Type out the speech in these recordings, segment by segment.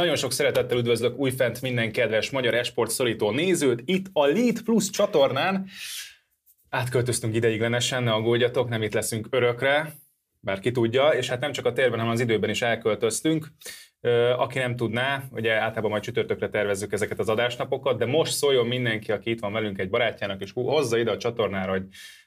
Nagyon sok szeretettel üdvözlök újfent minden kedves magyar esport szorító nézőt itt a Lead Plus csatornán. Átköltöztünk ideiglenesen, ne aggódjatok, nem itt leszünk örökre, bár ki tudja, és hát nem csak a térben, hanem az időben is elköltöztünk. Aki nem tudná, ugye általában majd csütörtökre tervezzük ezeket az adásnapokat, de most szóljon mindenki, aki itt van velünk egy barátjának, és hozza ide a csatornára, hogy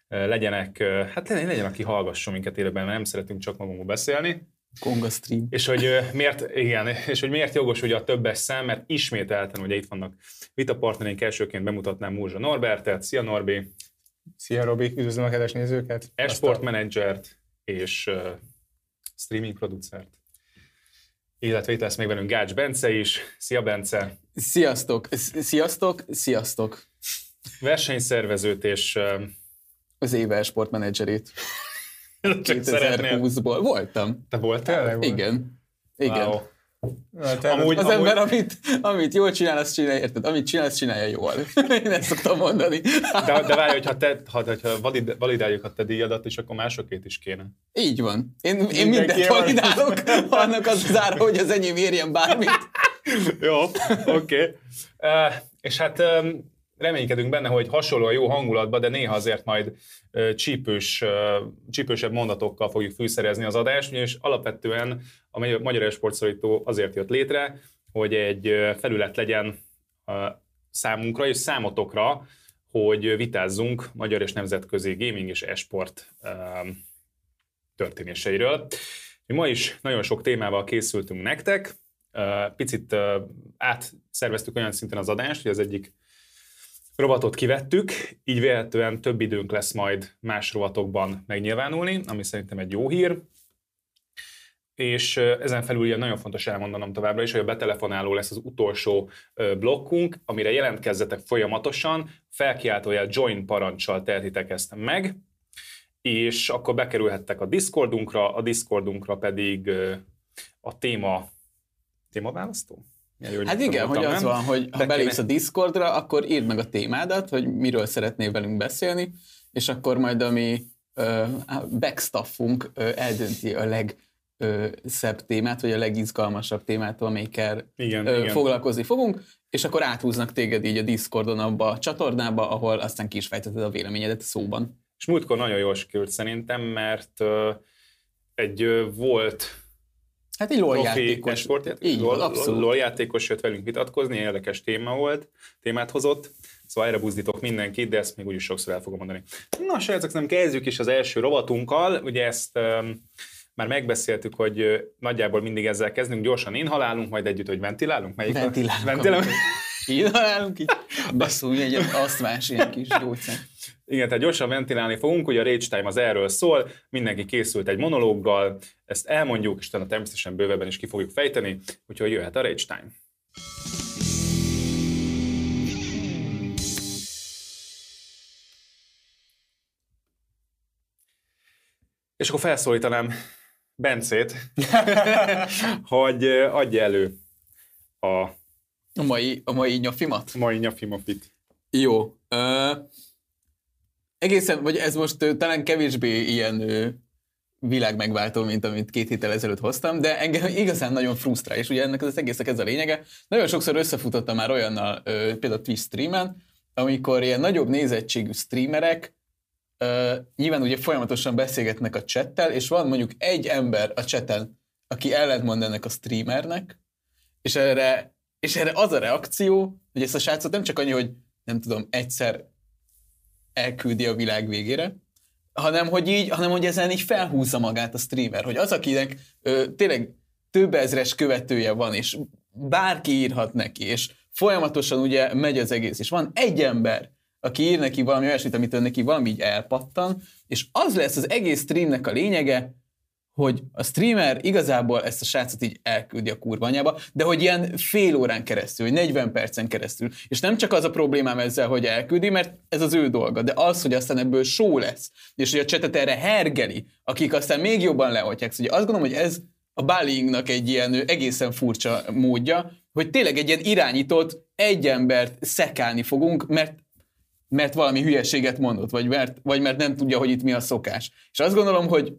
legyenek, hát legyen, aki hallgasson minket élőben, mert nem szeretünk csak magunkból beszélni. Konga stream. És hogy miért, igen, és hogy miért jogos ugye a többes szám, mert ismételten ugye itt vannak vitapartnereink, elsőként bemutatnám Múzsa Norbertet, szia Norbi! Szia Robi, üdvözlöm a kedves nézőket! Esport menedzsert és uh, streaming producert. Illetve itt lesz még velünk Gács Bence is. Szia Bence! Sziasztok! Sziasztok! Sziasztok! Versenyszervezőt és... Uh, az éve sportmenedzserét. Csak 2020-ból. Voltam. Te voltál? Igen. Igen. Wow. Hát, amúgy, az amúgy... ember, amit, amit jól csinál, azt csinálja, érted? Amit csinál, azt csinálja jól. Én ezt szoktam mondani. De, de várj, hogyha, te, ha, ha valid, validáljuk a te díjadat, és akkor másokét is kéne. Így van. Én, én mindent validálok, annak az zár, hogy az enyém érjen bármit. Jó, oké. Okay. Uh, és hát um, reménykedünk benne, hogy hasonló a jó hangulatban, de néha azért majd csípős, csípősebb mondatokkal fogjuk fűszerezni az adást, és alapvetően a Magyar Esportszorító azért jött létre, hogy egy felület legyen számunkra és számotokra, hogy vitázzunk magyar és nemzetközi gaming és esport történéseiről. Ma is nagyon sok témával készültünk nektek, picit átszerveztük olyan szinten az adást, hogy az egyik rovatot kivettük, így véletlenül több időnk lesz majd más rovatokban megnyilvánulni, ami szerintem egy jó hír. És ezen felül ugye nagyon fontos elmondanom továbbra is, hogy a betelefonáló lesz az utolsó blokkunk, amire jelentkezzetek folyamatosan, felkiáltójel join parancsal tehetitek ezt meg, és akkor bekerülhettek a Discordunkra, a Discordunkra pedig a téma témaválasztó? Hát igen, hogy az van, hogy ha belépsz a Discordra, akkor írd meg a témádat, hogy miről szeretnél velünk beszélni, és akkor majd a mi backstaffunk eldönti a leg szebb témát, vagy a legizgalmasabb témát, amelyikkel igen, ö, igen. foglalkozni fogunk, és akkor áthúznak téged így a Discordon abba a csatornába, ahol aztán ki is fejteted a véleményedet szóban. És múltkor nagyon jól sikerült szerintem, mert ö, egy ö, volt Hát egy LOL játékos. Így LOL, abszolút. LOL játékos jött velünk vitatkozni, érdekes téma volt, témát hozott. Szóval erre buzdítok mindenkit, de ezt még úgyis sokszor el fogom mondani. Na, srácok, nem kezdjük is az első rovatunkkal. Ugye ezt um, már megbeszéltük, hogy nagyjából mindig ezzel kezdünk, gyorsan inhalálunk, majd együtt, hogy ventilálunk. Melyik ventilálunk. ventilálunk. Inhalálunk, így beszúrj egy asztmás ilyen kis gyógyszer. Igen, tehát gyorsan ventilálni fogunk, ugye a Rage Time az erről szól, mindenki készült egy monológgal, ezt elmondjuk, és utána természetesen bővebben is ki fogjuk fejteni, úgyhogy jöhet a Rage Time. És akkor felszólítanám Bencét, hogy adja elő a... A mai, a mai nyafimat? A mai nyafimapit. Jó. Uh, egészen, vagy ez most talán kevésbé ilyen világ megváltó, mint amit két héttel ezelőtt hoztam, de engem igazán nagyon frusztrál, és ugye ennek az egésznek ez a lényege. Nagyon sokszor összefutottam már olyannal, uh, például Twitch streamen, amikor ilyen nagyobb nézettségű streamerek uh, nyilván ugye folyamatosan beszélgetnek a csettel, és van mondjuk egy ember a chatten, aki ellentmond ennek a streamernek, és erre, és erre az a reakció, hogy ezt a srácot nem csak annyi, hogy nem tudom, egyszer elküldi a világ végére, hanem hogy így, hanem hogy ezen így felhúzza magát a streamer, hogy az, akinek ö, tényleg több ezres követője van, és bárki írhat neki, és folyamatosan ugye megy az egész, és van egy ember, aki ír neki valami olyasmit, amitől neki valami így elpattan, és az lesz az egész streamnek a lényege, hogy a streamer igazából ezt a srácot így elküldi a kurva anyába, de hogy ilyen fél órán keresztül, vagy 40 percen keresztül. És nem csak az a problémám ezzel, hogy elküldi, mert ez az ő dolga, de az, hogy aztán ebből só lesz, és hogy a csetet erre hergeli, akik aztán még jobban leoltják. Szóval azt gondolom, hogy ez a bullyingnak egy ilyen egészen furcsa módja, hogy tényleg egy ilyen irányított egy embert szekálni fogunk, mert mert valami hülyeséget mondott, vagy mert, vagy mert nem tudja, hogy itt mi a szokás. És azt gondolom, hogy,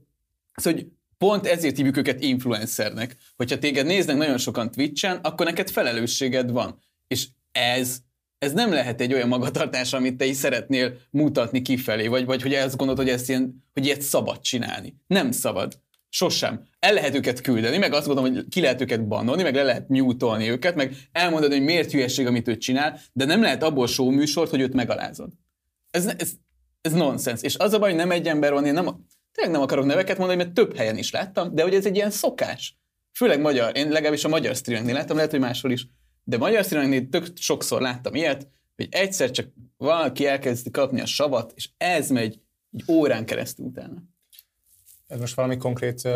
az, hogy Pont ezért hívjuk őket influencernek. Hogyha téged néznek nagyon sokan Twitch-en, akkor neked felelősséged van. És ez ez nem lehet egy olyan magatartás, amit te is szeretnél mutatni kifelé, vagy, vagy hogy ezt gondolod, hogy, ezt ilyen, hogy ilyet szabad csinálni. Nem szabad. Sosem. El lehet őket küldeni, meg azt gondolom, hogy ki lehet őket bannolni, meg le lehet mutolni őket, meg elmondani, hogy miért hülyeség, amit ő csinál, de nem lehet abból show műsort, hogy őt megalázod. Ez, ez, ez nonsens. És az a baj, hogy nem egy ember van, én nem, tényleg nem akarok neveket mondani, mert több helyen is láttam, de hogy ez egy ilyen szokás. Főleg magyar, én legalábbis a magyar streamingnél láttam, lehet, hogy máshol is. De magyar streamingnél tök sokszor láttam ilyet, hogy egyszer csak valaki elkezdi kapni a savat, és ez megy egy órán keresztül utána. Ez most valami konkrét uh,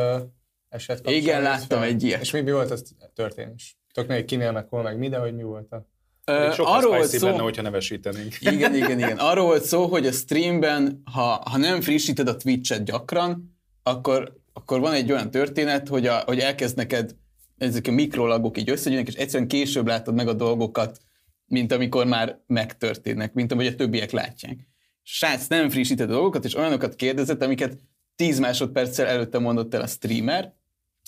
eset kapcsán? Igen, láttam egy ilyet. És mi, mi volt az történés? Tök még kinél meg hol meg mi, de hogy mi volt a... Még sokkal arról volt szó, benne, hogyha nevesítenénk. Igen, igen, igen. Arról volt szó, hogy a streamben, ha, ha nem frissíted a Twitch-et gyakran, akkor, akkor van egy olyan történet, hogy, a, hogy elkezd neked ezek a mikrolagok így összegyűjnek, és egyszerűen később látod meg a dolgokat, mint amikor már megtörténnek, mint ahogy a többiek látják. Srác nem frissített a dolgokat, és olyanokat kérdezett, amiket 10 másodperccel előtte mondott el a streamer,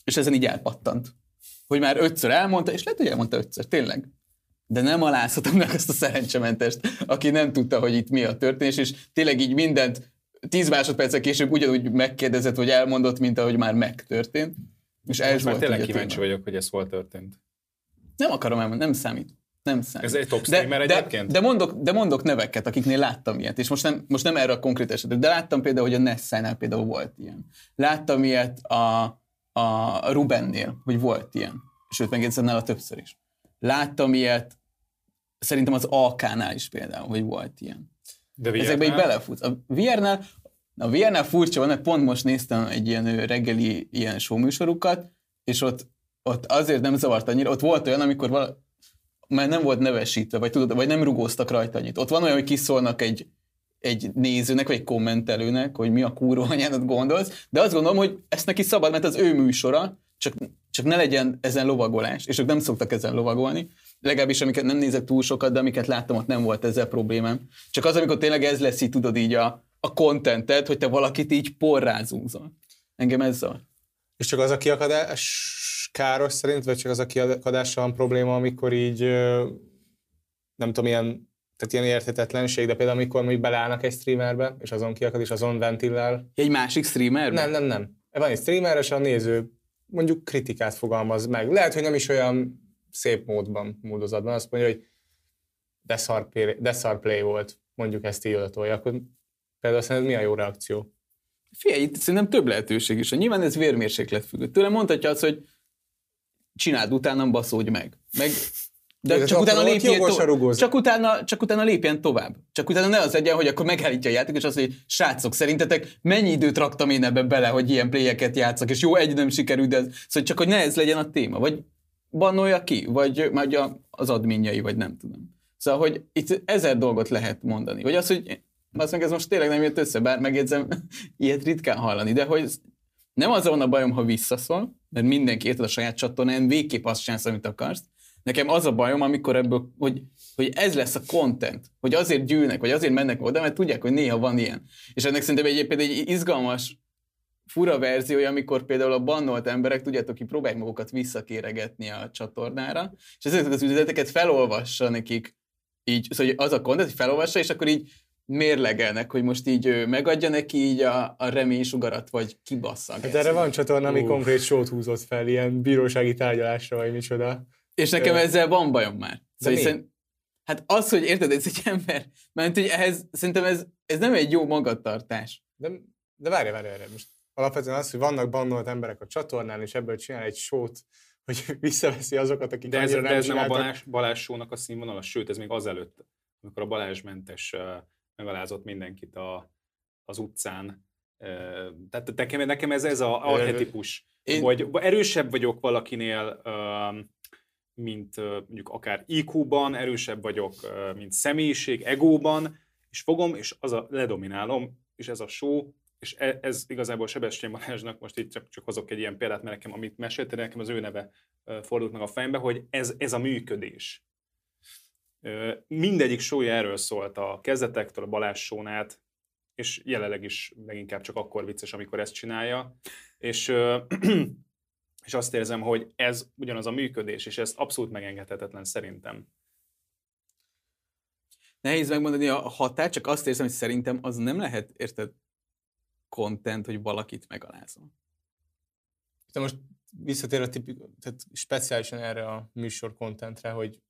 és ezen így elpattant. Hogy már ötször elmondta, és lehet, hogy elmondta ötször, tényleg. De nem alázhatom meg azt a szerencsementest, aki nem tudta, hogy itt mi a történés, és tényleg így mindent 10 másodperccel később ugyanúgy megkérdezett, vagy elmondott, mint ahogy már megtörtént. És ez Most volt már tényleg kíváncsi vagyok, hogy ez hol történt. Nem akarom elmondani, nem számít. Nem számít. Ez egy top streamer de, egyébként? De, de, mondok, de mondok neveket, akiknél láttam ilyet, és most nem, most nem erre a konkrét esetre, de láttam például, hogy a Nessánál például volt ilyen. Láttam ilyet a, a Rubennél, hogy volt ilyen. Sőt, meg a többször is. Láttam ilyet, szerintem az AK-nál is például, hogy volt ilyen. De Ezekbe így belefut. A VR-nál, a VR-nál furcsa van, mert pont most néztem egy ilyen reggeli ilyen show műsorukat, és ott, ott azért nem zavart annyira, ott volt olyan, amikor vala, már nem volt nevesítve, vagy, tudod, vagy nem rugóztak rajta annyit. Ott van olyan, hogy kiszólnak egy, egy nézőnek, vagy egy kommentelőnek, hogy mi a kúró anyádat gondolsz, de azt gondolom, hogy ezt neki szabad, mert az ő műsora, csak, csak ne legyen ezen lovagolás, és ők nem szoktak ezen lovagolni. Legalábbis amiket nem nézek túl sokat, de amiket láttam, ott nem volt ezzel problémám. Csak az, amikor tényleg ez lesz így, tudod így a, a contented, hogy te valakit így porrázúzol. Engem ez zavar. És csak az a kiakadás káros szerint, vagy csak az a kiakadással van probléma, amikor így nem tudom, ilyen, tehát ilyen érthetetlenség, de például amikor még beleállnak egy streamerbe, és azon kiakad, és azon ventillel. Egy másik streamer? Nem, nem, nem. Van egy streamer, és a néző mondjuk kritikát fogalmaz meg. Lehet, hogy nem is olyan szép módban, módozatban. Azt mondja, hogy de szar play, de szar play volt, mondjuk ezt így odatolja, akkor például szerintem mi a jó reakció? Figyelj, itt szerintem több lehetőség is. Nyilván ez vérmérséklet függő. Tőle mondhatja azt, hogy csináld utána, baszódj meg. meg de Ez csak utána, lépjen to- csak, utána, csak utána lépjen tovább. Csak utána ne az legyen, hogy akkor megállítja a játék, és azt mondja, hogy srácok, szerintetek mennyi időt raktam én ebbe bele, hogy ilyen playeket játszak, és jó, egy nem sikerült, de ez, szóval csak hogy ne ez legyen a téma. Vagy bannolja ki, vagy, vagy az adminjai, vagy nem tudom. Szóval, hogy itt ezer dolgot lehet mondani. Vagy az, hogy azt meg ez most tényleg nem jött össze, bár megjegyzem, ilyet ritkán hallani, de hogy nem az van a bajom, ha visszaszól, mert mindenki érted a saját csatornán, végképp azt csinálsz, amit akarsz. Nekem az a bajom, amikor ebből, hogy, hogy ez lesz a content, hogy azért gyűlnek, vagy azért mennek oda, mert tudják, hogy néha van ilyen. És ennek szerintem egyébként egy izgalmas, fura verziója, amikor például a bannolt emberek, tudjátok, ki próbálják magukat visszakéregetni a csatornára, és ezeket az üzeneteket felolvassa nekik így, szóval az a content, hogy felolvassa, és akkor így mérlegelnek, hogy most így megadja neki így a, a reménysugarat, vagy kibassza. Hát erre van csatorna, ami konkrét sót húzott fel, ilyen bírósági tárgyalásra, vagy micsoda. És nekem Ö... ezzel van bajom már. Szóval hiszen, hát az, hogy érted, ez egy ember, mert hogy ehhez, szerintem ez, ez nem egy jó magatartás. De, de várj, várj, várj, most alapvetően az, hogy vannak bannolt emberek a csatornán, és ebből csinál egy sót, hogy visszaveszi azokat, akik De ez, de ez nem a Balázs, Balázs sónak a színvonala, sőt, ez még azelőtt, amikor a Balázs mentes megalázott mindenkit a, az utcán. Tehát nekem, nekem ez, ez a arhetipus, Én... hogy erősebb vagyok valakinél, mint mondjuk akár IQ-ban, erősebb vagyok, mint személyiség, egóban, és fogom, és az a ledominálom, és ez a show, és e, ez igazából Sebestyén Balázsnak, most itt csak, csak hozok egy ilyen példát, mert nekem, amit mesélte, nekem az ő neve fordult meg a fejembe, hogy ez, ez a működés. Mindegyik sója erről szólt a kezdetektől, a Balázs sónát, és jelenleg is leginkább csak akkor vicces, amikor ezt csinálja. És, és azt érzem, hogy ez ugyanaz a működés, és ez abszolút megengedhetetlen szerintem. Nehéz megmondani a hatát, csak azt érzem, hogy szerintem az nem lehet, érted, content, hogy valakit megalázom. De most visszatér a tipik, tehát speciálisan erre a műsor contentre, hogy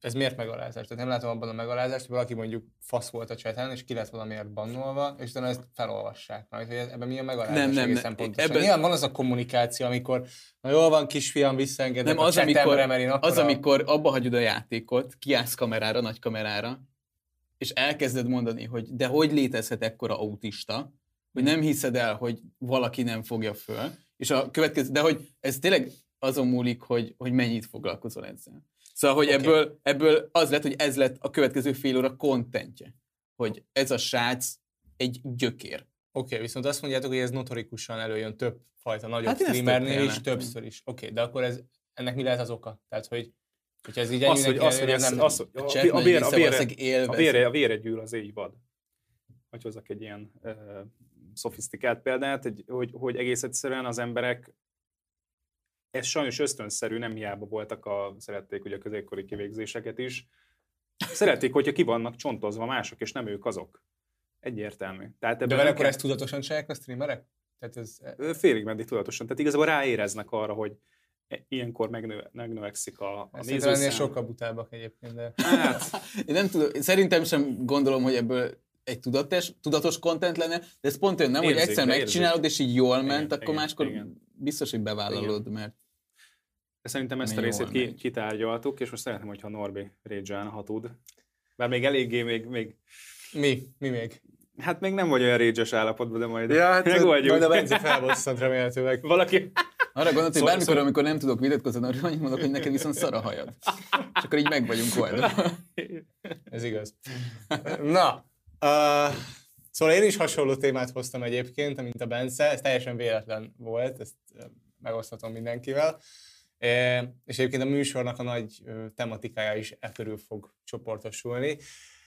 ez miért megalázás? Tehát nem látom abban a megalázást, hogy valaki mondjuk fasz volt a cseten, és ki lett valamiért bannolva, és utána ezt felolvassák. Majd, hogy ebben milyen megalázás Nem, nem, egészen pontosan. Ebben- Nyilván van az a kommunikáció, amikor na jól van, kisfiam, visszaengedek Nem, a az, amikor, mert én akkor az, amikor abba hagyod a játékot, kiállsz kamerára, nagy kamerára, és elkezded mondani, hogy de hogy létezhet ekkora autista, hogy nem hiszed el, hogy valaki nem fogja föl, és a következő, de hogy ez tényleg azon múlik, hogy, hogy mennyit foglalkozol ezzel. Szóval, hogy okay. ebből, ebből az lett, hogy ez lett a következő fél óra kontentje. Hogy ez a srác egy gyökér. Oké, viszont azt mondjátok, hogy ez notorikusan előjön több fajta nagyobb Hát streamernél is, többször is. Oké, de akkor ez, ennek mi lehet az oka? Tehát, hogy hogyha ez így Az, hogy, az, hogy ez, nem, az, hogy A a, a, a, vére, a, vére, a vére gyűl az éj vad. Hogy hozzak egy ilyen uh, szofisztikált példát, egy, hogy, hogy egész egyszerűen az emberek ez sajnos ösztönszerű, nem hiába voltak a, szerették ugye a középkori kivégzéseket is. Szerették, hogyha ki vannak csontozva mások, és nem ők azok. Egyértelmű. Tehát De ebben vele nem akkor ezt tudatosan csinálják a streamerek? Tehát ez, félig meddig tudatosan. Tehát igazából ráéreznek arra, hogy e- ilyenkor megnöve, megnövekszik a, a nézőszám. sokkal butábbak egyébként, de... Hát, Én nem tudom, szerintem sem gondolom, hogy ebből egy tudatos, tudatos content lenne, de ez pont olyan nem, hogy Érzik, egyszer de megcsinálod, és így jól ment, Igen, akkor igen, máskor igen. biztos, hogy bevállalod, mert de szerintem ezt a részét ki, kitárgyaltuk, és most szeretném, hogyha Norbi rage ha tud. Bár még eléggé, még, még, Mi? Mi még? hát még nem vagy olyan rage állapotban, de majd Ja, hát megoldjuk. majd a Bence felbosszant remélhetőleg. Valaki, arra gondolt, hogy Szó- bármikor, szó- amikor nem tudok vitatkozni, arra annyit mondok, hogy neked viszont szar a hajad. És akkor így meg vagyunk oldva. Ez igaz. Na, uh, szóval én is hasonló témát hoztam egyébként, mint a Bence, ez teljesen véletlen volt, ezt megosztatom mindenkivel. E, és egyébként a műsornak a nagy tematikája is e körül fog csoportosulni.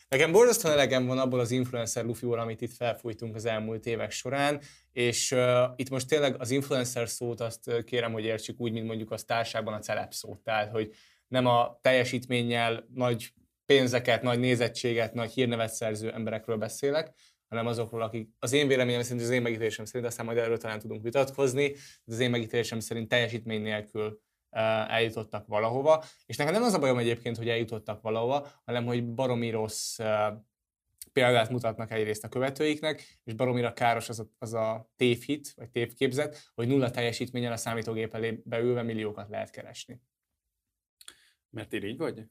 Nekem borzasztóan elegem van abból az influencer lufiból, amit itt felfújtunk az elmúlt évek során, és uh, itt most tényleg az influencer szót azt kérem, hogy értsük úgy, mint mondjuk az társágban a celeb szót, tehát hogy nem a teljesítménnyel nagy pénzeket, nagy nézettséget, nagy hírnevet szerző emberekről beszélek, hanem azokról, akik az én véleményem szerint, az én megítélésem szerint, aztán majd erről talán tudunk vitatkozni, de az én megítélésem szerint teljesítmény nélkül eljutottak valahova, és nekem nem az a bajom egyébként, hogy eljutottak valahova, hanem hogy baromi rossz példát mutatnak egyrészt a követőiknek, és baromira káros az a, az a tévhit, vagy tévképzet, hogy nulla teljesítménnyel a számítógép elé beülve milliókat lehet keresni. mert irigy vagy?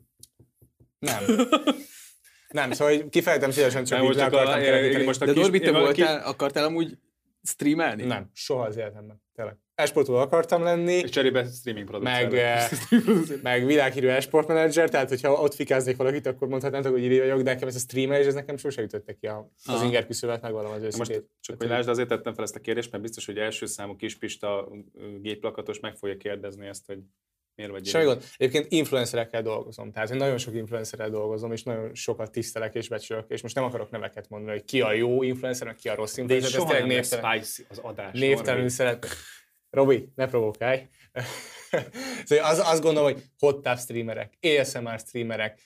Nem. Nem, szóval hogy kifejtem szívesen, csak Nem, így most le a- akartam kerekíteni. most a De kis- Norbi, te voltál, akartál amúgy streamelni? Nem, soha az életemben. Tényleg. Esportoló akartam lenni, És cserébe streaming producer. meg, eh, meg világhírű esportmenedzser, tehát hogyha ott fikáznék valakit, akkor mondhatnátok, hogy iri vagyok, de nekem ez a streamer, és ez nekem sosem ütötte ki a, az Aha. inger küszöbet, megvalom az Na Most őszintét. csak hogy lásd, azért tettem fel ezt a kérdést, mert biztos, hogy első számú kispista ö, géplakatos meg fogja kérdezni ezt, hogy miért vagy Semmi gond. Egyébként influencerekkel dolgozom, tehát én nagyon sok influencerrel dolgozom, és nagyon sokat tisztelek és becsülök, és most nem akarok neveket mondani, hogy ki a jó influencer, meg ki a rossz De influencer, ez soha tényleg névtelen. spicy az adás. Névtelenül Norbi. szeret. Robi, ne provokálj. szóval az, azt gondolom, hogy hot tub streamerek, ASMR streamerek,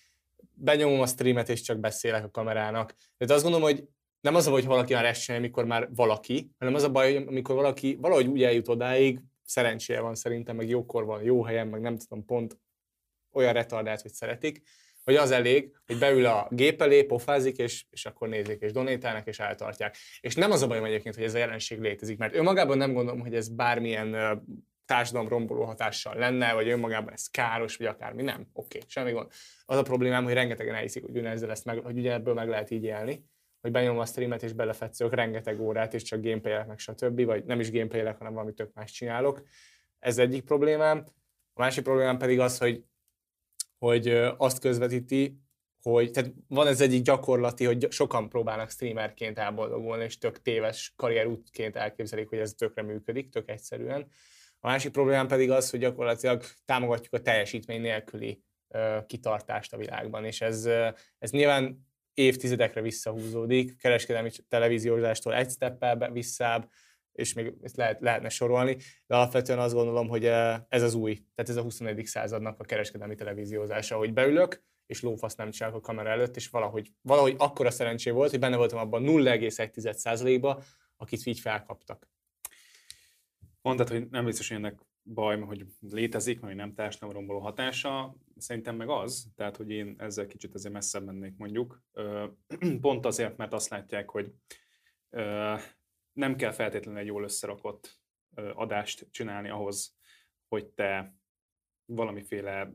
benyomom a streamet és csak beszélek a kamerának. Tehát azt gondolom, hogy nem az a baj, hogy valaki már ezt csinálja, amikor már valaki, hanem az a baj, amikor valaki valahogy úgy eljut odáig, szerencséje van szerintem, meg jókor van, jó helyen, meg nem tudom, pont olyan retardált, hogy szeretik, hogy az elég, hogy beül a gép elé, pofázik, és, és akkor nézik, és donétálnak, és eltartják. És nem az a bajom egyébként, hogy ez a jelenség létezik, mert önmagában nem gondolom, hogy ez bármilyen társadalom romboló hatással lenne, vagy önmagában ez káros, vagy akármi. Nem, oké, okay, semmi gond. Az a problémám, hogy rengetegen elhiszik, hogy ugyanezzel ezt meg, hogy ugye ebből meg lehet így élni, hogy benyomom a streamet, és belefetszök rengeteg órát, és csak gameplay meg stb., vagy nem is gameplay hanem valami tök más csinálok. Ez egyik problémám. A másik problémám pedig az, hogy hogy azt közvetíti, hogy tehát van ez egyik gyakorlati, hogy gy- sokan próbálnak streamerként elboldogulni, és tök téves karrierútként elképzelik, hogy ez tökre működik, tök egyszerűen. A másik problémám pedig az, hogy gyakorlatilag támogatjuk a teljesítmény nélküli ö, kitartást a világban, és ez, ö, ez nyilván évtizedekre visszahúzódik, kereskedelmi televíziózástól egy steppel visszább, és még ezt lehet, lehetne sorolni, de alapvetően azt gondolom, hogy eh, ez az új, tehát ez a 21. századnak a kereskedelmi televíziózása, hogy beülök, és lófasz nem csinálok a kamera előtt, és valahogy, valahogy akkora szerencsé volt, hogy benne voltam abban 0,1%-ba, akit így felkaptak. Mondtad, hogy nem biztos, hogy ennek baj, hogy létezik, vagy nem társadalom romboló hatása. Szerintem meg az, tehát hogy én ezzel kicsit azért messzebb mennék mondjuk. Pont azért, mert azt látják, hogy nem kell feltétlenül egy jól összerakott adást csinálni ahhoz, hogy te valamiféle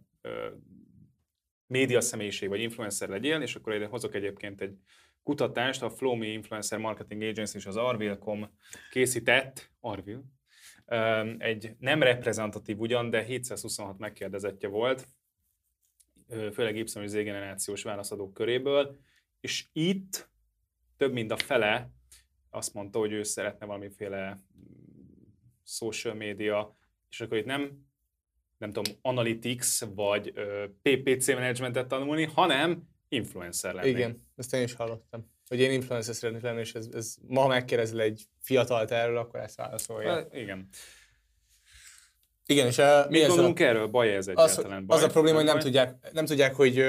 média személyiség vagy influencer legyél, és akkor ide hozok egyébként egy kutatást, a Flowme Influencer Marketing Agency és az Arvil.com készített, Arvil, egy nem reprezentatív ugyan, de 726 megkérdezettje volt, főleg Y és Z generációs válaszadók köréből, és itt több mint a fele azt mondta, hogy ő szeretne valamiféle mm, social media, és akkor itt nem nem tudom, analytics vagy PPC managementet tanulni, hanem influencer lenni. Igen, ezt én is hallottam. Hogy én influencer szeretnék lenni, és ez, ez ma megkérdezel egy fiatalt erről, akkor ezt válaszolja. Hát, igen. Igen, és a, mi gondolunk a, erről? Baj ez egyáltalán? Az, baj? az a probléma, hogy nem tudják, nem tudják hogy,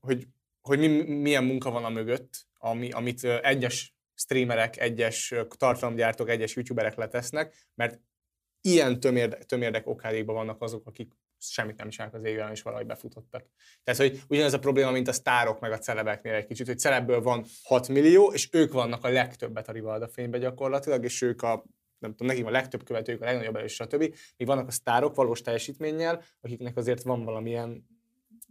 hogy, hogy mi, milyen munka van a mögött, ami, amit egyes streamerek, egyes tartalomgyártók, egyes youtuberek letesznek, mert ilyen tömérdek, tömérdek okádékban vannak azok, akik semmit nem csinálnak az égben, és valahogy befutottak. Tehát, hogy ugyanez a probléma, mint a sztárok meg a celebeknél egy kicsit, hogy celebből van 6 millió, és ők vannak a legtöbbet a Rivalda fénybe gyakorlatilag, és ők a nem tudom, nekik a legtöbb követők, a legnagyobb és stb. Még vannak a sztárok valós teljesítménnyel, akiknek azért van valamilyen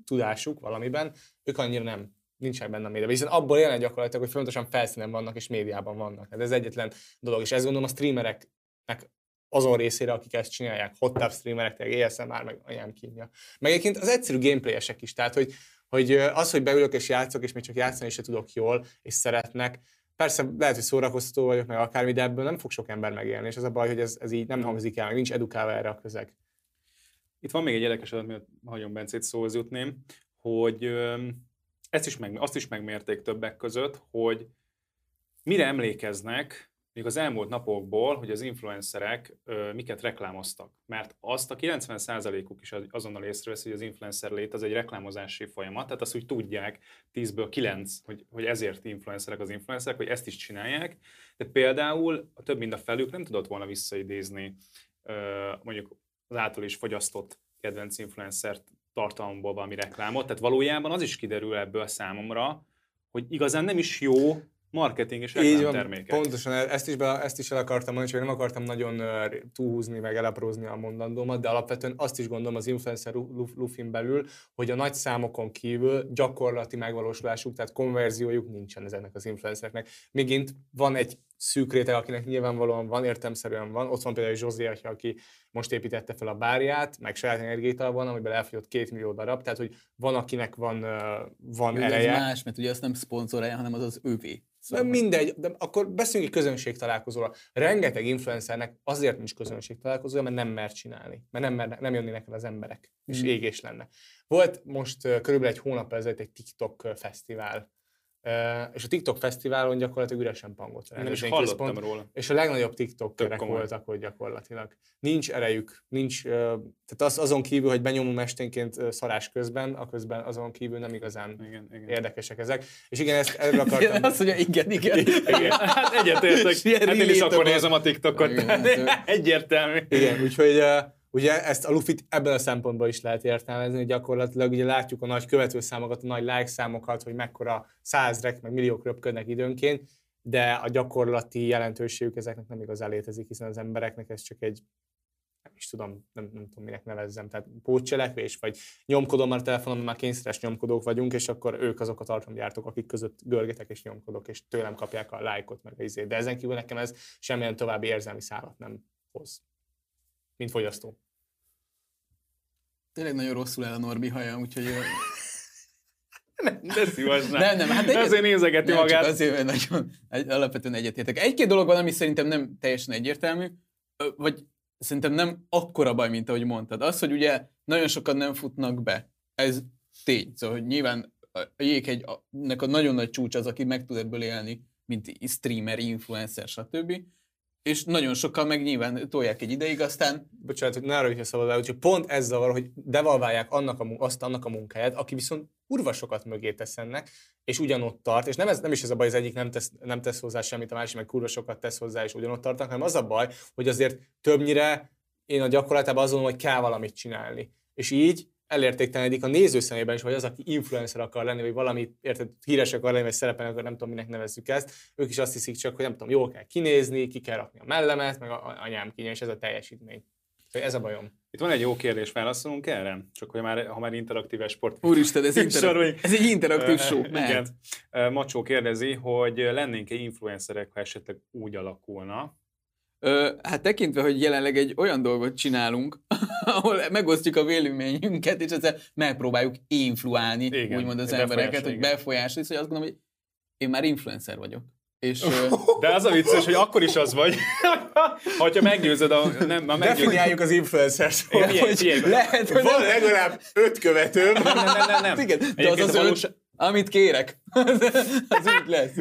tudásuk valamiben, ők annyira nem nincsenek benne a médiában, hiszen abból jelen gyakorlatilag, hogy fontosan felszínen vannak és médiában vannak. Hát ez egyetlen dolog, és ezt gondolom a streamereknek azon részére, akik ezt csinálják, hot tub streamerek, tényleg ASMR, meg anyám kínja. Meg egyébként az egyszerű gameplayesek is, tehát hogy, hogy az, hogy beülök és játszok, és még csak játszani is tudok jól, és szeretnek, Persze lehet, hogy szórakoztató vagyok, meg akármi, de ebből nem fog sok ember megélni, és az a baj, hogy ez, ez így nem hangzik el, meg nincs edukálva erre a közeg. Itt van még egy érdekes adat, miatt hagyom Bencét szóhoz jutném, hogy ezt is meg, azt is megmérték többek között, hogy mire emlékeznek még az elmúlt napokból, hogy az influencerek ö, miket reklámoztak. Mert azt a 90%-uk is azonnal észrevesz, hogy az influencer lét az egy reklámozási folyamat, tehát azt úgy tudják 10-ből 9, hogy, hogy ezért influencerek az influencerek, hogy ezt is csinálják. De például a több mint a felük nem tudott volna visszaidézni ö, mondjuk az által is fogyasztott kedvenc influencer tartalomból valami reklámot, tehát valójában az is kiderül ebből számomra, hogy igazán nem is jó marketing és reklámtermékek. Pontosan, ezt is, be, ezt is el akartam mondani, csak nem akartam nagyon túlhúzni, meg elaprózni a mondandómat, de alapvetően azt is gondolom az influencer lufin belül, hogy a nagy számokon kívül gyakorlati megvalósulásuk, tehát konverziójuk nincsen ezeknek az influencereknek. Mégint van egy szűk réteg, akinek nyilvánvalóan van, értemszerűen van. Ott van például Zsózi, aki most építette fel a bárját, meg saját energiétal van, amiben elfogyott két millió darab, tehát hogy van, akinek van, van Ő ereje. Ez más, mert ugye azt nem szponzorálja, hanem az az övé. Szóval. Mindegy, de akkor beszéljünk egy közönség találkozóra. Rengeteg influencernek azért nincs közönség találkozója, mert nem mer csinálni, mert nem, mer, nem jönnének el az emberek, és mm. égés lenne. Volt most körülbelül egy hónap ezelőtt egy TikTok fesztivál, és a TikTok fesztiválon gyakorlatilag üresen pangott a Nem is hallottam róla. És a legnagyobb TikTokerek voltak ott gyakorlatilag. Nincs erejük, nincs, tehát az, azon kívül, hogy benyomom esténként szarás közben, a közben azon kívül nem igazán igen, igen. érdekesek ezek. És igen, ezt erről akartam. Igen, azt mondja, igen, igen. igen. Hát egyetértek. Hát én is akkor nézem a TikTokot. Egyértelmű. Igen, úgyhogy Ugye ezt a Lufit ebből a szempontból is lehet értelmezni, hogy gyakorlatilag ugye látjuk a nagy követőszámokat, a nagy like számokat, hogy mekkora százrek, meg milliók röpködnek időnként, de a gyakorlati jelentőségük ezeknek nem igazán létezik, hiszen az embereknek ez csak egy nem is tudom, nem, nem tudom, minek nevezzem, tehát pótcselekvés, vagy nyomkodom a telefonon, már kényszeres nyomkodók vagyunk, és akkor ők azok a tartalomgyártók, akik között görgetek és nyomkodok, és tőlem kapják a lájkot, meg a izét. De ezen kívül nekem ez semmilyen további érzelmi szállat nem hoz, mint fogyasztó. Tényleg nagyon rosszul el a Norbi haja, úgyhogy... nem, de szívas nem. Nem, hát egy, azért nézegeti nem, magát. Csak azért, nagyon alapvetően egyetértek. Egy-két dolog van, ami szerintem nem teljesen egyértelmű, vagy szerintem nem akkora baj, mint ahogy mondtad. Az, hogy ugye nagyon sokan nem futnak be, ez tény. Szóval, hogy nyilván a jéghegynek a nagyon nagy csúcs az, aki meg tud ebből élni, mint streamer, influencer, stb. És nagyon sokan meg nyilván tolják egy ideig, aztán bocsánat, hogy arra, hogyha szabad el, úgyhogy pont ez zavar, hogy devalválják annak a, azt annak a munkáját, aki viszont kurva sokat mögé tesz ennek, és ugyanott tart, és nem, ez, nem is ez a baj, az egyik nem tesz, nem tesz hozzá semmit, a másik meg kurva sokat tesz hozzá, és ugyanott tartanak, hanem az a baj, hogy azért többnyire én a gyakorlatában azon, hogy kell valamit csinálni. És így elértéktelenedik a néző szemében is, vagy az, aki influencer akar lenni, vagy valami, érted, híres akar lenni, vagy szerepelni, akkor nem tudom, minek nevezzük ezt. Ők is azt hiszik csak, hogy nem tudom, jól kell kinézni, ki kell rakni a mellemet, meg a, anyám kínja, és ez a teljesítmény. Szóval ez a bajom. Itt van egy jó kérdés, válaszolunk erre? Csak hogy már, ha már interaktív sport. úristen, ez, interak- ez egy interaktív show, Igen. Macsó kérdezi, hogy lennénk-e influencerek, ha esetleg úgy alakulna. Hát tekintve, hogy jelenleg egy olyan dolgot csinálunk, ahol megosztjuk a véleményünket, és ezzel megpróbáljuk influálni, Igen, úgymond az embereket, hogy befolyásolni, hogy azt gondolom, hogy én már influencer vagyok. És De az a vicces, hogy akkor is az vagy, hogyha meggyőzöd a... Nem, már meggyőzöd. Definiáljuk az influencer szót. Hogy figyelj, lehet, hogy Van nem, legalább öt követőm. Nem, nem, nem, nem, igen, de az az a öt, amit kérek, az úgy lesz.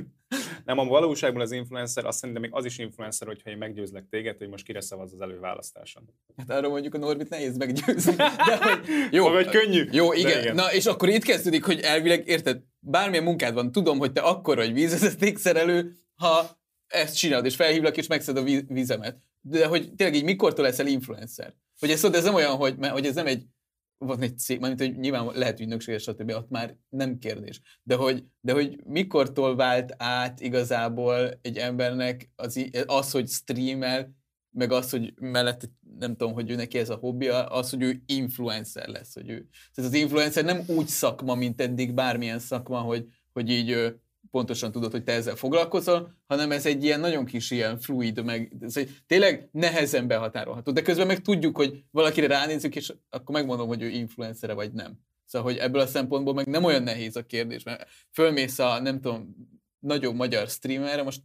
Nem, a valóságban az influencer, azt szerintem még az is influencer, hogyha én meggyőzlek téged, hogy most kire szavaz az előválasztáson. Hát arra mondjuk a Norbit nehéz meggyőzni. De hogy, jó, Vagy könnyű. Jó, igen. igen. Na, és akkor itt kezdődik, hogy elvileg, érted, bármilyen munkád van, tudom, hogy te akkor vagy vízvezetékszerelő, ha ezt csinálod, és felhívlak, és megszed a víz- vízemet. De hogy tényleg így mikortól leszel influencer? Hogy ez, ez nem olyan, hogy, mert, hogy ez nem egy van egy cég, mert hogy nyilván lehet ügynökség, stb. ott már nem kérdés. De hogy, de hogy mikortól vált át igazából egy embernek az, az hogy streamel, meg az, hogy mellett nem tudom, hogy ő neki ez a hobbija, az, hogy ő influencer lesz. Hogy ő, tehát az influencer nem úgy szakma, mint eddig bármilyen szakma, hogy, hogy így pontosan tudod, hogy te ezzel foglalkozol, hanem ez egy ilyen nagyon kis ilyen fluid, meg ez egy, tényleg nehezen behatárolható. De közben meg tudjuk, hogy valakire ránézzük, és akkor megmondom, hogy ő influencere vagy nem. Szóval, hogy ebből a szempontból meg nem olyan nehéz a kérdés, mert fölmész a, nem tudom, nagyobb magyar streamerre, most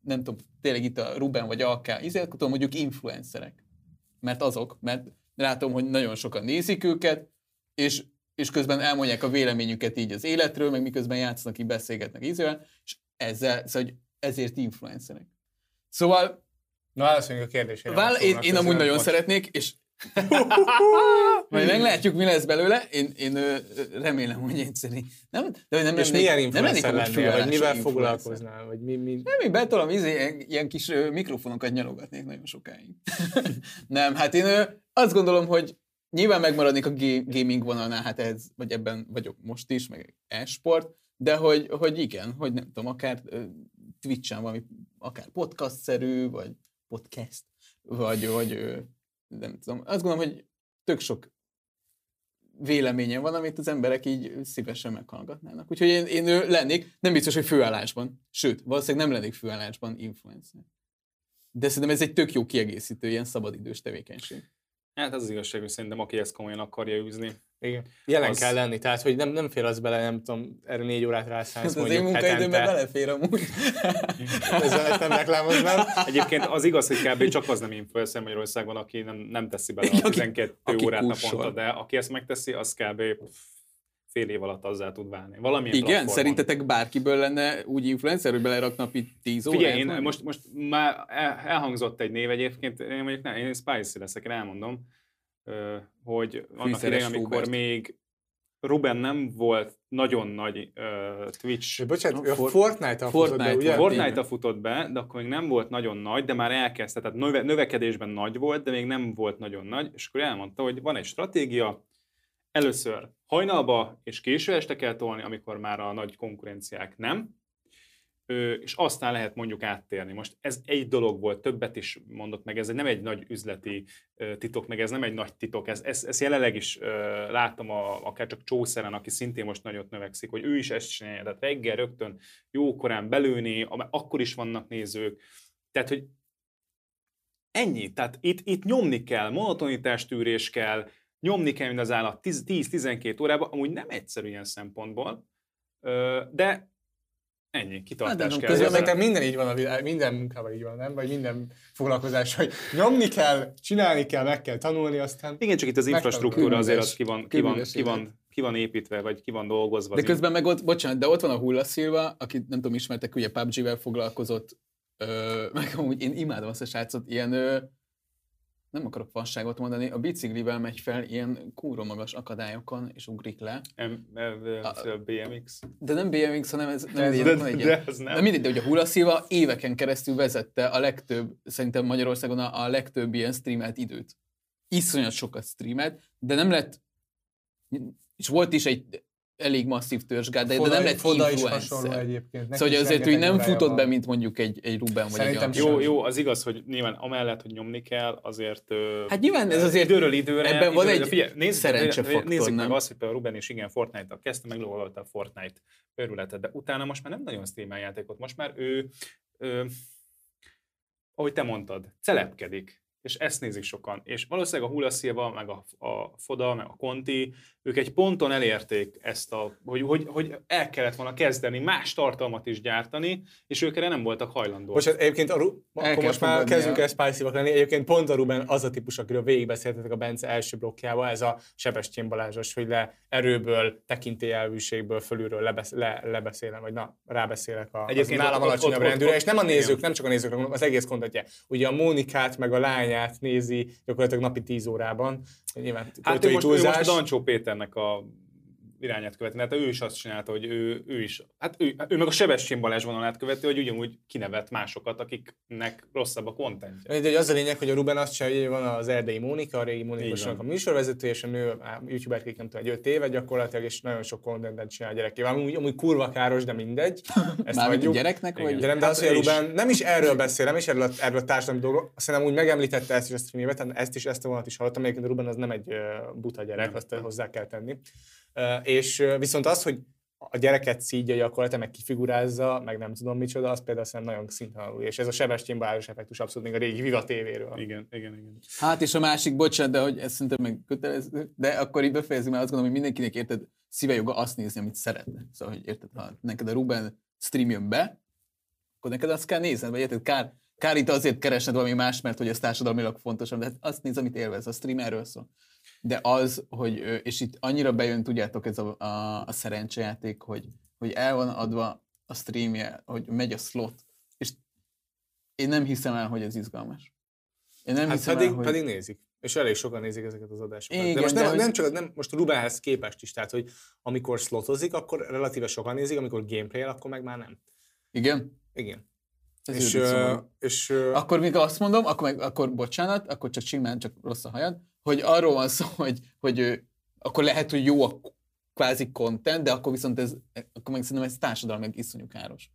nem tudom, tényleg itt a Ruben vagy AK, izé, akkor tudom, mondjuk influencerek. Mert azok, mert látom, hogy nagyon sokan nézik őket, és, és közben elmondják a véleményüket így az életről, meg miközben játszanak, így beszélgetnek ízővel, és ezzel, szóval, hogy ezért influencerek. Szóval Na, válaszoljunk a kérdésére. Vál, én, én amúgy nagyon szeretnék, és majd meglátjuk, mi lesz belőle. Én, én remélem, hogy egyszerű. Nem, de nem És lennék- milyen nem influencer amúgy lennél, vagy mivel foglalkoznál, vagy mi, mi... Nem, én betolom, izé, ilyen, kis mikrofonokat nyalogatnék nagyon sokáig. nem, hát én azt gondolom, hogy nyilván megmaradnék a ga- gaming vonalnál, hát ez, vagy ebben vagyok most is, meg e-sport, de hogy, hogy igen, hogy nem tudom, akár Twitch-en valami, akár podcast-szerű, vagy podcast, vagy, vagy nem tudom. Azt gondolom, hogy tök sok véleményem van, amit az emberek így szívesen meghallgatnának. Úgyhogy én, én lennék, nem biztos, hogy főállásban, sőt, valószínűleg nem lennék főállásban influencer. De szerintem ez egy tök jó kiegészítő, ilyen szabadidős tevékenység. Hát ez az igazság, hogy szerintem aki ezt komolyan akarja űzni. Igen. Jelen Az- az... kell lenni, tehát hogy nem, nem fél az bele, nem tudom, erre négy órát rászállsz Ez az én mondjuk munkaidőmben hetente. belefér amúgy. Ezzel ezt nem reklámoznám. Egyébként az igaz, hogy kb. csak az nem influencer Magyarországon, aki nem, nem teszi bele a Aki- 12 aki órát kussol. naponta, de aki ezt megteszi, az kb. Fél év alatt azzá tud válni. Valamilyen Igen, platformon. szerintetek bárkiből lenne úgy influencer, hogy belerak napi 10 órát? Figyelj, én most, most már el- elhangzott egy név egyébként, én mondjuk nem, én Spicy leszek, én elmondom, hogy annak idején, amikor Robert. még Ruben nem volt nagyon nagy uh, Twitch bocsánat, a For- Fortnite-a futott be, Fortnite ugye? Fortnite-a futott be, de akkor még nem volt nagyon nagy, de már elkezdte, tehát növe, növekedésben nagy volt, de még nem volt nagyon nagy, és akkor elmondta, hogy van egy stratégia, először hajnalba és késő este kell tolni, amikor már a nagy konkurenciák nem, és aztán lehet mondjuk áttérni. Most ez egy dolog volt, többet is mondott meg, ez nem egy nagy üzleti titok, meg ez nem egy nagy titok, ez, ez, ez jelenleg is látom a, akár csak Csószeren, aki szintén most nagyot növekszik, hogy ő is ezt csinálja, tehát reggel rögtön jókorán belőni, akkor is vannak nézők, tehát, hogy ennyi, tehát itt, itt nyomni kell, monotonitástűrés kell, nyomni kell, mint az állat 10 10-12 órában, amúgy nem egyszerű ilyen szempontból, de ennyi, kitartás Hát, de kell. Közben meg minden így van, a világ, minden munkában így van, nem? Vagy minden foglalkozás, hogy nyomni kell, csinálni kell, meg kell tanulni, aztán... Igen, csak itt az infrastruktúra azért az ki van, ki, van, ki, van, ki van építve, vagy ki van dolgozva. De közben meg ott, bocsánat, de ott van a Hulla Szilva, aki nem tudom, ismertek, ugye PUBG-vel foglalkozott Ö, meg amúgy én imádom azt a srácot, ilyen, ö, nem akarok fasságot mondani, a biciklivel megy fel ilyen kúró magas akadályokon, és ugrik le. M- a BMX. De nem BMX, hanem ez nem De, egy, de, van egy de, ilyen- az nem. de mindegy, de hogy a Hula Silva éveken keresztül vezette a legtöbb, szerintem Magyarországon a, a legtöbb ilyen streamelt időt. Iszonyat sokat streamelt, de nem lett, és volt is egy elég masszív törzsgárd, de, de nem lett Foda is influencer. hasonló egyébként. Neki Szóval is azért rengeteg nem futott van. be, mint mondjuk egy, egy Ruben vagy Szerintem egy sem. Jó, jó, az igaz, hogy nyilván amellett, hogy nyomni kell, azért... Hát nyilván ez azért időről időre... ebben van időről- egy figyelj, nézzük, szerencsefaktor, Nézzük meg azt, hogy például Ruben is igen Fortnite-tal kezdte, meglovagolta a Fortnite őrületet, de utána most már nem nagyon streamel játékot, most már ő, ő ahogy te mondtad, celepkedik, és ezt nézik sokan. És valószínűleg a Hula Silva, meg a, a Foda, meg a Conti, ők egy ponton elérték ezt a, hogy, hogy, hogy el kellett volna kezdeni más tartalmat is gyártani, és ők erre nem voltak hajlandóak. Most hát egyébként a Ru- akkor most már kezdünk el spicy lenni. Egyébként pont a Ruben az a típus, akiről végigbeszéltetek a Bence első blokkjával, ez a Sebestyén Balázsos, hogy le erőből, tekintélyelvűségből fölülről lebesz, le, lebeszélem, vagy na, rábeszélek a, az Egyébként nálam ott- alacsonyabb rendűre, és nem a nézők, nem csak a nézők, hanem az egész kontentje. Ugye a Mónikát, meg a lányát nézi gyakorlatilag napi 10 órában. Nyilván Hát ő most, ő most túlzás. Dancsó Péternek a irányát követni. Hát ő is azt csinálta, hogy ő, ő is, hát ő, ő meg a Sebestyén Balázs vonalát követi, hogy ugyanúgy kinevet másokat, akiknek rosszabb a kontentje. Mindegy, az a lényeg, hogy a Ruben azt csinálja, hogy van az erdei Mónika, a régi Így Mónikosnak a műsorvezető, és a nő á, youtuberként nem tudom, egy 5 éve gyakorlatilag, és nagyon sok contentet csinál a gyerekével. Amúgy, amúgy kurva káros, de mindegy. Ezt Mármint a gyereknek, vagy? De nem, de Hát az, hogy a. Ruben nem is erről beszél, nem is erről a, erről a társadalmi dolgokról, szerintem úgy megemlítette ezt is a streamében, tehát ezt is, ezt a vonat is hallottam, egyébként a Ruben az nem egy buta gyerek, azt hozzá kell tenni. És viszont az, hogy a gyereket szídja gyakorlatilag, meg kifigurázza, meg nem tudom micsoda, az például szerintem nagyon színvonalú. És ez a Sebestyén Balázs effektus abszolút még a régi Viva TV-ről. Igen, igen, igen. Hát és a másik, bocsánat, de hogy ez szerintem meg kötelező, de akkor így befejezzük, mert azt gondolom, hogy mindenkinek érted szíve joga azt nézni, amit szeretne. Szóval, hogy érted, ha neked a Ruben stream jön be, akkor neked azt kell nézned, vagy érted, kár, kár itt azért keresned valami más, mert hogy ez társadalmilag fontosabb, de hát azt néz, amit élvez, a stream erről szól. De az, hogy, és itt annyira bejön, tudjátok, ez a, a, a szerencsejáték, hogy, hogy el van adva a streamje, hogy megy a slot, és én nem hiszem el, hogy ez izgalmas. Én nem Hát hiszem pedig, el, hogy... pedig nézik. És elég sokan nézik ezeket az adásokat. Igen, de most de nem, hogy- nem csak nem, most a Rubenhez képest is, tehát hogy amikor slotozik, akkor relatíve sokan nézik, amikor gameplay akkor meg már nem. Igen? Igen. Ez és, és ö, Akkor még azt mondom, akkor, meg, akkor bocsánat, akkor csak simán, csak rossz a hajad, hogy arról van szó, hogy, hogy ö, akkor lehet, hogy jó a kvázi content, de akkor viszont ez, akkor meg szerintem ez társadalmilag iszonyú káros.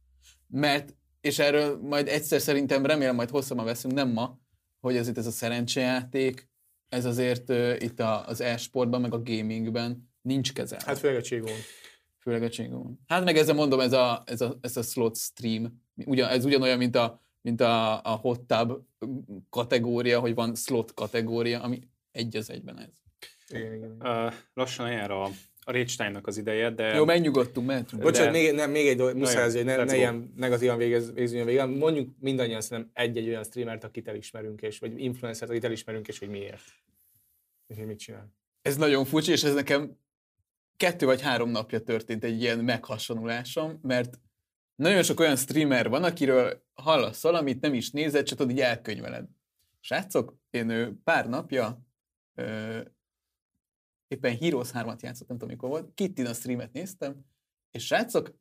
Mert, és erről majd egyszer szerintem remélem majd hosszabban veszünk, nem ma, hogy azért ez a szerencsejáték, ez azért uh, itt a, az e-sportban, meg a gamingben nincs kezelve. hát főleg a Csigón. Főleg a Csingon. Hát meg ezzel mondom, ez a, ez a, ez a slot stream, ugyan, ez ugyanolyan, mint a, mint a, a hot tub kategória, hogy van slot kategória, ami egy az egyben ez. Igen, igen. Uh, lassan jár a, a Rage az ideje, de... Jó, megnyugodtunk, mehetünk. Bocsánat, De- még, nem, még egy dolog, muszáj azért, hogy ne, ne ilyen negatívan végez, végzüljön végül. Mondjuk mindannyian szerintem egy-egy olyan streamert, akit elismerünk, és, vagy influencert, akit elismerünk, és hogy miért. És hogy mit csinál. Ez nagyon furcsa, és ez nekem kettő vagy három napja történt egy ilyen meghasonlulásom, mert nagyon sok olyan streamer van, akiről hallasz valamit, nem is nézed, csak tudod, így elkönyveled. Srácok, én ö, pár napja ö, éppen Heroes 3-at játszottam, nem tudom mikor volt, Kittin a streamet néztem, és srácok,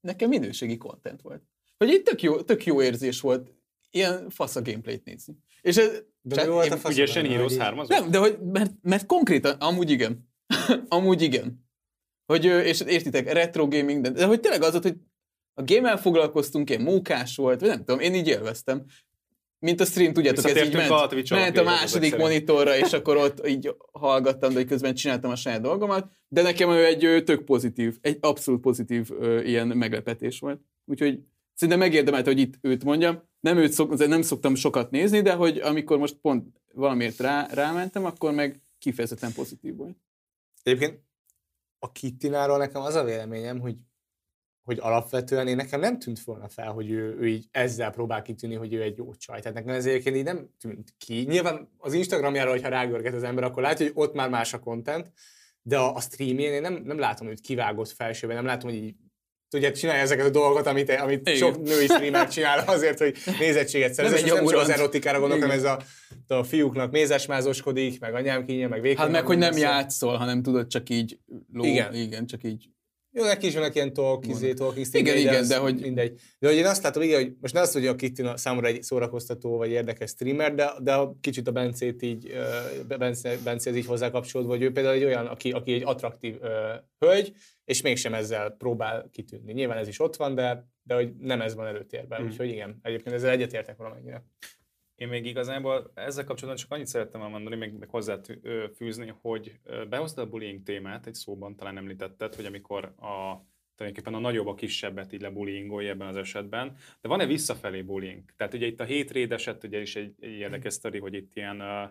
nekem minőségi content volt. Hogy itt tök jó, tök jó érzés volt ilyen fasz a gameplayt nézni. És ez, De Srác- mi volt a én- fasz? Benne, Heroes hogy így- 3 az? nem, de hogy, mert, mert konkrétan, amúgy igen. amúgy igen. Hogy, és értitek, retro gaming, de, de hogy tényleg az volt, hogy a game foglalkoztunk, ilyen mókás volt, vagy nem tudom, én így élveztem. Mint a stream, tudjátok, ez így ment, a ment a második monitorra, és akkor ott így hallgattam, de hogy közben csináltam a saját dolgomat, de nekem ő egy tök pozitív, egy abszolút pozitív ö, ilyen meglepetés volt. Úgyhogy szerintem megérdemelt, hogy itt őt mondjam. Nem őt szok, nem szoktam sokat nézni, de hogy amikor most pont valamiért rá, rámentem, akkor meg kifejezetten pozitív volt. Egyébként a Kittináról nekem az a véleményem, hogy hogy alapvetően én nekem nem tűnt volna fel, hogy ő, ő így ezzel próbál kitűnni, hogy ő egy jó csaj. Tehát nekem ez egyébként így nem tűnt ki. Nyilván az Instagramjára, hogyha rágörget az ember, akkor látja, hogy ott már más a content, de a, a streamjén én nem, nem látom őt kivágott felsőben, nem látom, hogy így tudja, csinálja ezeket a dolgokat, amit, amit Igen. sok női streamer csinál azért, hogy nézettséget szerez. Nem nem csak az erotikára gondolok, hanem ez a, a fiúknak mézesmázoskodik, meg anyám kínja, meg végig. Hát meg, hogy nem játszol, hanem tudod csak így ló, Igen. igen csak így. Jó, neki is vannak ilyen talk, izé, talking stick, Igen, igen, az de hogy- Mindegy. De hogy én azt látom, igen, hogy most nem azt, hogy a Kitty számomra egy szórakoztató vagy érdekes streamer, de, de a kicsit a Bencét így, Bence, Bencéhez így hozzá kapcsolódva, hogy ő például egy olyan, aki, aki egy attraktív ö, hölgy, és mégsem ezzel próbál kitűnni. Nyilván ez is ott van, de, de hogy nem ez van előtérben. Mm. Úgyhogy igen, egyébként ezzel egyetértek valamennyire. Én még igazából ezzel kapcsolatban csak annyit szerettem elmondani, még, még hozzáfűzni, hogy ö, behoztad a bullying témát, egy szóban talán említetted, hogy amikor a tulajdonképpen a nagyobb a kisebbet így lebullyingolja ebben az esetben. De van-e visszafelé bullying? Tehát ugye itt a hétréd eset ugye is egy, egy érdekes sztori, hogy itt ilyen uh,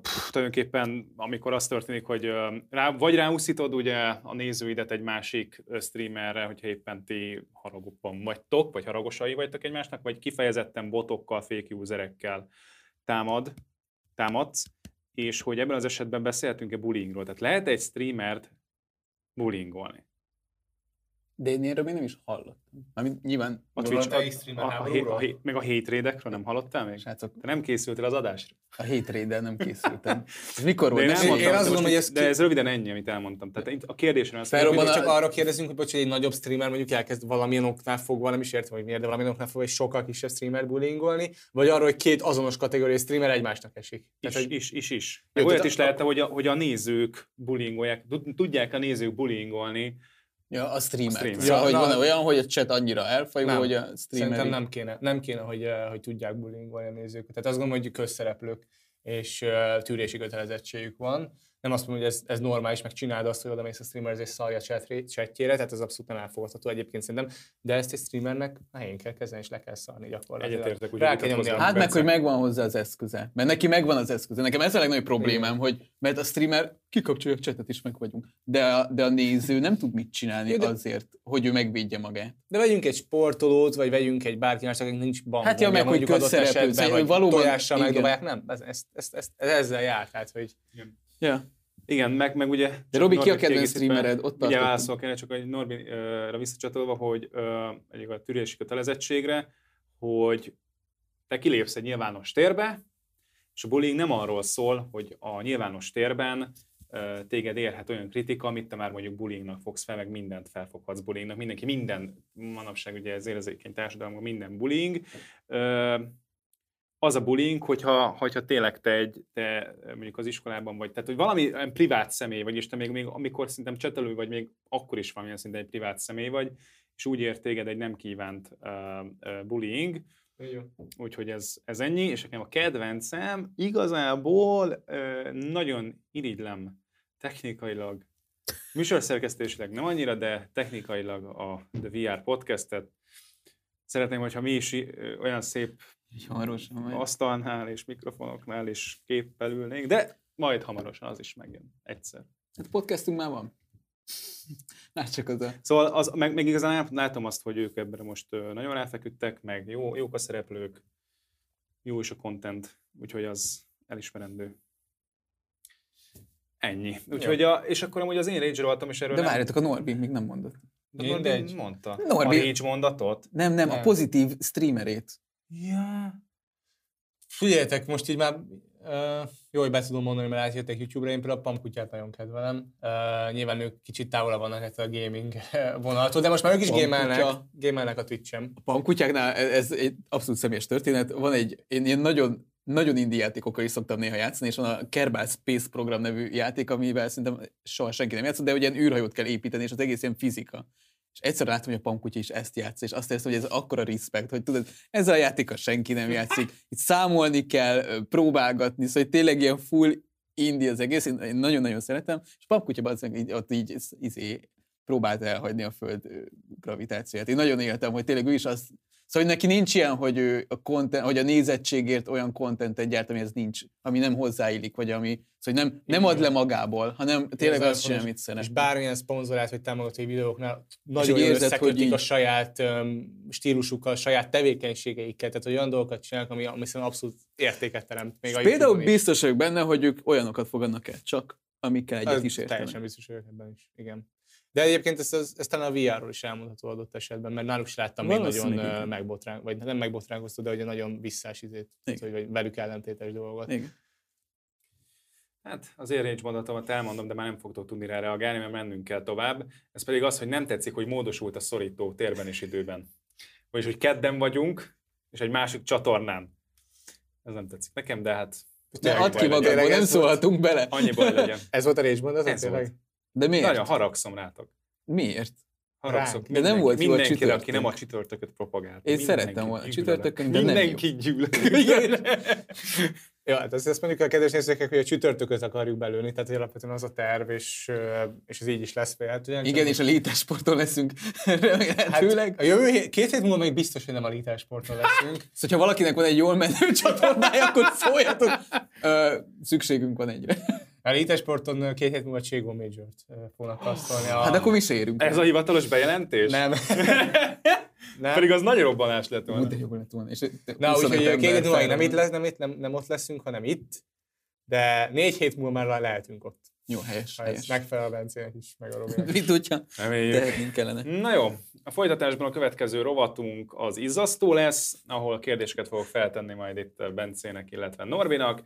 pff, tulajdonképpen amikor az történik, hogy rá, vagy ráúszítod ugye a nézőidet egy másik streamerre, hogyha éppen ti haragokban vagytok, vagy haragosai vagytok egymásnak, vagy kifejezetten botokkal, fake userekkel támad, támadsz, és hogy ebben az esetben beszélhetünk-e bullyingról. Tehát lehet egy streamert bullyingolni? De én erről még nem is hallottam. Mármint nyilván, A Twitch, a, is a, a, a, a, meg a hétrédekről nem hallottál még? srácok, Te nem készültél az adásra? a hétréddel nem készültem. Ez mikor De volt? én, Nem elmondtam, én de azt gondolom, hogy ez De ki- ez röviden ennyi, amit elmondtam. Tehát a kérdésre az, Felrobban csak arra kérdezünk, hogy, bocs, hogy egy nagyobb streamer mondjuk elkezd valamilyen oknál fogva, nem is értem, hogy miért, de valamilyen oknál fogva egy sokkal kisebb streamer bullyingolni, vagy arról, hogy két azonos kategóriai streamer egymásnak esik. is, Tehát, hogy is, is, is. Jó, Jó, olyat is lehet, hogy a, hogy a nézők bullyingolják, tud- tudják a nézők bullyingolni. Ja, a streamer. A streamer. Szóval, Ja, hogy van olyan, hogy a chat annyira elfajul, Nem. hogy a streamer... Szerintem nem kéne, nem kéne hogy, eh, hogy tudják bullyingolni a nézőket. Tehát azt gondolom, hogy közszereplők és eh, tűrési kötelezettségük van. Nem azt mondom, hogy ez, ez normális, meg csináld azt, hogy oda mész a streamer és szarja chatjére, tehát ez abszolút nem elfogadható egyébként szerintem. De ezt egy streamernek helyén kell kezdeni, és le kell szarni gyakorlatilag. Egyetértek, úgy, Rá hogy kell nyomni a. Hát meg, Bence. hogy megvan hozzá az eszköze. Mert neki megvan az eszköze. Nekem ez a legnagyobb problémám, hogy mert a streamer kikapcsolja a chatet is meg vagyunk. De a, de a néző nem tud mit csinálni Jó, de- azért, hogy ő megvédje magát. De vegyünk egy sportolót, vagy vegyünk egy bárki más, akinek nincs bankja. Hát ja, meg, hogy mondjuk adott közszereplő, esetben, vagy hogy valóban- tojással igen. megdobálják. Nem, ez, ez, ez, ez, ez, ezzel jár. Tehát, hogy Ja. Igen, meg, meg ugye... De Robi, ki a kedvenc streamered? Ott Ugye válaszolok erre, csak egy Norbira visszacsatolva, hogy egyik a tűrési kötelezettségre, hogy te kilépsz egy nyilvános térbe, és a bullying nem arról szól, hogy a nyilvános térben téged érhet olyan kritika, amit te már mondjuk bullyingnak fogsz fel, meg mindent felfoghatsz bullyingnak. Mindenki minden, manapság ugye ez érzékeny társadalomban minden bullying. Ö, az a bullying, hogyha, hogyha tényleg te, egy, te mondjuk az iskolában vagy, tehát hogy valami privát személy vagy, és te még, még amikor szerintem csetelő vagy, még akkor is valamilyen szinten egy privát személy vagy, és úgy ér téged egy nem kívánt uh, uh, bullying, úgyhogy ez, ez ennyi, és nekem a kedvencem igazából uh, nagyon irigylem technikailag, műsorszerkesztésileg nem annyira, de technikailag a The VR podcastet. Szeretném, hogyha mi is ö, olyan szép Így hamarosan majd. asztalnál és mikrofonoknál is képpel ülnék, de majd hamarosan az is megjön egyszer. Hát podcastunk már van. Hát csak az a... Szóval az, meg, meg igazán lát- látom azt, hogy ők ebben most nagyon ráfeküdtek, meg jó, jók a szereplők, jó is a content, úgyhogy az elismerendő. Ennyi. Úgyhogy a, és akkor amúgy az én rage voltam, és erről De nem... várjatok, a Norbi még nem mondott. De Norbi mondta. Norbi- A rage mondatot. Nem, nem, a Nem. pozitív streamerét. Ja. Figyeljetek, most így már uh, jó, hogy be tudom mondani, mert átjöttek YouTube-ra, én például a Pamkutyát nagyon kedvelem. Uh, nyilván ők kicsit távolabb vannak ettől a gaming vonaltól, de most már ők is Pamkutya. gamelnek, gamelnek a Twitch-en. A pankutyáknál ez ez egy abszolút személyes történet. Van egy, én ilyen nagyon, nagyon indie játékokkal is szoktam néha játszani, és van a Kerbal Space program nevű játék, amivel szerintem soha senki nem játszott, de ugye ilyen űrhajót kell építeni, és az egész ilyen fizika. És egyszer láttam, hogy a pankutya is ezt játsz, és azt éreztem, hogy ez akkora respekt, hogy tudod, ezzel a játékkal senki nem játszik. Itt számolni kell, próbálgatni, szóval hogy tényleg ilyen full indie az egész, én nagyon-nagyon szeretem, és pankutya bazzeg így, ott így izé, próbált elhagyni a föld gravitációját. Én nagyon éltem, hogy tényleg ő is azt, Szóval neki nincs ilyen, hogy, ő a content, hogy a nézettségért olyan contentet gyárt, ami ez nincs, ami nem hozzáillik, vagy ami, szóval nem, nem ad le magából, hanem tényleg azt csinál, fontos. amit szeret. És bármilyen szponzorát vagy támogatói videóknál nagyon jól összekötik a saját um, stílusukkal, saját tevékenységeikkel, tehát hogy olyan dolgokat csinálnak, ami, ami szerintem abszolút értéket teremt. Még a Például biztos vagyok benne, hogy ők olyanokat fogadnak el csak, amikkel egyet is értenek. Teljesen biztos vagyok ebben is, igen. De egyébként ezt, ezt, ezt talán a VR-ról is elmondható adott esetben, mert náluk is láttam még nagyon igen. megbotrán, vagy nem megbotránkoztó, de ugye nagyon visszás izét, hogy vagy velük ellentétes dolgot. Igen. Hát az én range mondatomat elmondom, de már nem fogtok tudni rá reagálni, mert mennünk kell tovább. Ez pedig az, hogy nem tetszik, hogy módosult a szorító térben és időben. Vagyis, hogy kedden vagyunk, és egy másik csatornán. Ez nem tetszik nekem, de hát De Tényleg add ki magadból, nem szólhatunk bele. annyi baj legyen. Ez volt a rage mondat, Ez tényleg? volt. De miért? Nagyon haragszom rátok. Miért? Haragszok Ránk. De nem volt jó a csütörtök. aki nem a csütörtököt propagálta. Én szerettem volna a csütörtökön, de nem. Mindenki gyűlöl. Ja, hát azt, azt mondjuk a kedves nézőknek, hogy a csütörtököt akarjuk belőni, tehát hogy alapvetően az a terv, és, és ez így is lesz felhetően. Igen, és a létesporton leszünk remélhetőleg. Hát, a jövő hét, két hét múlva még biztos, hogy nem a lításporton leszünk. Szóval, ha valakinek van egy jól menő csatornája, akkor szóljatok. Ö, szükségünk van egyre. A lításporton két hét múlva Cségó Major-t fognak kasztolni. A... Hát akkor mi se érünk. Ez a hivatalos bejelentés? Nem. nem. Pedig az nagy robbanás lett volna. Úgy de jó lett volna. És Na, 25 úgyhogy két hét múlva nem itt, lesz, nem, itt, nem, nem ott leszünk, hanem itt. De négy hét múlva már lehetünk ott. Jó, helyes, Ha ez helyes. megfelel a Bencének is, meg a Robinak. Mit tudja? Reméljük. Tehetnünk kellene. Na jó, a folytatásban a következő rovatunk az izzasztó lesz, ahol kérdéseket fogok feltenni majd itt Bencének, illetve Norbinak,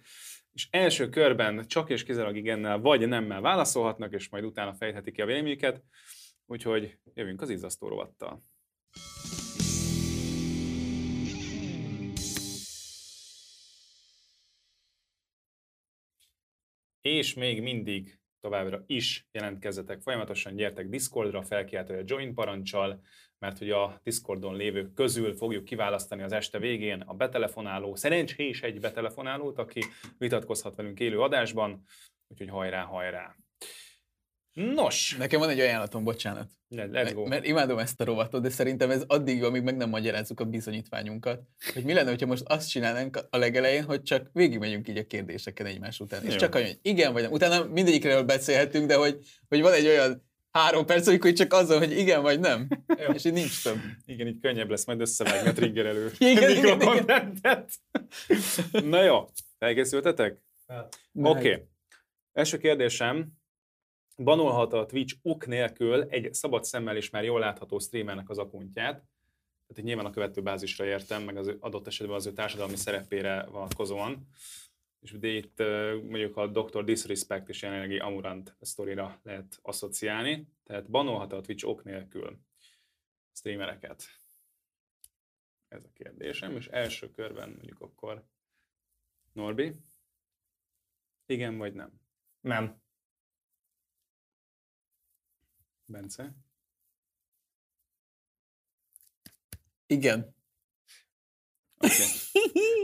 és első körben csak és kizárólag igennel vagy nemmel válaszolhatnak, és majd utána fejthetik ki a véleményüket, úgyhogy jövünk az izzasztó rovattal. és még mindig továbbra is jelentkezzetek, folyamatosan gyertek Discordra, felkiáltója join parancsal, mert hogy a Discordon lévők közül fogjuk kiválasztani az este végén a betelefonáló, szerencsés egy betelefonálót, aki vitatkozhat velünk élő adásban, úgyhogy hajrá, hajrá. Nos, Nekem van egy ajánlatom, bocsánat. let's go. Mert imádom ezt a rovatot, de szerintem ez addig, amíg meg nem magyarázzuk a bizonyítványunkat, hogy mi lenne, hogyha most azt csinálnánk a legelején, hogy csak végigmegyünk így a kérdéseken egymás után. És Jó. csak annyi, hogy igen vagy nem. Utána mindegyikről beszélhetünk, de hogy, hogy van egy olyan három perc, amikor csak azon, hogy igen vagy nem. Jó. És így nincs több. Igen, így könnyebb lesz majd összevágni a triggerelő Igen, igen, mikrokontentet. Na jó, elkészültetek? Oké. Okay. Első kérdésem. Banolhat a Twitch ok nélkül egy szabad szemmel is már jól látható streamernek az akuntját. Tehát nyilván a követőbázisra értem, meg az adott esetben az ő társadalmi szerepére vonatkozóan. És ugye itt mondjuk a Dr. Disrespect és jelenlegi Amurant sztorira lehet asszociálni. Tehát banolhat a Twitch ok nélkül streamereket? Ez a kérdésem, és első körben mondjuk akkor Norbi. Igen vagy nem? Nem. Bence? Igen. Okay.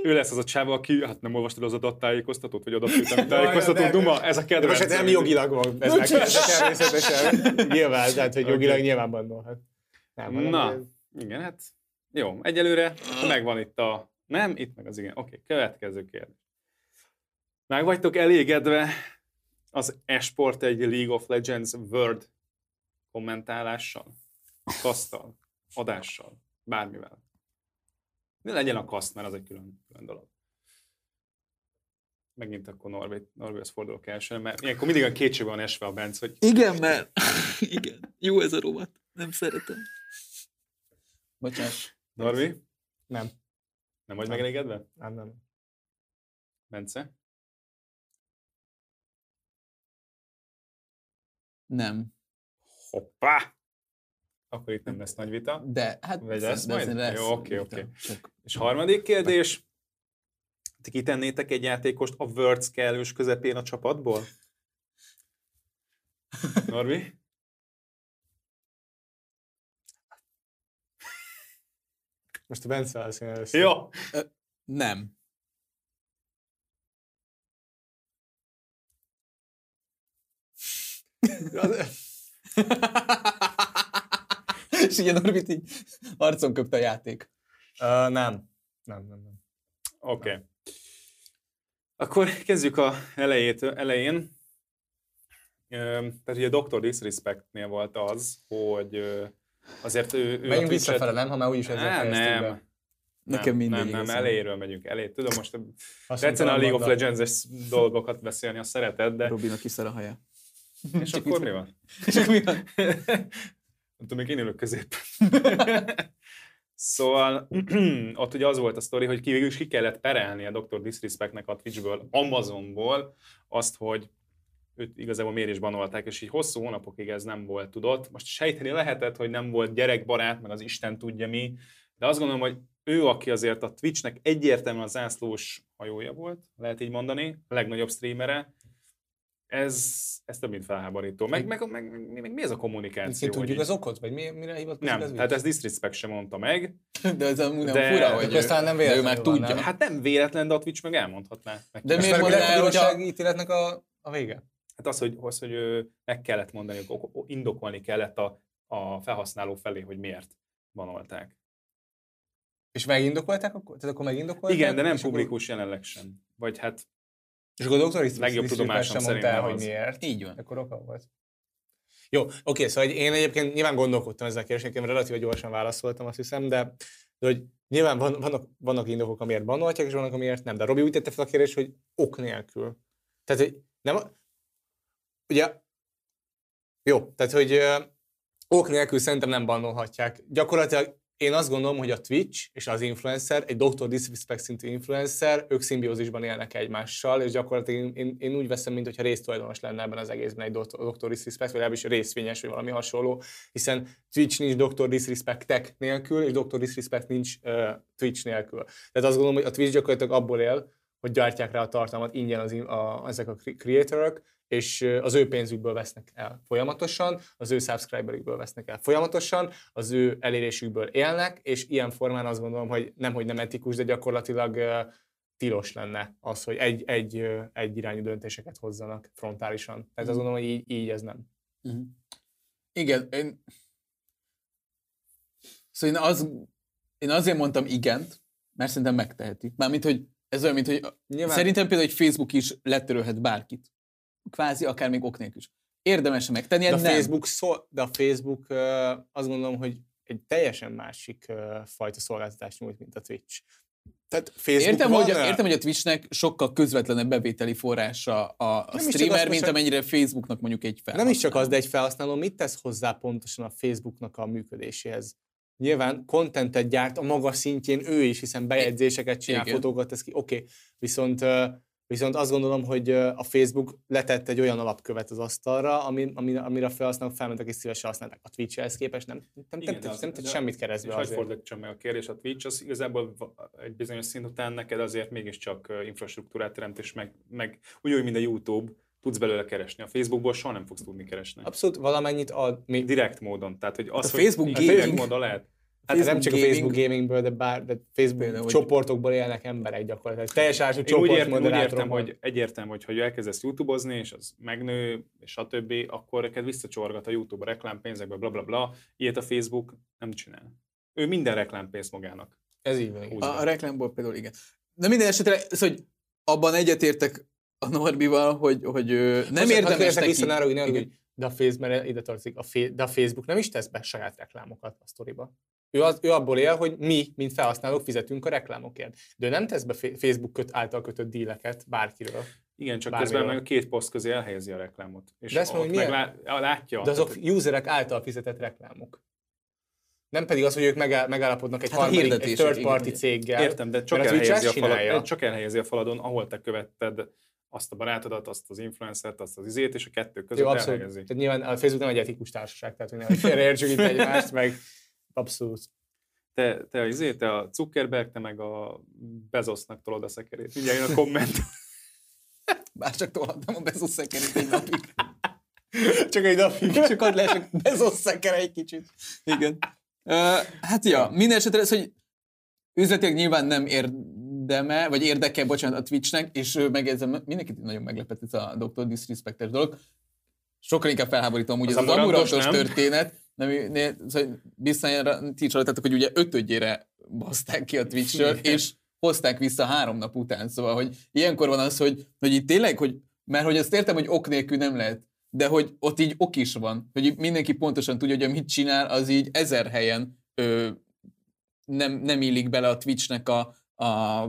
Ő lesz az a csáva, aki, hát nem olvastad az adattájékoztatót, vagy nem. Duma, ez a De kedvenc. most hát nem jogilag van ez meg, természetesen. Nyilván, tehát hogy jogilag nyilván bannolhat. Nem, hanem Na, ez- igen, hát jó, egyelőre megvan itt a nem, itt meg az igen. Oké, okay, következő kérdés. Meg vagytok elégedve az esport egy League of Legends World kommentálással, kasztal, adással, bármivel. Ne legyen a kaszt, mert az egy külön, külön dolog. Megint akkor Norbi, Norbihoz fordulok elsőre, mert ilyenkor mindig a kétség van esve a Bence, hogy Igen, mert... Igen. Jó ez a rovat. Nem szeretem. Bocsánat. Norbi, Nem, nem vagy megelégedve? nem, nem. Bence? Nem. Hoppá! Akkor itt nem lesz nagy vita. De, hát... Vagy lesz de majd? lesz Jó, oké, oké. Csak És harmadik kérdés. Ti kitennétek egy játékost a Words kellős közepén a csapatból? Norbi? Most a Bence válaszol először. Jó. Nem. És ilyen Orbit így arcon köpte a játék. Uh, nem. Nem, nem, nem. Oké. Okay. Akkor kezdjük a elejétől, elején. Tehát ugye Dr. Disrespectnél volt az, hogy azért ő... ő a Menjünk visszafele, nem? Ha már úgyis ezzel Á, nem. be. Nekem nem, mindegy Nem, nem, igazából. elejéről megyünk elé. Tudom, most tetszene a League of. Legends-es dolgokat beszélni, azt szereted, de Robinak kiszar a haja. És akkor mi van? Csak mi van? Nem tudom, még én ülök középen. szóval ott ugye az volt a sztori, hogy végül is ki kellett perelni a Dr. Disrespectnek a Twitchből, Amazonból azt, hogy őt igazából miért is banolták, és így hosszú hónapokig ez nem volt tudott. Most sejteni lehetett, hogy nem volt gyerekbarát, meg az Isten tudja mi, de azt gondolom, hogy ő, aki azért a Twitchnek egyértelműen a zászlós hajója volt, lehet így mondani, a legnagyobb streamere, ez, ez több mint felháborító. Meg, meg, meg, meg, meg mi ez a kommunikáció? Ki tudjuk így- az okot? Vagy mi, mire hivatkozik Nem, az tehát ez Disrespect sem mondta meg. De ez amúgy nem De- fura, de hogy akkor aztán nem de ő már van, tudja. nem? Hát nem véletlen, de a Twitch meg elmondhatná. Neki. De miért meg mondaná lehet, el, hogy a ítéletnek a, a vége? Hát az, hogy, az, hogy meg kellett mondani, indokolni kellett a, a felhasználó felé, hogy miért banolták. És megindokolták akkor? Tehát akkor megindokolták? Igen, de nem és akkor- publikus jelenleg sem. Vagy hát És akkor a doktor is Legjobb tudomásom sem mondta el, hogy miért. Így van. Akkor oka volt. Jó, oké, szóval én egyébként nyilván gondolkodtam ezzel a kérdésen, én relatíve gyorsan válaszoltam, azt hiszem, de, de hogy nyilván van, vannak, vannak indokok, amiért banolhatják, és vannak, amiért nem. De Robi úgy tette fel a kérdést, hogy ok nélkül. Tehát, hogy nem, ugye, jó, tehát, hogy ok nélkül szerintem nem bannolhatják. Gyakorlatilag én azt gondolom, hogy a Twitch és az influencer, egy Dr. Disrespect szintű influencer, ők szimbiózisban élnek egymással, és gyakorlatilag én, én, én úgy veszem, mintha résztulajdonos lenne ebben az egészben egy Dr. Disrespect, vagy legalábbis részvényes, vagy valami hasonló, hiszen Twitch nincs Dr. Disrespect nélkül, és Dr. Disrespect nincs uh, Twitch nélkül. Tehát azt gondolom, hogy a Twitch gyakorlatilag abból él, hogy gyártják rá a tartalmat ingyen az, a, ezek a cre- creatorok, és az ő pénzükből vesznek el folyamatosan, az ő subscriberükből vesznek el folyamatosan, az ő elérésükből élnek, és ilyen formán azt gondolom, hogy nem, hogy nem etikus, de gyakorlatilag tilos lenne az, hogy egy, egy, egy irányú döntéseket hozzanak frontálisan. Tehát azt gondolom, hogy így, így ez nem. Mhm. Igen, én... Szóval én, az, én azért mondtam igent, mert szerintem megteheti. Mármint, hogy ez olyan, mint hogy Nyilván- szerintem például egy Facebook is letörölhet bárkit. Kvázi, akár még ok nélkül is. Érdemes megtenni, De a nem. Facebook, szó, de a Facebook azt gondolom, hogy egy teljesen másik fajta szolgáltatást nyújt, mint a Twitch. Tehát Facebook Értem van, hogy, ö, értem, hogy a Twitchnek sokkal közvetlenebb bevételi forrása a, a streamer, az, mint amennyire Facebooknak mondjuk egy felhasználó. Nem is csak az, de egy felhasználó mit tesz hozzá pontosan a Facebooknak a működéséhez? Nyilván kontentet gyárt a maga szintjén ő is, hiszen bejegyzéseket csinál, Igen. fotókat tesz ki, oké. Okay. Viszont, viszont azt gondolom, hogy a Facebook letett egy olyan alapkövet az asztalra, ami, ami, amire a felhasználók felmentek és szívesen használták. A Twitch-hez képest nem, nem, nem, Igen, nem, az- nem tett semmit keresztbe És fordítsam meg a kérdés, a Twitch az igazából egy bizonyos szint után neked azért mégiscsak infrastruktúrát teremt, és meg, meg úgy, mint a YouTube, tudsz belőle keresni. A Facebookból soha nem fogsz tudni keresni. Abszolút valamennyit ad. Mi, Direkt módon. Tehát, hogy az, a hogy Facebook a Facebook módon lehet. Hát Facebook nem csak a gaming- Facebook gamingből, de bár de Facebook Például, hogy- csoportokból élnek emberek gyakorlatilag. Teljes ársú Én úgy csoport értem, úgy értem, hogy egyértelmű, hogy ha elkezdesz YouTube-ozni, és az megnő, és stb., akkor neked visszacsorgat a YouTube a reklámpénzekbe, bla bla bla. Ilyet a Facebook nem csinál. Ő minden reklámpénzt magának. Ez így van. A, a reklámból például igen. De minden esetre, ez, hogy abban egyetértek a Norbival, hogy, hogy nem érdemes neki. vissza arra, hogy, ne, Igen. hogy de a, Facebook, mert ide tartozik, a, Fe- de a Facebook nem is tesz be saját reklámokat a sztoriba. Ő, az, ő abból él, hogy mi, mint felhasználók fizetünk a reklámokért. De ő nem tesz be Facebook köt, által kötött díleket bárkiről. Igen, csak Bármiről. közben meg a két poszt közé elhelyezi a reklámot. És De ezt mondom, hogy meg lá, látja. De azok Tehát, userek által fizetett reklámok. Nem pedig az, hogy ők megáll, megállapodnak egy Hát harmadik, egy third igen, party ugye. céggel. Értem, de csak elhelyezi, a falad, csak elhelyezi a faladon, ahol te követted azt a barátodat, azt az influencert, azt az izét, és a kettő között Jó, abszolút. elhelyezi. Tehát nyilván a Facebook nem egy etikus társaság, tehát hogy félreértsük itt egymást, meg abszolút. Te, te, izé, te a Zuckerberg, te meg a Bezosnak tolod a szekerét. Mindjárt jön a komment. Bár csak tolhattam a Bezos szekerét egy napig. Csak egy napig. Csak add le, csak Bezos szekere egy kicsit. Igen. Uh, hát ja, minden esetre ez, hogy üzletileg nyilván nem érdeme, vagy érdeke, bocsánat, a Twitchnek, és meg ez a, mindenkit nagyon meglepett ez a Dr. Disrespectes dolog. Sokkal inkább felháborító amúgy Az ez az amurantos, történet. Nem, ne, szóval bizonyára ti is hallottatok, hogy ugye ötödjére baszták ki a Twitchről, Igen. és hozták vissza három nap után. Szóval, hogy ilyenkor van az, hogy, hogy itt tényleg, hogy, mert hogy azt értem, hogy ok nélkül nem lehet, de hogy ott így ok is van, hogy mindenki pontosan tudja, hogy amit csinál, az így ezer helyen ö, nem, nem illik bele a Twitchnek a, a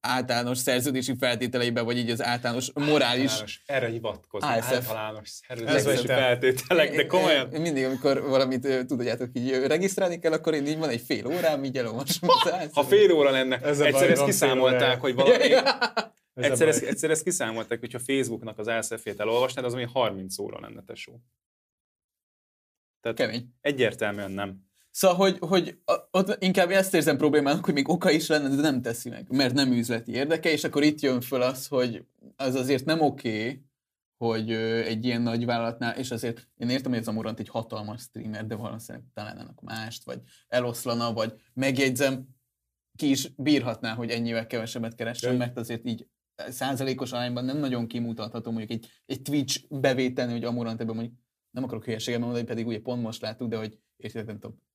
általános szerződési feltételeibe, vagy így az általános morális... Általános, erre hivatkozni. ASF. Általános szerződési feltételek, de komolyan. Mindig, amikor valamit tudjátok, így regisztrálni kell, akkor én így van egy fél órám, így elolvasom. Ha fél óra lenne, Ez a egyszer ezt kiszámolták, hogy valami... Egyszer ezt, egyszer ezt kiszámolták, hogyha Facebooknak az ASF-ét elolvasnád, az ami 30 óra lenne, tesó. Tehát Kemény. egyértelműen nem. Szóval, hogy, hogy ott inkább ezt érzem problémának, hogy még oka is lenne, de nem teszi meg, mert nem üzleti érdeke, és akkor itt jön föl az, hogy az azért nem oké, hogy egy ilyen nagy vállalatnál, és azért én értem, hogy ez a Morant egy hatalmas streamer, de valószínűleg találnának mást, vagy eloszlana, vagy megjegyzem, ki is bírhatná, hogy ennyivel kevesebbet keressen, mert azért így százalékos arányban nem nagyon kimutatható mondjuk egy, egy Twitch bevételni, hogy Amorant ebben mondjuk nem akarok hülyeséget mondani, pedig ugye pont most láttuk, de hogy értitek, nem tudom,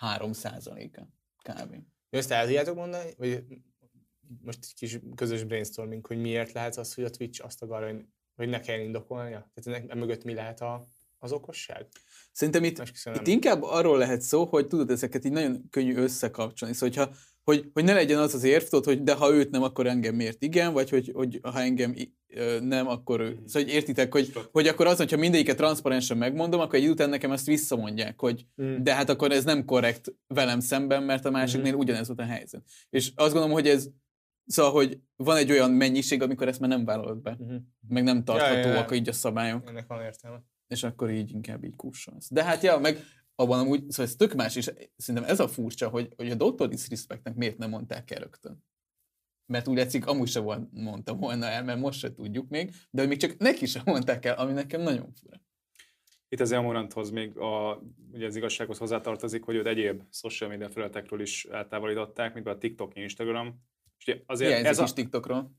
3 százaléka kb. Jó, Ezt el tudjátok mondani? Vagy most egy kis közös brainstorming, hogy miért lehet az, hogy a Twitch azt akarja, hogy, ne kelljen indokolnia? Tehát ennek mögött mi lehet a, az okosság? Szerintem itt, itt inkább arról lehet szó, hogy tudod, ezeket így nagyon könnyű összekapcsolni. Szóval, hogyha, hogy, hogy ne legyen az az érv, tudod, hogy de ha őt nem, akkor engem miért igen, vagy hogy, hogy ha engem nem, akkor ő. Szóval, hogy értitek, hogy, hogy akkor az, hogyha mindegyiket transzparensen megmondom, akkor egy idő után nekem ezt visszamondják, hogy Mm. de hát akkor ez nem korrekt velem szemben, mert a másiknél ugyanez volt a helyzet. És azt gondolom, hogy ez, szóval, hogy van egy olyan mennyiség, amikor ezt már nem vállalod be, Mhm. meg nem tarthatóak Ja, ja, ja. így a szabályok Ennek van értelme. és akkor így inkább így kussolsz. De hát ja, meg abban amúgy, szóval ez tök más, és szerintem ez a furcsa, hogy, hogy a Dr. Disrespectnek miért nem mondták el rögtön. Mert úgy látszik, amúgy se volt, mondta volna el, mert most se tudjuk még, de hogy még csak neki sem mondták el, ami nekem nagyon fura. Itt az Elmoranthoz még a, ugye az igazsághoz hozzátartozik, hogy őt egyéb social media felületekről is eltávolították, mint a TikTok, Instagram. És ugye azért Hiányzik ez a, is TikTokról.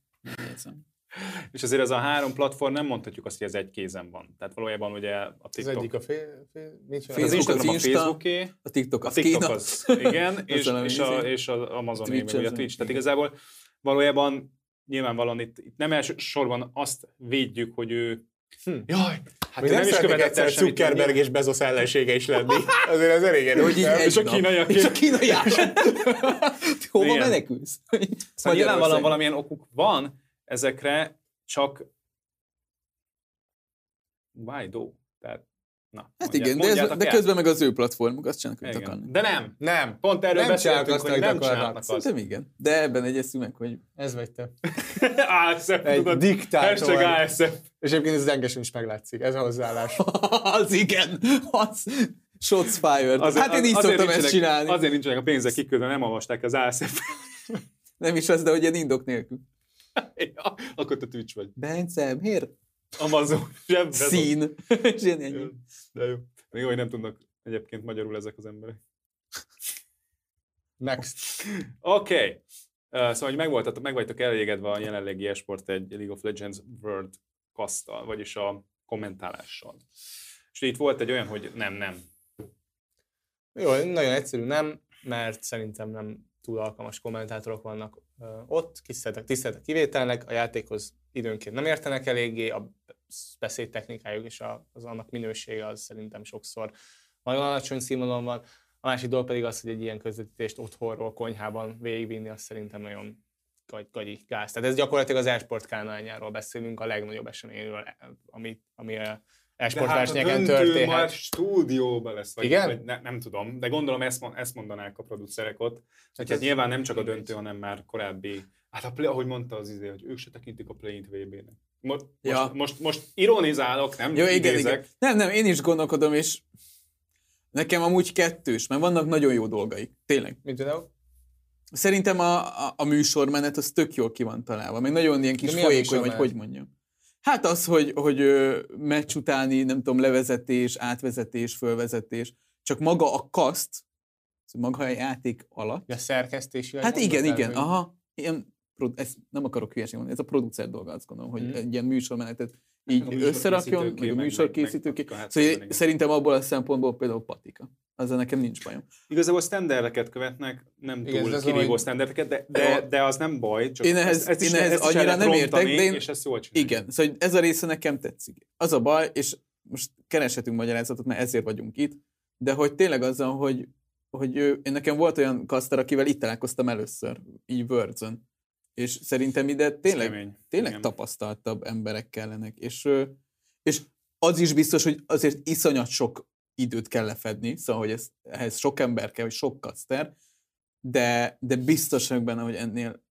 És azért ez a három platform nem mondhatjuk azt, hogy ez egy kézen van. Tehát valójában ugye a Az TikTok, egyik a fél, fél olyan- az Facebook, Instagram a az Insta, Facebooké, A TikTok a az TikTok Kína. az, igen, és, és, a, és az Amazon Twitch ugye a az- Twitch. Tehát igen. igazából valójában nyilvánvalóan itt, itt nem elsősorban azt védjük, hogy ő Hm. Jaj, hát nem, nem is követett el. Zuckerberg és Bezos ellensége is lenni. Azért ez elég erős. És a kínaiak És a kínaiak. Hova menekülsz? Szóval nyilvánvalóan valamilyen okuk van ezekre, csak why do? Tehát, na, Hát mondját- igen, de, ez, de el. közben meg az ő platformuk, azt csinálnak, amit Igen. akarnak. De nem, Nem. pont erről Nem beszéltünk, azt, hogy nem akarnak. csinálnak azt. Szerintem igen. De ebben egyeztünk meg, hogy Ez vagy te. ASF, Egy tudod, diktátor. ASF. És egyébként ez zengesen is meglátszik. Ez a hozzáállás. az igen, az shots fired. Azért- hát én így szoktam ezt csinálni. Azért nincsenek a pénzek kiküldve, nem olvasták az ASF. Nem is az, de hogy ilyen indok nélkül. ja, akkor te Twitch vagy. Bence, miért? Amazon, zsebbe. Szín. És ilyen ennyi. De jó. Még hogy nem tudnak egyébként magyarul ezek az emberek. Next. Oké. Okay. Uh, szóval, hogy meg, voltatok, meg vagytok elégedve a jelenlegi esport egy League of Legends World kasztal, vagyis a kommentálással. És itt volt egy olyan, hogy nem, nem. Jó, nagyon egyszerű nem, mert szerintem nem túl alkalmas kommentátorok vannak ott, tiszteltek, tiszteltek kivételnek, a játékhoz időnként nem értenek eléggé, a beszédtechnikájuk és az annak minősége az szerintem sokszor nagyon alacsony színvonalon van. A másik dolog pedig az, hogy egy ilyen közvetítést otthonról, konyhában végigvinni, az szerintem nagyon gagy, gáz. Tehát ez gyakorlatilag az e-sport beszélünk, a legnagyobb eseményről, ami, ami a e-sport versenyeken történhet. stúdióban lesz. Vagy, Igen? Vagy ne, nem tudom, de gondolom ezt, ezt mondanák a producerek ott. Hát nyilván nem csak a döntő, hanem már korábbi, hát a play, ahogy mondta az izé, hogy ők se tekintik a play-int VB-nek. Most, Ja. most, most, most ironizálok, nem Jó, igen, igen. Nem, nem, én is gondolkodom, és nekem amúgy kettős, mert vannak nagyon jó dolgai. Tényleg. Mint például? Szerintem a, a, a műsormenet az tök jól ki van találva, meg nagyon ilyen kis folyékony, vagy hogy mondjam. Hát az, hogy, hogy meccs utáni, nem tudom, levezetés, átvezetés, fölvezetés, csak maga a kaszt, maga a játék alatt. Ja, szerkesztésileg Hát igen, igen, hogy- aha. Ilyen, ezt nem akarok hülyeség mondani, ez a producer dolga, azt gondolom, hogy Mhm. egy ilyen műsormenetet így A összerakjon, meg a műsorkészítőké. Szóval hát, igen. szerintem abból a szempontból például patika. Azzal nekem nincs bajom. Igazából standardeket követnek, nem Igen, túl az, kirívó standardeket, de, de, de az nem baj. Csak Én ehhez- ezt, ezt is, én ehhez ezt is annyira nem értek, de én- És ezt jól csinálják. Igen, szóval ez a része nekem tetszik. Az a baj, és most kereshetünk magyarázatot, mert ezért vagyunk itt, de hogy tényleg azzal, hogy hogy ő, én nekem volt olyan kaszter, akivel itt találkoztam először, így words És szerintem ide tényleg, kemény. tényleg Igen. tapasztaltabb emberek kellenek. És, és az is biztos, hogy azért iszonyat sok időt kell lefedni, szóval, hogy ez, ehhez sok ember kell, vagy sok kaszter, de, de biztos vagyok benne, hogy ennél,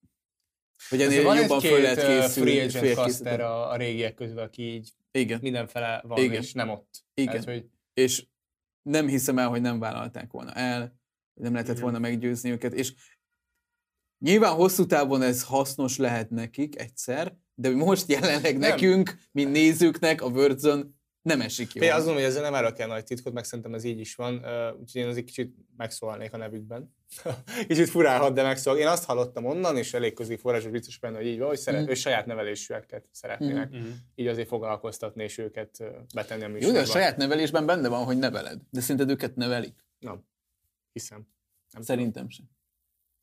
hogy ennél van jobban föl lehet készülni. free agent caster a, a régiek közül, aki így Igen. mindenfele van, Igen. és nem ott. Igen. Tehát, hogy és nem hiszem el, hogy nem vállalták volna el, nem lehetett Igen. volna meggyőzni őket, és nyilván hosszú távon ez hasznos lehet nekik egyszer, de most jelenleg Nem. nekünk, mint nézőknek a Wordzon nem esik jól. Én azt hogy ezzel nem árok el nagy titkot, meg szerintem ez így is van, úgyhogy én azért kicsit megszólalnék a nevükben. kicsit furálhat, de megszól. Én azt hallottam onnan, és elég közé forrásos biztos benne, hogy így van, hogy szeret, Mhm. ő saját nevelésűeket szeretnének. Mhm. Így azért foglalkoztatni, és őket betenni a Jó, műsorba. de a saját nevelésben benne van, hogy neveled. De szerinted őket nevelik? Nem. Hiszem. Nem Szerintem sem.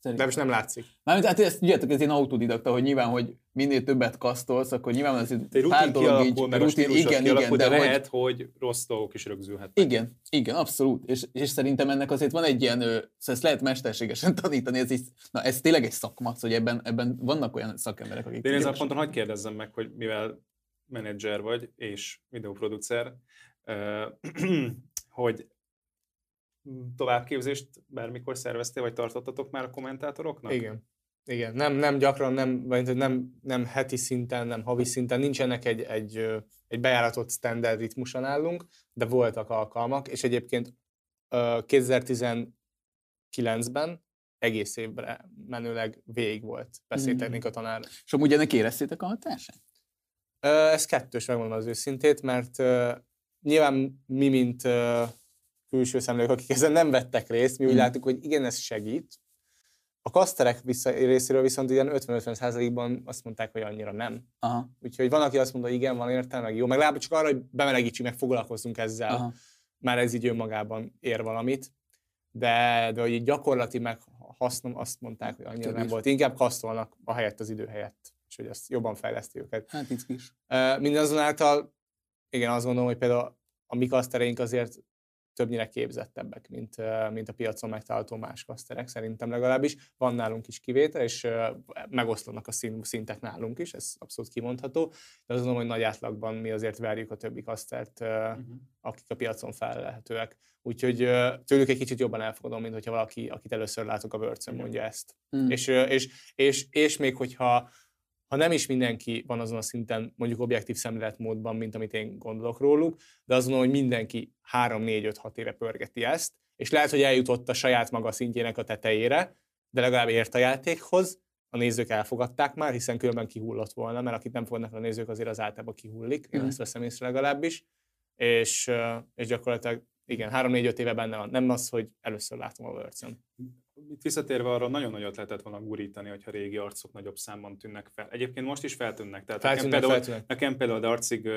De Szerintem. most nem látszik. Mármint hát ezt tudjátok, ez én autodidakta, hogy nyilván, hogy minél többet kasztolsz, akkor nyilván az Egy pár rutin dolog így, kialakul, meg rutin, igen, kialakul, igen, de, de hogy, lehet, hogy rossz dolgok is rögzülhetnek. Igen, igen, abszolút. És, és szerintem ennek azért van egy ilyen, szóval ezt lehet mesterségesen tanítani, ez, is, na, ez tényleg egy szakma, hogy ebben, ebben vannak olyan szakemberek, akik... De én ezen a ponton hagyd kérdezzem meg, hogy mivel menedzser vagy és videóproducer, hogy továbbképzést bármikor szerveztél, vagy tartottatok már a kommentátoroknak? Igen. Igen, nem, nem gyakran, nem, vagy nem, nem heti szinten, nem havi szinten, nincsenek egy, egy, egy bejáratott standard ritmusan állunk, de voltak alkalmak, és egyébként ö, 2019-ben egész évre menőleg végig volt beszédtechnika tanár. És amúgy ennek éreztétek a hatását? Ez kettős, megmondom az őszintét, mert nyilván mi, mint külső szemlők, akik ezen nem vettek részt, mi úgy Mm. láttuk, hogy igen, ez segít. A kaszterek vissza, részéről viszont ilyen 50-50%-ban azt mondták, hogy annyira nem. Aha, Úgyhogy van, aki azt mondta, hogy igen, van értelme, meg jó, meg legalább csak arra, hogy bemelegítsük, meg foglalkozzunk ezzel. aha. Már ez így önmagában ér valamit. De, de hogy így gyakorlati meg hasznom, azt mondták, hogy annyira nem Kevés. volt. Inkább kasztolnak a helyett az idő helyett, és hogy ezt jobban fejleszti őket. Hát itt is. Mindazonáltal, igen, azt gondolom, hogy például a mi kasztereink azért többnyire képzettebbek, mint, mint a piacon megtalálható más kaszterek, szerintem legalábbis. Van nálunk is kivétel, és megoszlanak a szintek nálunk is, ez abszolút kimondható, de azt gondolom, hogy nagy átlagban mi azért verjük a többi kasztert, ö, Mhm. akik a piacon felelhetőek. Úgyhogy tőlük egy kicsit jobban elfogadom, mint hogyha valaki, akit először látok a bőrcön, mondja ezt. Mm. És, és, és, és még hogyha ha nem is mindenki van azon a szinten, mondjuk objektív szemléletmódban, mint amit én gondolok róluk, de azt gondolom, hogy mindenki 3-4-5-6 éve pörgeti ezt, és lehet, hogy eljutott a saját maga szintjének a tetejére, de legalább ért a játékhoz, a nézők elfogadták már, hiszen különben kihullott volna, mert akit nem fogadnak a nézők, azért az általában kihullik, én Mhm. ezt veszem észre legalábbis, és, és gyakorlatilag igen, 3-4-5 éve benne van. Nem az, hogy először látom a Words-on. Itt visszatérve arra, nagyon nagyot lehetett volna gurítani, hogyha régi arcok nagyobb számban tűnnek fel. Egyébként most is feltűnnek. Tehát nekem Feltűnnek, például, feltűnnek. nekem például Darcig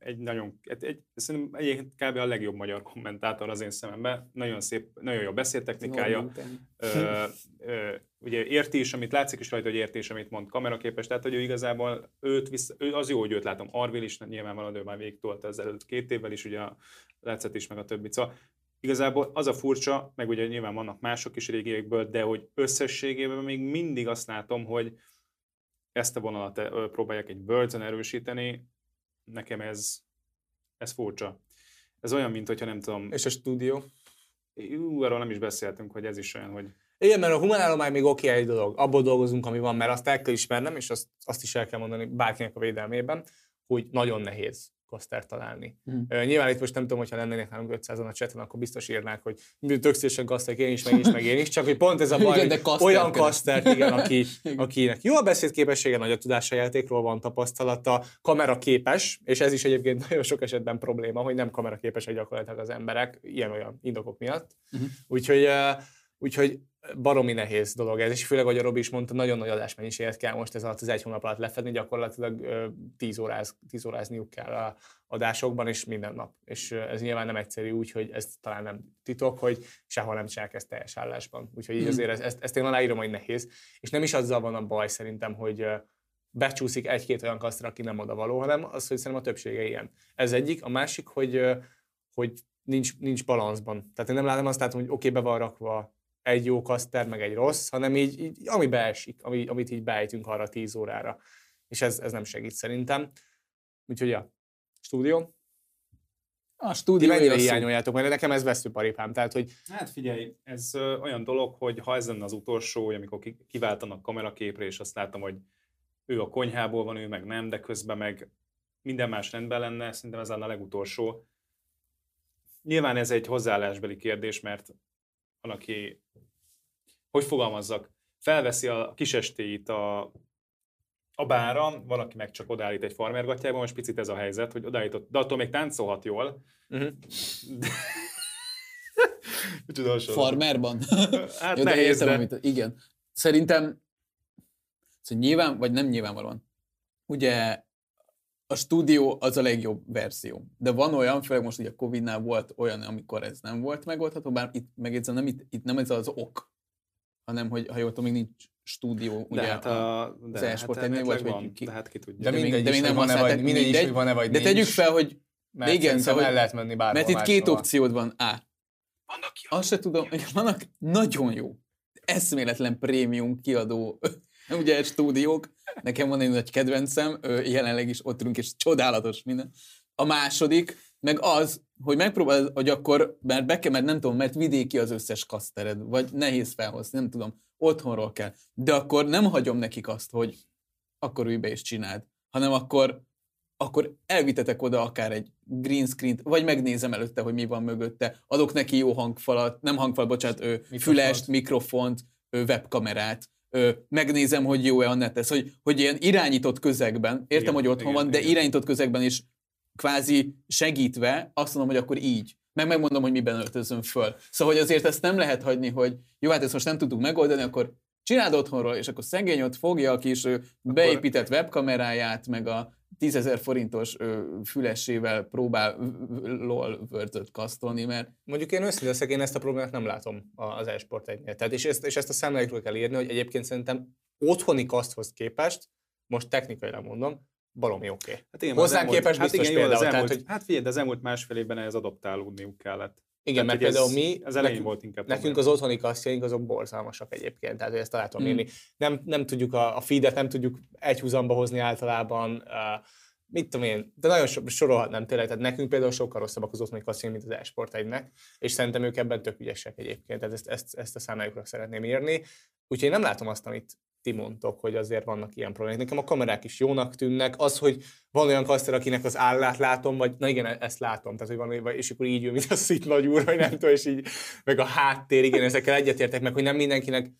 egy nagyon, egy, egy, szerintem egyébként kb. a legjobb magyar kommentátor az én szememben. Nagyon szép, nagyon jó beszédtechnikája. Ö, ö, ugye érti is, amit látszik is rajta, hogy érti is, amit mond kameraképes, tehát hogy ő igazából őt vissza, ő, az jó, hogy őt látom. Arvil is nyilvánvalóan ő már végig tolta az előtt két évvel is, ugye a Lecet is, meg a többi. Szóval igazából az a furcsa, meg ugye nyilván vannak mások is régiekből, de hogy összességében még mindig azt látom, hogy ezt a vonalat próbálják egy words erősíteni, nekem ez, ez furcsa. Ez olyan, mint hogyha nem tudom, És a stúdió? ú, arról nem is beszéltünk, hogy ez is olyan, hogy Igen, mert a humánállomány még oké egy dolog. Abból dolgozunk, ami van, mert azt el kell ismernem, és azt, azt is el kell mondani bárkinek a védelmében, hogy nagyon nehéz kasztert találni. Mhm. Uh, nyilván itt most nem tudom, hogyha lennének nálunk 500-an a chaten, akkor biztos írnák, hogy tök szívesen kaszterek, én is, meg én is, meg én is, csak hogy pont ez a baj, Igen, de kasztert olyan kasztert, igen, aki, akinek jó a beszédképessége, nagy a tudása játékról, van tapasztalata, kamera képes, és ez is egyébként nagyon sok esetben probléma, hogy nem kamera képesek gyakorlatilag az emberek, ilyen-olyan indokok miatt. Mhm. Úgyhogy, uh, úgyhogy baromi nehéz dolog ez, és főleg, ahogy a Robi is mondta, nagyon nagy adásmennyiséget kell most ez alatt az egy hónap alatt lefedni, gyakorlatilag ö, 10, óráz, 10 órázniuk kell a adásokban, és minden nap. És ez nyilván nem egyszerű úgy, hogy ez talán nem titok, hogy sehol nem csinálják ezt teljes állásban. Úgyhogy így Mhm. azért ezt, ezt, ezt én aláírom, hogy nehéz. És nem is azzal van a baj szerintem, hogy becsúszik egy-két olyan kasztra, aki nem oda való, hanem az, hogy szerintem a többsége ilyen. Ez egyik. A másik, hogy, hogy nincs, nincs balanszban. Tehát én nem látom azt látom, hogy oké, okay, be van rakva egy jó kaszter, meg egy rossz, hanem így, így ami beesik, ami, amit így beejtünk arra 10 órára. És ez, ez nem segít szerintem. Úgyhogy ja, stúdió. A Ti stúdió mennyire az szó. hiányoljátok, mert nekem ez veszőparipám. Tehát, hogy Hát figyelj, ez ö, olyan dolog, hogy ha ez lenne az utolsó, hogy amikor ki- kiváltanak kameraképre, és azt látom, hogy ő a konyhából van, ő meg nem, de közben meg minden más rendben lenne, szerintem ez lenne a legutolsó. Nyilván ez egy hozzáállásbeli kérdés, mert van, aki, hogy fogalmazzak, felveszi a kisestéit a, a bára, van, aki meg csak odállít egy farmergatjában, most picit ez a helyzet, hogy odállított, de attól még táncolhat jól. uh-huh. Micsoda hasonló. Farmerban. Hát Jó, de nehéz, értem, de... amit, igen. Szerintem, szóval nyilván, vagy nem nyilvánvalóan, ugye a stúdió az a legjobb verzió. De van olyan, főleg most ugye a Covid-nál volt olyan, amikor ez nem volt megoldható, bár itt megjegyzem, nem, itt, itt nem ez az ok, hanem hogy ha jól tudom, még nincs stúdió, ugye de hát a, de az e-sport ennél volt, elméletileg vagy van, ki- de hát ki tudja. De még- mindegy, de még nem van-e vagy, mindegy mindegy. van-e vagy De nincs, tegyük fel, hogy mert igen, szóval, el hogy- lehet menni bárhol mert itt két opciód van. A. Vannak Azt se tudom, hogy vannak nagyon jó, eszméletlen prémium kiadó ugye stúdiók. Nekem van egy nagy kedvencem, jelenleg is ott ülünk, és csodálatos minden. A második, meg az, hogy megpróbálod, hogy akkor, mert be kell, mert nem tudom, mert vidéki az összes kasztered, vagy nehéz felhozni, nem tudom, otthonról kell. De akkor nem hagyom nekik azt, hogy akkor ülj be és csináld, hanem akkor akkor elvitetek oda akár egy green screen vagy megnézem előtte, hogy mi van mögötte, adok neki jó hangfalat, nem hangfal, bocsánat, ő, fülest, mikrofont, ő, webkamerát, ő, megnézem, hogy jó-e a net, ez, hogy, hogy ilyen irányított közegben, értem, Igen, hogy otthon igen, van, de igen. irányított közegben is kvázi segítve azt mondom, hogy akkor így. Meg megmondom, hogy miben öltözöm föl. Szóval, hogy azért ezt nem lehet hagyni, hogy jó, hát ezt most nem tudtuk megoldani, akkor csináld otthonról, és akkor szegény ott fogja a kis ö, beépített webkameráját, meg a 10 ezer forintos fülesével próbál LOL word kasztolni, mert Mondjuk én őszintén leszek, én ezt a problémát nem látom az e-sport egynél. Tehát és ezt, és ezt a számláikról kell írni, hogy egyébként szerintem otthoni kaszthoz képest, most technikailag mondom, baromi oké. Okay. Hát igen, Hozzánk az elmúlt- képest hát biztos igen, jó, az például, elmúlt, tehát, hogy- Hát figyelj, de az elmúlt másfél évben ez adoptálódniuk kellett. Igen, mert Tehát, hogy például mi, Az nekünk, volt inkább. nekünk az otthoni kasztjaink azok borzalmasak egyébként, tehát ezt alá tudom írni. Nem, nem tudjuk a, a feedet, nem tudjuk egyhuzamba hozni általában, uh, mit tudom én, de nagyon so, sorolhatnám tényleg, tehát nekünk például sokkal rosszabbak az otthoni kasztjaink, mint az e-sport egynek, és szerintem ők ebben tök ügyesek egyébként, tehát ezt, ezt, ezt a számlájukra szeretném írni. Úgyhogy én nem látom azt, amit ti mondtok, hogy azért vannak ilyen problémák. Nekem a kamerák is jónak tűnnek. Az, hogy van olyan kaszter, akinek az állát látom, vagy na igen, ezt látom, tehát hogy van, és akkor így ül, mint a szit nagy úr, vagy nem tudom, és így, meg a háttér, igen, ezekkel egyetértek meg, hogy nem mindenkinek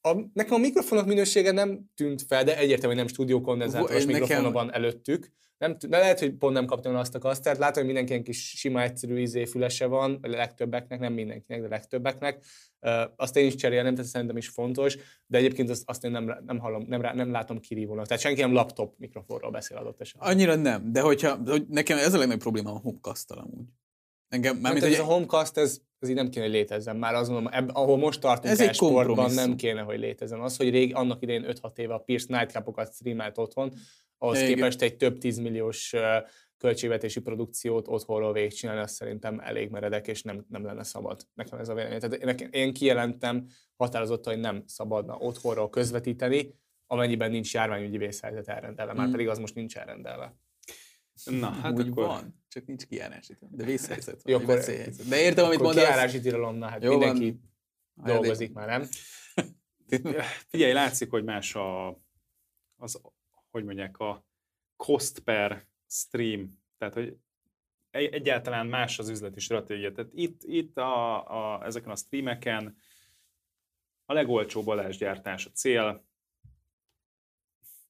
a, nekem a mikrofonok minősége nem tűnt fel, de egyértelműen nem stúdiókondenzátoros Nekem- mikrofona van előttük. Nem, de lehet, hogy pont nem kaptam azt a kasztert. Látom, hogy mindenkinek kis sima, egyszerű izé fülese van, a legtöbbeknek, nem mindenkinek, de legtöbbeknek. Uh, azt én is cserélem, tehát szerintem is fontos, de egyébként azt, azt én nem, nem, hallom, nem, nem látom kirívónak. Tehát senki nem laptop mikrofonról beszél adott esetben. annyira nem. De hogyha, hogy nekem ez a legnagyobb probléma a homecast amúgy. Engem, Mármint, mármint, ez hogy a homecast, ez, ez így nem kéne, hogy létezzen. Már azt mondom, ebb, ahol most tartunk Ez egy kompromisszum. nem kéne, hogy létezzen. Az, hogy rég, annak idején 5-6 éve a Pierce Nightcapokat streamelt otthon, ahhoz Igen. képest egy több 10 milliós ö, költségvetési produkciót otthonról végigcsinálni, azt szerintem elég meredek, és nem, nem lenne szabad. Nekem ez a vélemény. Tehát én, én kijelentem határozottan, hogy nem szabadna otthonról közvetíteni, amennyiben nincs járványügyi vészhelyzet elrendelve, már Mm. pedig az most nincs elrendelve. Na, hát úgy akkor... van, csak nincs kijárási. De vészhelyzet Jó, van, akkor- akkor, veszélyhelyzet. De értem, amit mondasz. kiárási tilalom, na hát Jó van. mindenki Hát, dolgozik már, nem? Figyelj, látszik, hogy más a, az, hogy mondják, a cost per stream. Tehát, hogy egy- egyáltalán más az üzleti stratégia. Tehát itt, itt a, a, ezeken a streameken a legolcsóbb adásgyártás a cél,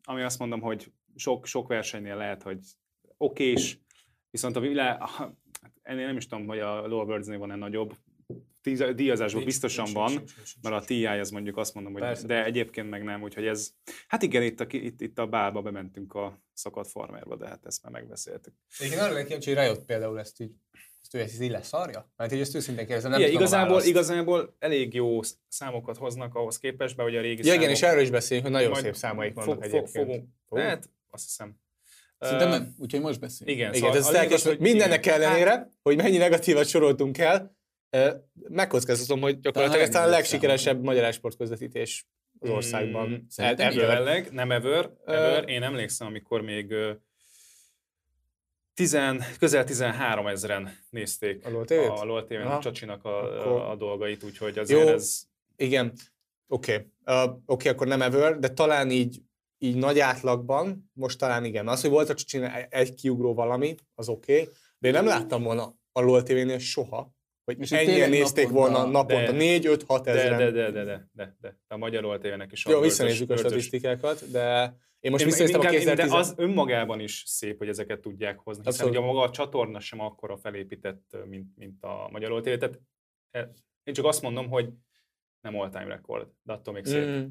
ami azt mondom, hogy sok, sok versenynél lehet, hogy okés, viszont a világ, ennél nem is tudom, hogy a Lower Birds-nél van-e nagyobb, Díjazásból Nincs, biztosan nincs, van, nincs, nincs, mert a TI az mondjuk azt mondom, hogy Persze, de persze. egyébként meg nem, úgyhogy ez, hát igen, itt a, itt, itt a bálba bementünk a szakadt farmerba, de hát ezt már megbeszéltük. Egyébként arra kíváncsi, hogy rájött például ezt így, ő ezt így leszarja? Mert így ezt őszintén kérdezem, nem Igen, tudom igazából, igazából elég jó sz- számokat hoznak ahhoz képest, be, hogy a régi Ja, igen, számok- és erről is beszéljünk, hogy nagyon szép számaik vannak fog- egyébként. Fogunk. Hát, azt hiszem. Szerintem nem, úgyhogy most beszélünk. Igen, Igen, szóval ez az lelkes, igaz, hogy mindennek igen. ellenére, hogy mennyi negatívat soroltunk el, megkockáztatom, hogy gyakorlatilag ez talán a legsikeresebb magyar sportközvetítés az országban. Mm, szerintem ever. Jelenleg, nem ever, ever. Én emlékszem, amikor még ö, tizen, közel 13 ezeren nézték A LOL TV-t? a LOL TV-n Aha. a Csacsinak a, Akkor- a dolgait, úgyhogy azért Jó. ez... Igen, oké. Okay. Uh, oké, okay, akkor nem ever, de talán így, így nagy átlagban, most talán igen. Az, hogy volt a csicsin egy kiugró valami, az oké, okay, de én nem láttam volna a LOL TV-nél soha, hogy És ennyien nézték naponta- volna naponta, De- 4-5-6 De, ezeren. de, de, de, de, de, de, a magyar LOL TV-nek is Jó, visszanézzük a statisztikákat, de én most visszanéztem a inkább- 2010 De az önmagában is szép, hogy ezeket tudják hozni, hiszen ugye maga a csatorna sem akkora felépített, mint, mint a magyar LOL TV. Tehát eh, én csak azt mondom, hogy nem all-time record, de attól még szép. Mm.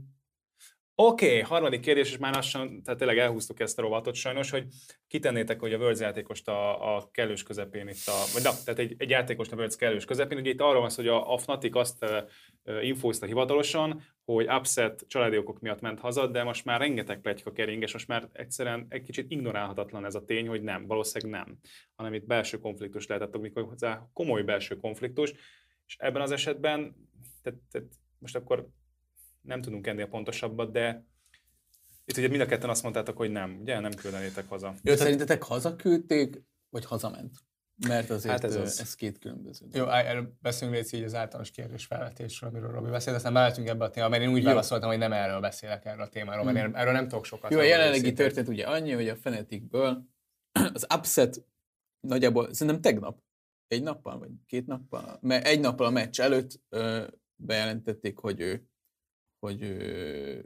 Oké, okay, harmadik kérdés, és már lassan, tehát tényleg elhúztuk ezt a rovatot sajnos, hogy kitennétek, hogy a Worlds játékost a, a kellős közepén itt a, vagy na, tehát egy, egy játékost a Worlds kellős közepén, ugye itt arról van hogy a, a Fnatic azt uh, infózta hivatalosan, hogy upset családi okok miatt ment haza, de most már rengeteg pletyka kering, és most már egyszerűen egy kicsit ignorálhatatlan ez a tény, hogy nem, valószínűleg nem, hanem itt belső konfliktus lehetett, amikor hozzá komoly belső konfliktus, és ebben az esetben, tehát, tehát most akkor nem tudunk ennél pontosabbat, de itt ugye mind a ketten azt mondtátok, hogy nem, ugye nem küldenétek haza. Jó, szerintetek hazaküldték, vagy hazament? Mert azért Hát ez az. ez, két különböző. Jó, erről beszélünk Léci így az általános kérdés felvetésről, amiről Robi beszélt, aztán beletünk ebbe a témába, mert én úgy válaszoltam, hogy nem erről beszélek erről a témáról, mert én erről nem tudok sokat. Jó, a jelenlegi történet ugye annyi, hogy a Fnaticből az upset nagyjából, szerintem tegnap, egy nappal, vagy két nappal, mert egy nappal a meccs előtt ö, bejelentették, hogy ő, hogy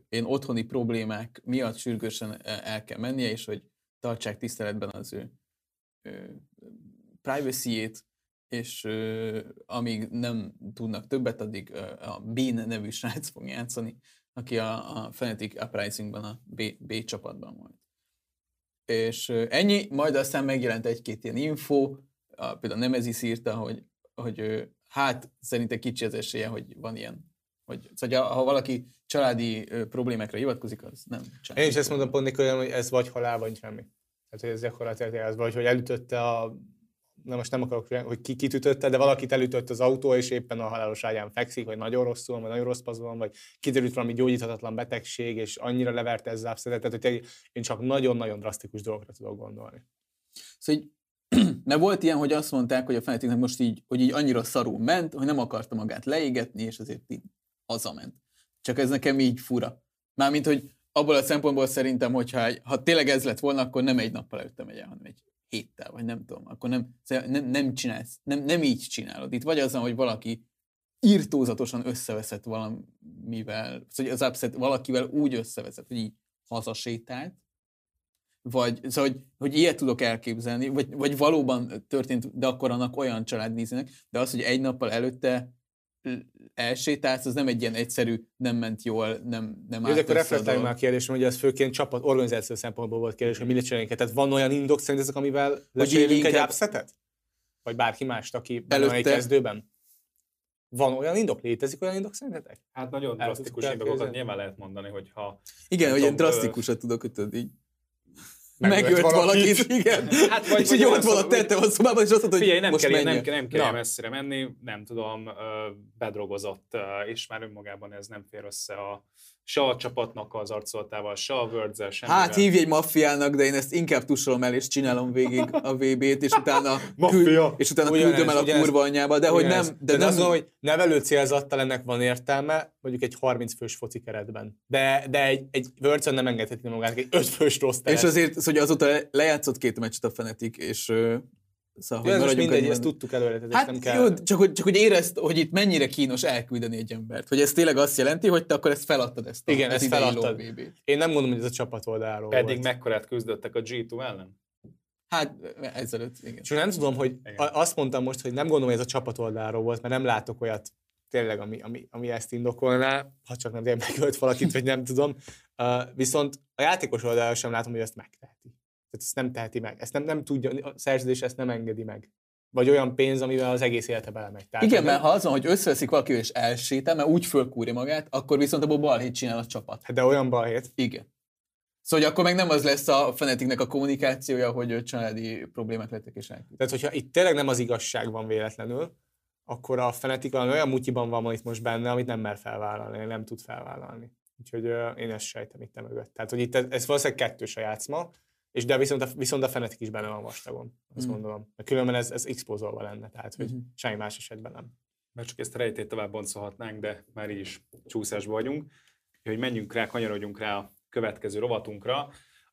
én otthoni problémák miatt sürgősen el kell mennie, és hogy tartsák tiszteletben az ő privacy-ét, és amíg nem tudnak többet, addig a Bean nevű srác fog játszani, aki a, a Fnatic Uprisingban a B, B csapatban volt. És ö, ennyi, majd aztán megjelent egy-két ilyen info, a, például Nemezis írta, hogy, hogy hát szerinte kicsi az esélye, hogy van ilyen, hogy szóval, ha valaki családi problémákra hivatkozik, az nem családi Én is ezt mondom pont Nikolán, hogy ez vagy halál, vagy semmi. Tehát, hogy ez gyakorlatilag ez vagy, hogy elütötte a na most nem akarok, hogy ki kit ütötte, de valakit elütött az autó, és éppen a halálos ágyán fekszik, vagy nagyon rosszul, vagy nagyon rossz paszban vagy kiderült valami gyógyíthatatlan betegség, és annyira leverte ez tehát hogy én csak nagyon-nagyon drasztikus dolgokra tudok gondolni. Szóval így, mert volt ilyen, hogy azt mondták, hogy a Fnaticnek most így, hogy így annyira szarul ment, hogy nem akarta magát leégetni, és azért így hazament. Csak ez nekem így fura. Mármint, hogy abból a szempontból szerintem, hogyha ha tényleg ez lett volna, akkor nem egy nappal előtte megy el, hanem egy héttel, vagy nem tudom. Akkor nem, nem, nem csinálsz, nem, nem így csinálod. Itt vagy az, hogy valaki írtózatosan összeveszett valamivel, szóval az upset valakivel úgy összeveszett, hogy így hazasétált, vagy szóval, hogy, hogy ilyet tudok elképzelni, vagy, vagy valóban történt, de akkor annak olyan család néznek, de az, hogy egy nappal előtte elsétálsz, az nem egy ilyen egyszerű, nem ment jól, nem, nem Jó, állt akkor össze a reflektáljunk már a kérdésem, hogy ez főként csapat, organizáció szempontból volt kérdés, hogy mit csinálunk. Tehát van olyan indok szerintetek, amivel lecserélünk egy upsetet? Vagy bárki mást, aki benne van egy Előtte- kezdőben? Van olyan indok? Létezik olyan indok szerintetek? Hát nagyon drasztikus indokokat nyilván lehet mondani, hogy ha Igen, hogy ilyen drasztikusat tudok, hogy így. Megölt Megölt valakit. valakit, igen. Hát vagy- és vagy így ott van a tette a szobában, és azt mondta, hogy Figyelj, nem most kell, menjek. nem, nem kell Na. messzire menni, nem tudom, bedrogozott, és már önmagában ez nem fér össze a, se a csapatnak az arcolatával, se a words semmivel. Hát hívj egy maffiának, de én ezt inkább tusolom el, és csinálom végig a VB-t, és utána, Maffia. és utána Ugyanez, küldöm el a ugyanez. kurva anyjába, de hogy Ugyanez. nem, de, de nem, azt mondom, hogy nevelő célzattal ennek van értelme, mondjuk egy 30 fős foci keretben. De, de egy, egy Wörcön nem engedheti magának egy 5 fős rossz teret. és azért, hogy azóta lejátszott két meccset a Fnatic, és szóval, most maradjunk mindegy, annyiban. ezt tudtuk előre, tehát Hát nem kell... jó, csak hogy, csak hogy érezd, hogy itt mennyire kínos elküldeni egy embert. Hogy ez tényleg azt jelenti, hogy te akkor ezt feladtad ezt a, Igen, ezt feladtad. Én nem gondolom, hogy ez a csapat oldaláról Pedig volt. mekkorát küzdöttek a G2 ellen? Hát ezelőtt, igen. Csak nem tudom, hogy Igen. azt mondtam most, hogy nem gondolom, hogy ez a csapat oldaláról volt, mert nem látok olyat tényleg, ami, ami, ami ezt indokolná, ha csak nem megölt valakit, vagy nem tudom. Uh, viszont a játékos oldalról sem látom, hogy ezt megteheti. Tehát ezt nem teheti meg. Ezt nem, nem tudja, a szerződés ezt nem engedi meg. Vagy olyan pénz, amivel az egész élete belemegy. Tehát, Igen, mert ha az van, hogy összeveszik valaki és elsétál, mert úgy fölkúrja magát, akkor viszont abból balhét csinál a csapat. Hát de olyan balhét. Igen. Szóval hogy akkor meg nem az lesz a Fanaticnek a kommunikációja, hogy családi problémák lettek és elküld. Tehát, hogyha itt tényleg nem az igazság van véletlenül, akkor a Fnatic valami olyan mutyiban van itt most benne, amit nem mer felvállalni, nem tud felvállalni. Úgyhogy ö, én ezt sejtem itt mögött. Tehát, hogy itt ez, ez valószínűleg kettős a játszma, és de viszont a, viszont a Fnatic is benne van vastagon, azt Mm. gondolom. Mert különben ez, ez expozolva lenne, tehát hogy Mhm. semmi más esetben nem. Mert csak ezt a rejtét tovább boncolhatnánk, de már így is csúszásban vagyunk. Úgyhogy menjünk rá, kanyarodjunk rá a következő rovatunkra,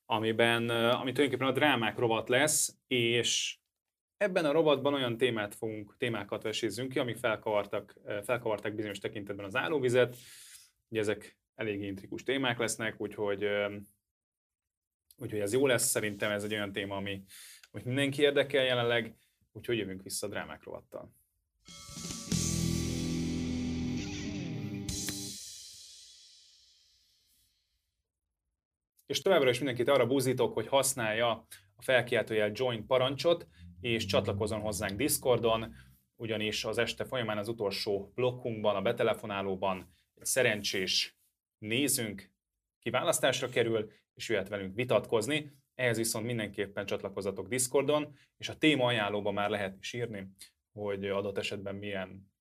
amiben, ami tulajdonképpen a drámák rovat lesz, és ebben a rovatban olyan témát fogunk, témákat vesézzünk ki, amik felkavartak, felkavartak bizonyos tekintetben az állóvizet. Ugye ezek elég intrikus témák lesznek, úgyhogy, úgyhogy ez jó lesz. Szerintem ez egy olyan téma, ami, ami mindenki érdekel jelenleg, úgyhogy jövünk vissza a drámák rovattal. és továbbra is mindenkit arra búzítok, hogy használja a felkiáltójel join parancsot, és csatlakozzon hozzánk Discordon, ugyanis az este folyamán az utolsó blokkunkban, a betelefonálóban egy szerencsés nézünk kiválasztásra kerül, és jöhet velünk vitatkozni. Ehhez viszont mindenképpen csatlakozzatok Discordon, és a téma ajánlóban már lehet is írni, hogy adott esetben milyen,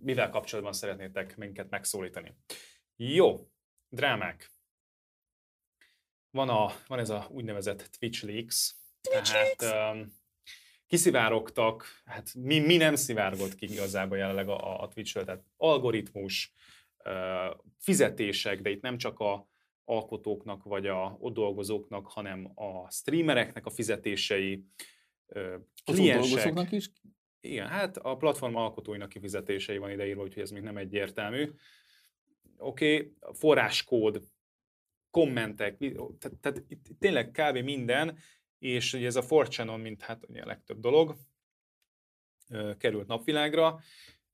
mivel kapcsolatban szeretnétek minket megszólítani. Jó, drámák van, a, van ez a úgynevezett Twitch Leaks, Twitch tehát um, kiszivárogtak, hát mi, mi nem szivárgott ki igazából jelenleg a, a Twitch-ről, tehát algoritmus, uh, fizetések, de itt nem csak a alkotóknak vagy a ott dolgozóknak, hanem a streamereknek a fizetései, Az kliensek, dolgozóknak is? igen, hát a platform alkotóinak kifizetései van ideírva, úgyhogy ez még nem egyértelmű. Oké, okay, forráskód, kommentek, tehát, tehát itt tényleg kb. minden, és ugye ez a 4 mint hát ugye a legtöbb dolog, került napvilágra,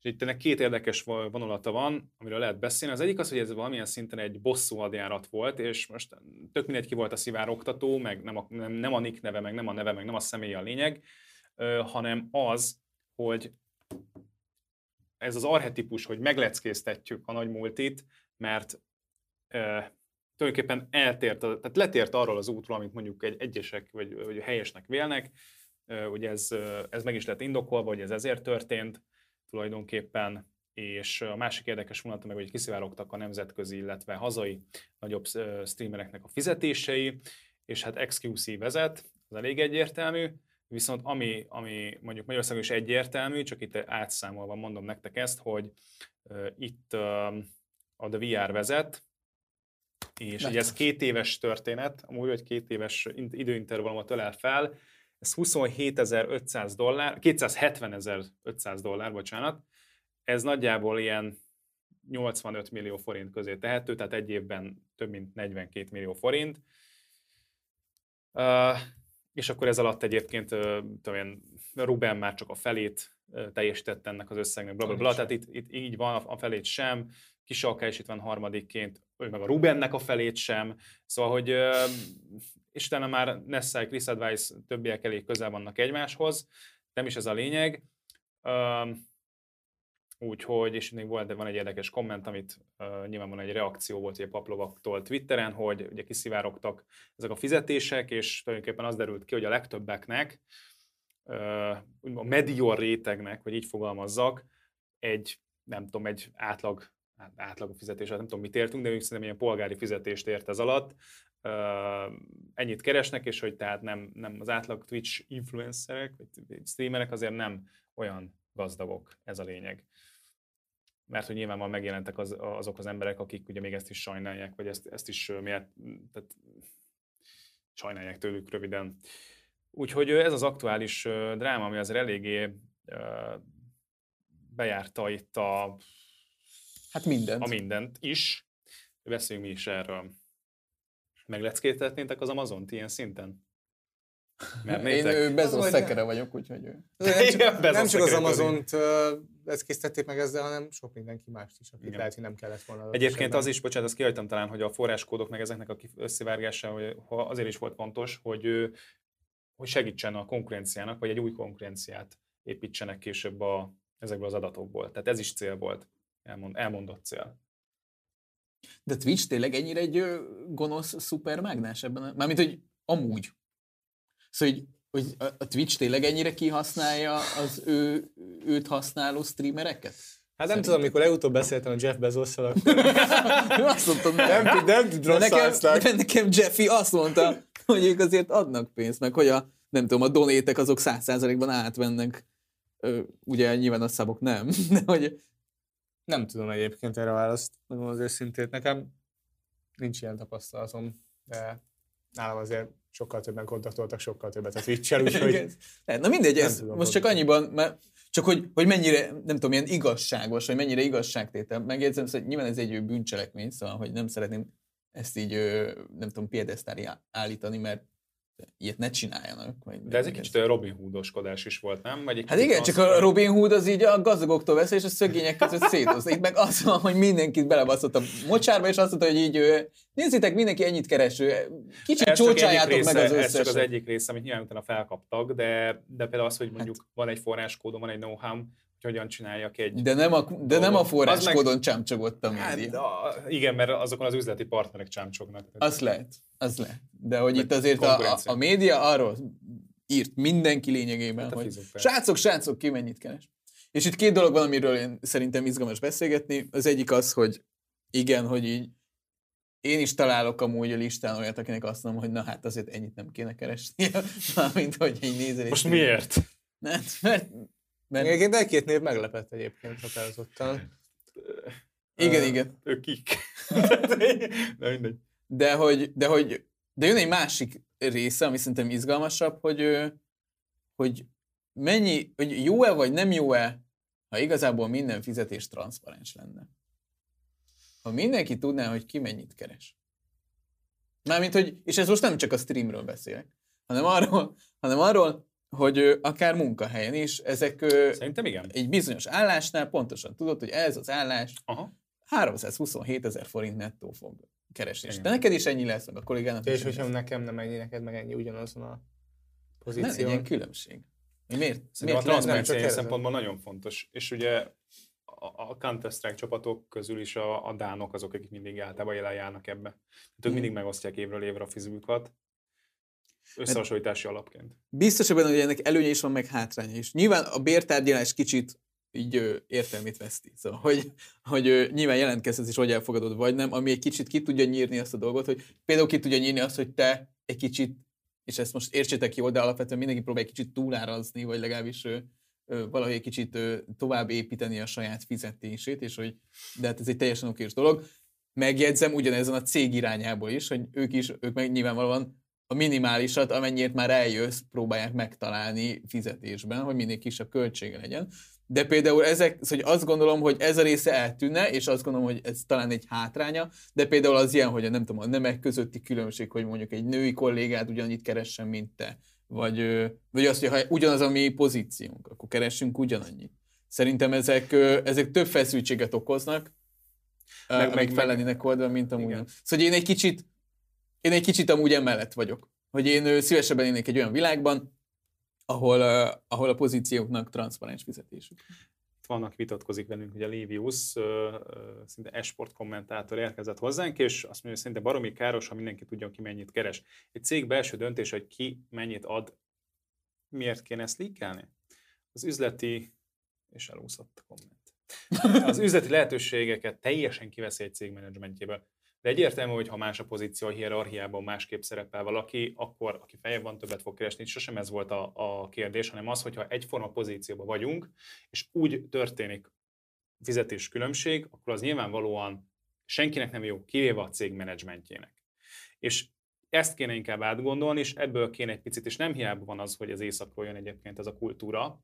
és itt ennek két érdekes vo- vonulata van, amiről lehet beszélni. Az egyik az, hogy ez valamilyen szinten egy bosszú hadjárat volt, és most tök mindegy ki volt a szivároktató, meg nem a, nem, nem a nick neve, meg nem a neve, meg nem a személy a lényeg, ö, hanem az, hogy ez az arhetipus, hogy megleckéztetjük a nagy multit, mert ö, tulajdonképpen eltért, tehát letért arról az útról, amit mondjuk egy egyesek vagy, vagy helyesnek vélnek, ugye ez, ez meg is lett indokolva, hogy ez ezért történt tulajdonképpen, és a másik érdekes vonata meg, hogy kiszivárogtak a nemzetközi, illetve hazai nagyobb streamereknek a fizetései, és hát XQC vezet, az elég egyértelmű, viszont ami, ami mondjuk Magyarországon is egyértelmű, csak itt átszámolva mondom nektek ezt, hogy itt a The VR vezet, és ugye ez két éves történet, amúgy, hogy két éves in- időintervallumot ölel fel, ez 27.500 dollár, 270.500 dollár, bocsánat, ez nagyjából ilyen 85 millió forint közé tehető, tehát egy évben több mint 42 millió forint. Uh, és akkor ez alatt egyébként tudom én, Ruben már csak a felét teljesítette ennek az összegnek, bla bla bla, tehát itt, itt így van, a, felét sem, Kisalka is itt van harmadikként, ő meg a Rubennek a felét sem, szóval, hogy és utána már Nessai, Chris Advice, többiek elég közel vannak egymáshoz, nem is ez a lényeg. Úgyhogy, és még volt, de van egy érdekes komment, amit nyilván van egy reakció volt ugye Paplovaktól Twitteren, hogy ugye kiszivárogtak ezek a fizetések, és tulajdonképpen az derült ki, hogy a legtöbbeknek, uh, a medior rétegnek, hogy így fogalmazzak, egy, nem tudom, egy átlag, átlag fizetés, hát nem tudom, mit értünk, de ők szerintem ilyen polgári fizetést ért ez alatt. Ennyit keresnek, és hogy tehát nem, nem az átlag Twitch influencerek, vagy streamerek azért nem olyan gazdagok, ez a lényeg. Mert hogy nyilván megjelentek az, azok az emberek, akik ugye még ezt is sajnálják, vagy ezt, ezt is miért, tehát sajnálják tőlük röviden. Úgyhogy ez az aktuális dráma, ami azért eléggé bejárta itt a, Hát mindent. a mindent is. Beszéljünk mi is erről. Megleckétetnétek az Amazont ilyen szinten? Én ő Bezos vagy szekere vagyok, úgyhogy ő. Nem Igen, csak, Bezos nem csak az Amazont leckésztették meg ezzel, hanem sok mindenki mást is, akit Igen. lehet, hogy nem kellett volna. Egyébként az is, bocsánat, azt kihagytam talán, hogy a forráskódok meg ezeknek a összevárgása hogy ha azért is volt fontos, hogy, hogy segítsen a konkurenciának, vagy egy új konkurenciát építsenek később a, ezekből az adatokból. Tehát ez is cél volt, elmond, elmondott cél. De Twitch tényleg ennyire egy gonosz szupermágnás ebben? A... Mármint, hogy amúgy. Szóval, hogy, hogy a- Twitch tényleg ennyire kihasználja az ő, őt használó streamereket? Hát nem tudom, amikor legutóbb beszéltem a Jeff Bezosszal, akkor Azt mondtam, nem, nem tud rossz nekem, de nekem Jeffy azt mondta, hogy ők azért adnak pénzt, meg hogy a, nem tudom, a donétek azok száz százalékban átvennek. Ö, ugye nyilván a szabok nem, de hogy Nem tudom egyébként erre választ, megmondom az őszintét. Nekem nincs ilyen tapasztalatom, de nálam azért sokkal többen kontaktoltak, sokkal többet a Twitch-el, úgyhogy Na mindegy, ez tudom most csak annyiban, mert csak hogy, hogy mennyire, nem tudom, ilyen igazságos, vagy mennyire igazságtétel. Megjegyzem, hogy nyilván ez egy bűncselekmény, szóval, hogy nem szeretném ezt így, nem tudom, piedesztári állítani, mert ilyet ne csináljanak. Vagy De ez egy kicsit olyan Robin Hoodoskodás is volt, nem? Vagy egy Hát igen, csak a Robin Hood az így a gazdagoktól vesz, és a szögények között szétoz. Itt meg az van, hogy mindenkit belebaszott a mocsárba, és azt mondta, hogy így ő, nézzétek, mindenki ennyit keres, ő, kicsit Ez csócsájátok része, meg az Ez csak az összeset. egyik része, amit nyilván utána felkaptak, de, de például az, hogy mondjuk hát, van egy forráskódom, van egy know-how, hogyan csináljak egy... De nem a, de nem a forráskódon csámcsogott a hát, média. a, igen, mert azokon az üzleti partnerek csámcsognak. Az lehet, az lehet. De hogy Meg itt azért a, a, média arról írt mindenki lényegében, Hát hogy srácok, srácok, ki mennyit keres. És itt két dolog van, amiről én szerintem izgalmas beszélgetni. Az egyik az, hogy igen, hogy így én is találok amúgy a listán olyat, akinek azt mondom, hogy na hát azért ennyit nem kéne keresni, mármint hogy így nézel. Most miért? Hát, mert, mert, egyébként egy-két név meglepett egyébként határozottan. igen, Ö, igen. Ők kik? de mindegy. De hogy, de hogy de jön egy másik része, ami szerintem izgalmasabb, hogy, hogy mennyi, hogy jó-e vagy nem jó-e, ha igazából minden fizetés transzparens lenne. Ha mindenki tudná, hogy ki mennyit keres. Mármint, hogy, és ez most nem csak a streamről beszélek, hanem arról, hanem arról hogy akár munkahelyen is ezek Szerintem igen. egy bizonyos állásnál pontosan tudod, hogy ez az állás Aha. 327 ezer forint nettó fog keresni. Igen. De neked is ennyi lesz, meg a kollégának És hogyha lesz. nekem nem ennyi, neked meg ennyi ugyanazon a Nem pozíción. legyen különbség. Mi Miért? Szerintem a miért lenne? transzparencia szempontból nagyon fontos. És ugye a, a Counter-Strike csapatok közül is a, a dánok azok, akik mindig általában jelen járnak ebbe. Tehát ők Hmm. mindig megosztják évről évre a fizikukat. Összehasonlítási alapként. Biztos hogy benne, hogy ennek előnye is van, meg hátránya is. Nyilván a bértárgyalás kicsit így ö, értelmét veszti. Szóval, hogy, hogy ö, nyilván jelentkezhetsz is, hogy elfogadod, vagy nem, ami egy kicsit ki tudja nyírni azt a dolgot, hogy például ki tudja nyírni azt, hogy te egy kicsit, és ezt most értsétek jól, de alapvetően mindenki próbál egy kicsit túlárazni, vagy legalábbis ö, ö, valahogy egy kicsit ö, tovább építeni a saját fizetését, és hogy de hát ez egy teljesen okés dolog. Megjegyzem ugyanezen a cég irányából is, hogy ők is, ők meg nyilvánvalóan a minimálisat, amennyit már eljössz, próbálják megtalálni fizetésben, hogy minél kisebb költsége legyen. De például ezek, szóval azt gondolom, hogy ez a része eltűnne, és azt gondolom, hogy ez talán egy hátránya, de például az ilyen, hogy a, nem tudom, a nemek közötti különbség, hogy mondjuk egy női kollégád ugyanannyit keressen, mint te, vagy, vagy az, hogy ha ugyanaz a mi pozíciónk, akkor keressünk ugyanannyit. Szerintem ezek, ezek több feszültséget okoznak, Meg- meg, meg- meg, meg- fel lennének oldva, mint amúgy. Szóval én egy kicsit, én egy kicsit amúgy emellett vagyok. Hogy én szívesebben élnék egy olyan világban, ahol, uh, ahol a pozícióknak transzparens fizetésük. Itt vannak, vitatkozik velünk, hogy a Lévius, ö, szinte esport kommentátor érkezett hozzánk, és azt mondja, hogy szerintem baromi káros, ha mindenki tudjon, ki mennyit keres. Egy cég belső döntés, hogy ki mennyit ad, miért kéne ezt líkelni? Az üzleti, és elúszott a komment. Az üzleti lehetőségeket teljesen kiveszi egy cég menedzsmentjéből. De egyértelmű, hogy ha más a pozíció a hierarchiában másképp szerepel valaki, akkor aki feljebb van, többet fog keresni. Sosem ez volt a, a kérdés, hanem az, hogyha egyforma pozícióban vagyunk, és úgy történik fizetés különbség, akkor az nyilvánvalóan senkinek nem jó, kivéve a cég menedzsmentjének. És ezt kéne inkább átgondolni, és ebből kéne egy picit, és nem hiába van az, hogy az északról jön egyébként ez a kultúra,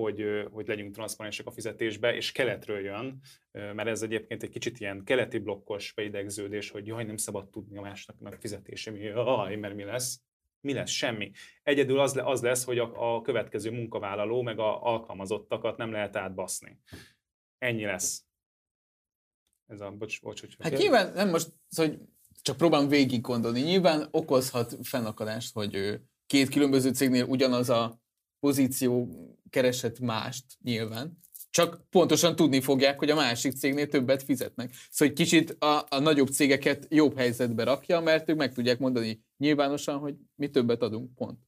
hogy, hogy legyünk transzparensek a fizetésbe, és keletről jön, mert ez egyébként egy kicsit ilyen keleti blokkos beidegződés, hogy jaj, nem szabad tudni a másnak fizetése, mi, jaj, mert mi lesz. Mi lesz? Semmi. Egyedül az, az lesz, hogy a, a következő munkavállaló meg a alkalmazottakat nem lehet átbaszni. Ennyi lesz. Ez a, bocs, bocs, hogy Hát nyilván nem most, szóval, hogy csak próbálom végig gondolni. Nyilván okozhat fennakadást, hogy két különböző cégnél ugyanaz a pozíció keresett mást nyilván, Csak pontosan tudni fogják, hogy a másik cégnél többet fizetnek. Szóval egy kicsit a, a nagyobb cégeket jobb helyzetbe rakja, mert ők meg tudják mondani nyilvánosan, hogy mi többet adunk, pont.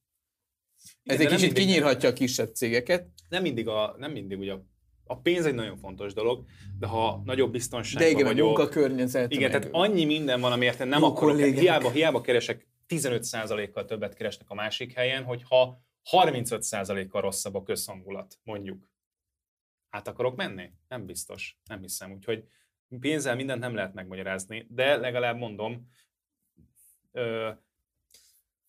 Ez Igen, egy de nem kicsit mindig- kinyírhatja a kisebb cégeket, Nem mindig, a, nem mindig ugye a, a pénz egy nagyon fontos dolog, de ha nagyobb biztonságban de igen, a vagyok, munkakörnyezet. Igen, meg- tehát annyi minden van, amiért nem Jó akarok, kollégák. hiába, hiába keresek 15%-kal többet keresnek a másik helyen, hogyha 35%-kal rosszabb a közhangulat, mondjuk. Át akarok menni? Nem biztos. Nem hiszem. Úgyhogy pénzzel mindent nem lehet megmagyarázni, de legalább mondom,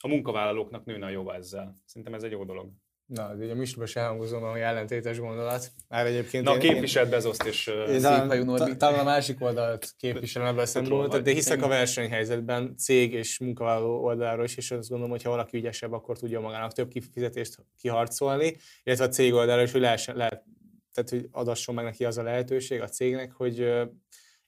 a munkavállalóknak nőne a jóva ezzel. Szerintem ez egy jó dolog. Na, ugye a műsorban se hangozom, hogy ellentétes gondolat. Már egyébként Na, én- képviselt Bezoszt Én Szép talán, talán a másik oldalt képviselem ebben a szempontból, de hiszek a versenyhelyzetben cég és munkavállaló oldalról is, és azt gondolom, hogy ha valaki ügyesebb, akkor tudja magának több kifizetést kiharcolni, illetve a cég oldalról is, hogy lehessen, lehet, tehát hogy adasson meg neki az a lehetőség a cégnek, hogy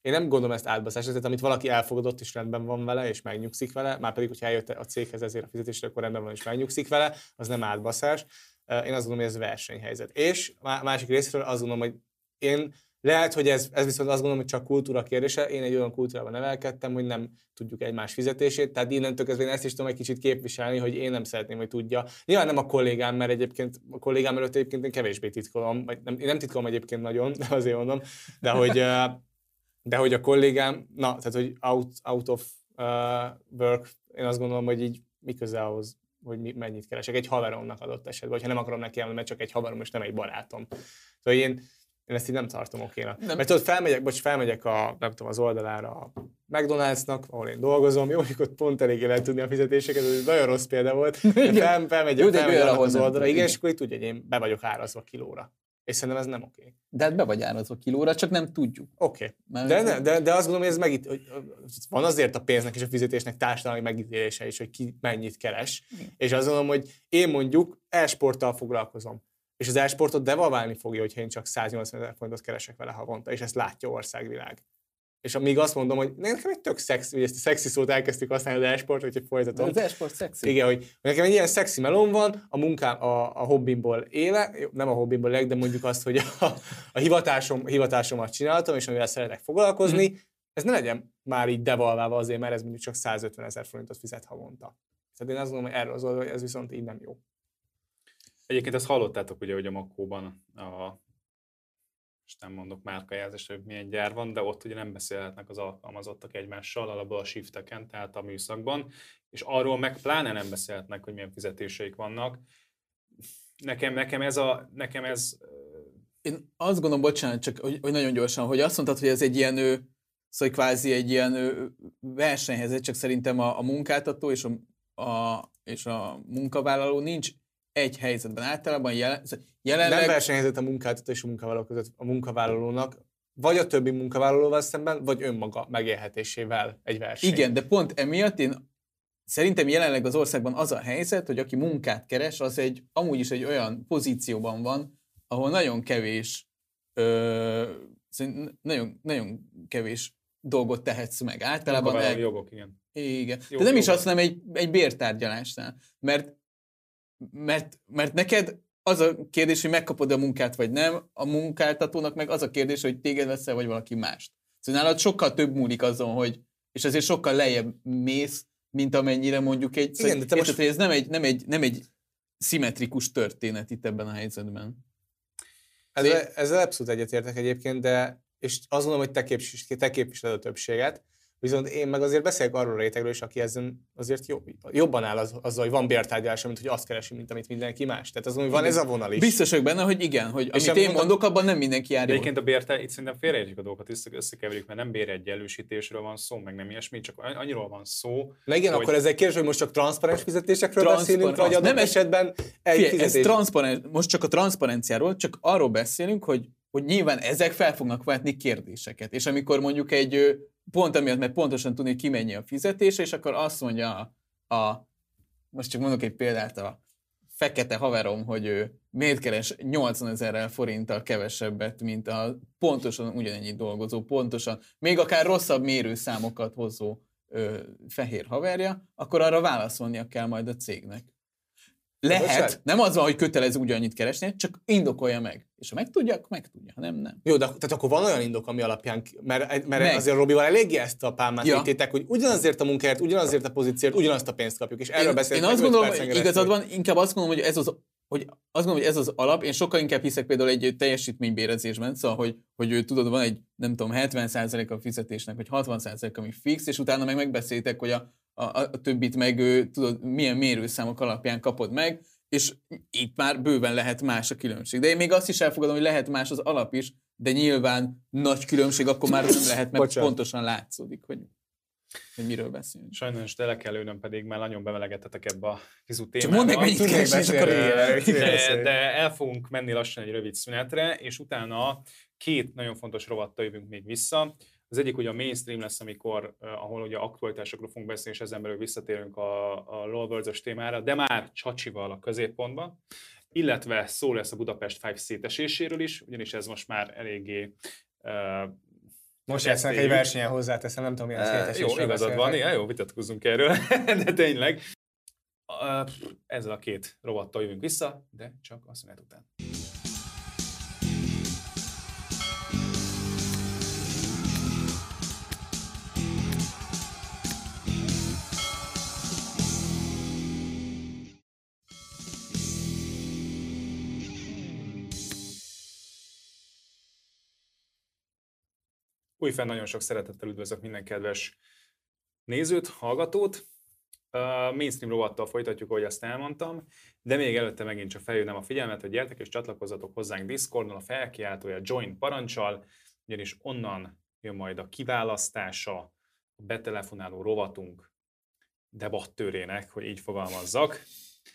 én nem gondolom ezt átbaszásra, tehát amit valaki elfogadott és rendben van vele, és megnyugszik vele, már pedig, hogyha eljött a céghez ezért a fizetésre, akkor rendben van és megnyugszik vele, az nem átbaszás. Én azt gondolom, hogy ez versenyhelyzet. És má- másik részről azt gondolom, hogy én lehet, hogy ez, ez viszont azt gondolom, hogy csak kultúra kérdése. Én egy olyan kultúrában nevelkedtem, hogy nem tudjuk egymás fizetését, tehát innentől kezdve én ezt is tudom egy kicsit képviselni, hogy én nem szeretném, hogy tudja. Nyilván nem a kollégám, mert egyébként a kollégám előtt egyébként én kevésbé titkolom, vagy nem, én nem titkolom egyébként nagyon, de azért mondom, de hogy, de hogy a kollégám, na, tehát hogy out, out of uh, work, én azt gondolom, hogy így mi köze ahhoz, hogy mi, mennyit keresek. Egy haveromnak adott esetben, hogyha nem akarom neki elmondani, mert csak egy haverom, és nem egy barátom. Szóval én, én ezt így nem tartom okénak. Nem. Mert tudod, felmegyek, bocs, felmegyek a, nem tudom, az oldalára a McDonald'snak, ahol én dolgozom, jó, hogy ott pont eléggé lehet tudni a fizetéseket, ez nagyon rossz példa volt. De fel, felmegyek, Jó, felmegyek olyan, az oldalra, igen, és akkor tudja, hogy én be vagyok árazva kilóra. És szerintem ez nem oké. De hát be vagy árazva kilóra, csak nem tudjuk. Oké. Mert- De, ne, de, de azt gondolom, hogy ez megít, hogy van azért a pénznek és a fizetésnek társadalmi megítélése is, hogy ki mennyit keres. És azt gondolom, hogy én mondjuk e-sporttal foglalkozom. És az e-sportot devalválni fogja, hogyha én csak 180 ezer forintot keresek vele havonta, és ezt látja országvilág. És amíg azt mondom, hogy nekem egy tök szexi, hogy ezt a szexi szót elkezdtük használni az e-sport, De folytatom. az e-sport szexi. Igen, hogy, hogy nekem egy ilyen szexi melón van, a munkám, a, a hobbimból éle, nem a hobbimból élek, de mondjuk azt, hogy a, a hivatásom, hivatásomat csináltam, és amivel szeretek foglalkozni, Mhm. ez ne legyen már így devalválva azért, mert ez mondjuk csak 150 ezer forintot fizet havonta. Tehát én azt gondolom, hogy erről az oldal, hogy ez viszont így nem jó. Egyébként ezt hallottátok ugye, hogy a Makóban a most nem mondok márkajelzést, hogy milyen gyár van, de ott ugye nem beszélhetnek az alkalmazottak egymással, alapból a shifteken, tehát a műszakban, és arról meg pláne nem beszélhetnek, hogy milyen fizetéseik vannak. Nekem, nekem ez a, nekem ez, Én azt gondolom, bocsánat, csak hogy, hogy nagyon gyorsan, hogy azt mondtad, hogy ez egy ilyen, ő, szóval kvázi egy ilyen ő, versenyhelyzet, csak szerintem a, a munkáltató és a, a, és a munkavállaló nincs egy helyzetben. Általában jelen, szóval jelenleg... Nem versenyhelyzet a munkáltató és a munkavállaló között a munkavállalónak, vagy a többi munkavállalóval szemben, vagy önmaga megélhetésével egy verseny. Igen, de pont emiatt én szerintem jelenleg az országban az a helyzet, hogy aki munkát keres, az egy amúgy is egy olyan pozícióban van, ahol nagyon kevés ö, nagyon, nagyon kevés dolgot tehetsz meg. Általában munkavállalói el, jogok, igen. igen. Jó, De nem is jó. azt, hanem egy, egy bértárgyalásnál. Mert, mert, mert neked az a kérdés, hogy megkapod a munkát, vagy nem, a munkáltatónak meg az a kérdés, hogy téged veszel, vagy valaki mást. Szóval nálad sokkal több múlik azon, hogy, és azért sokkal lejjebb mész, mint amennyire mondjuk egy... Igen, de te érted, most- hogy ez nem egy, nem, egy, nem egy szimmetrikus történet itt ebben a helyzetben. Ezzel, ezzel abszolút egyetértek egyébként, de és azt gondolom, hogy te, képvis, te képviseled a többséget, viszont én meg azért beszélek arról a rétegről is, aki ezen azért jobb, jobban áll az, azzal, hogy van bértárgyalása, mint hogy azt keresi, mint amit mindenki más. Tehát azon, hogy van ez a vonal is. Biztos vagyok benne, hogy igen, hogy És amit én mondom- mondok, abban nem mindenki jár egyébként a bértel, itt szerintem félreértjük a dolgokat, össze- összekeverjük, mert nem béregyelősítésről van szó, meg nem ilyesmi, csak annyiról van szó, Na igen, hogy- akkor ez egy kérdés, hogy most csak transzparens fizetésekről Transzpar- beszélünk, vagy az adott nem esetben egy Figyelj, ez transzparens, most csak a transzparenciáról, csak arról beszélünk, hogy, hogy nyilván ezek fel fognak vetni kérdéseket. És amikor mondjuk egy, pont amiatt, mert pontosan tudni, hogy ki mennyi a fizetése, és akkor azt mondja a, a most csak mondok egy példát, a fekete haverom, hogy ő miért keres 80 ezerrel forinttal kevesebbet, mint a pontosan ugyanennyi dolgozó, pontosan, még akár rosszabb mérőszámokat hozó ö, fehér haverja, akkor arra válaszolnia kell majd a cégnek. Lehet, nem az van, hogy kötelező ugyanannyit keresni, csak indokolja meg. És ha megtudja, akkor megtudja, ha nem, nem. Jó, de tehát akkor van olyan indok, ami alapján, mert, mert Meg. azért Robival eléggé ezt a pálmát Ja. vittétek, hogy ugyanazért a munkáért, ugyanazért a pozícióért, ugyanazt a pénzt kapjuk, és erről én, beszélünk én azt gondolom, hogy igazad van, inkább azt gondolom, hogy ez az hogy azt gondolom, hogy ez az alap, én sokkal inkább hiszek például egy teljesítménybérezésben, szóval, hogy, hogy tudod, van egy, nem tudom, 70% a fizetésnek, vagy 60% ami fix, és utána meg megbeszéltek, hogy a, a, a többit meg ő, tudod, milyen mérőszámok alapján kapod meg, és itt már bőven lehet más a különbség. De én még azt is elfogadom, hogy lehet más az alap is, de nyilván nagy különbség akkor már nem lehet, mert Bocsánat. pontosan látszódik, hogy, hogy miről beszélünk. Sajnos tele kell lőnöm, pedig már nagyon bemelegettetek ebbe a Csak témába. mondd meg, mennyit akkor de, de el fogunk menni lassan egy rövid szünetre, és utána két nagyon fontos rovattal jövünk még vissza. Az egyik ugye a mainstream lesz, amikor, ahol ugye aktualitásokról fogunk beszélni, és ezen belül visszatérünk a, a LOL témára, de már Csacsival a középpontban, illetve szó lesz a Budapest 5 széteséséről is, ugyanis ez most már eléggé uh, Most játszanak egy versenyen hozzáteszem, nem tudom, milyen szétesésről jó, igazad van, beszélnek. igen, jó, vitatkozunk erről, de tényleg. Ezzel a két rovattal jövünk vissza, de csak a szünet után. Újfenn nagyon sok szeretettel üdvözlök minden kedves nézőt, hallgatót. Uh, mainstream rovattal folytatjuk, ahogy azt elmondtam, de még előtte megint csak felhívnám a figyelmet, hogy gyertek és csatlakozzatok hozzánk Discordon, a felkiáltója Join parancsal, ugyanis onnan jön majd a kiválasztása a betelefonáló rovatunk debattőrének, hogy így fogalmazzak,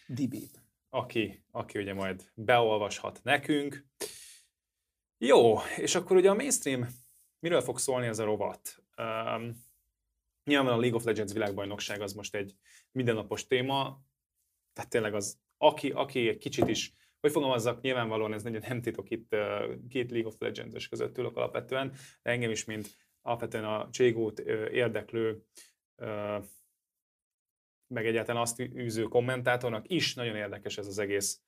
Dibét. aki, aki ugye majd beolvashat nekünk. Jó, és akkor ugye a mainstream, miről fog szólni ez a rovat? Um, nyilván a League of Legends világbajnokság az most egy mindennapos téma, tehát tényleg az, aki, aki egy kicsit is, hogy fogalmazzak, nyilvánvalóan ez nagyon nem titok itt két League of Legends-es között ülök alapvetően, de engem is, mint alapvetően a Cségót érdeklő meg egyáltalán azt űző kommentátornak is nagyon érdekes ez az egész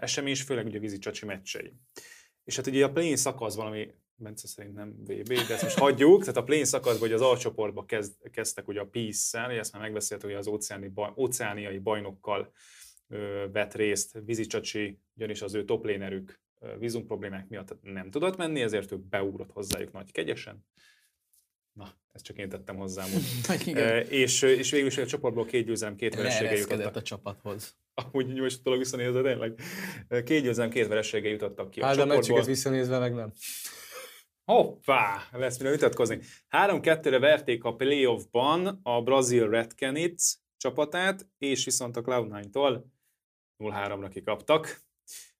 esemény, és főleg ugye a vízi csacsi meccsei. És hát ugye a play szakasz valami, Bence szerint nem VB, de ezt most hagyjuk, tehát a play szakaszban hogy az alcsoportba kezd, kezdtek ugye a Peace-szel, ezt már megbeszéltük, hogy az óceáni óceániai bajnokkal ö, vett részt vízi csacsi, ugyanis az ő toplénerük vízum problémák miatt nem tudott menni, ezért ő beugrott hozzájuk nagy kegyesen. Na, ezt csak én tettem hozzá. E, és, és végül is a csoportból két győzelem, két veresége jutottak. a csapathoz. Amúgy dolog visszanézve tényleg. Két győzelem, két veresége jutottak ki a Hát, de a csoportból. visszanézve meg nem. Hoppá! Lesz mire vitatkozni. 3-2-re verték a playoffban a brazil Red Canids csapatát, és viszont a Cloud9-tól 0-3-ra kikaptak.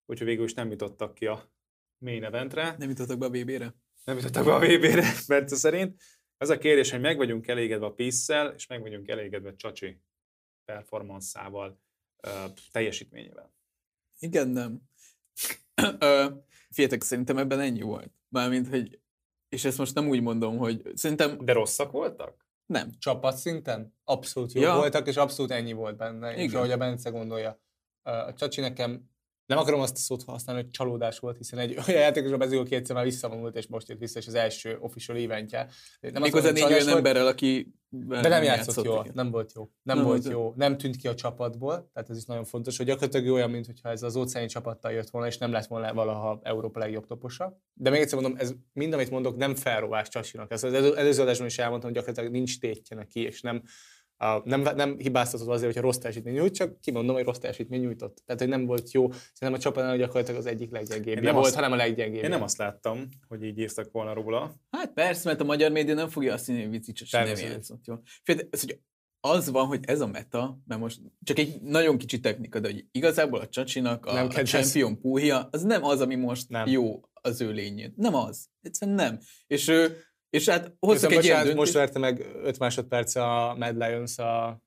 Úgyhogy végül is nem jutottak ki a main eventre. Nem jutottak be a BB-re? nem jutottak be a VB-re, Bence szerint. Az a kérdés, hogy meg vagyunk elégedve a pisz és meg vagyunk elégedve Csacsi performanszával, teljesítményével. Igen, nem. Figyeljetek, szerintem ebben ennyi volt. Mármint, hogy és ezt most nem úgy mondom, hogy szerintem De rosszak voltak? nem. Csapatszinten abszolút jó Ja. voltak, és abszolút ennyi volt benne. És Igen. ahogy a Bence gondolja. A Csacsi nekem nem akarom azt a szót használni, hogy csalódás volt, hiszen egy olyan játékosra bezül kétszer már visszavonult, és most jött vissza, és az első official eventje. Nem Méghozzá mondom, négy olyan volt, emberrel, aki de nem játszott jól, igen. nem volt jó. Nem, Nem volt jó, nem tűnt ki a csapatból, tehát ez is nagyon fontos, hogy gyakorlatilag olyan, mintha ez az óceáni csapattal jött volna, és nem lett volna valaha Európa legjobb toposa. De még egyszer mondom, ez mind, amit mondok, nem felrovás Csasinak. Ez az elő- előző adásban is elmondtam, hogy gyakorlatilag nincs tétje neki, és nem, nem, nem hibáztatod azért, hogyha rossz teljesítmény nyújt, csak kimondom, hogy rossz teljesítmény nyújtott. Tehát, hogy nem volt jó. Szerintem a csapatnál gyakorlatilag az egyik leggyengébb nem volt, azt- hanem a leggyengébb. Én nem azt láttam, hogy így írtak volna róla. Hát persze, mert a magyar média nem fogja azt hinni, hogy Vicicses nem játszott jól. Ez, hogy az van, hogy ez a meta, mert most csak egy nagyon kicsi technika, de hogy igazából a Csacsinak a, Nem a champion púlja, az nem az, ami most Nem. jó az ő lényén. Nem az. Egyszerűen nem. És, ő, és hát hoztak egy ilyen most verte meg 5 másodperc a Mad Lions a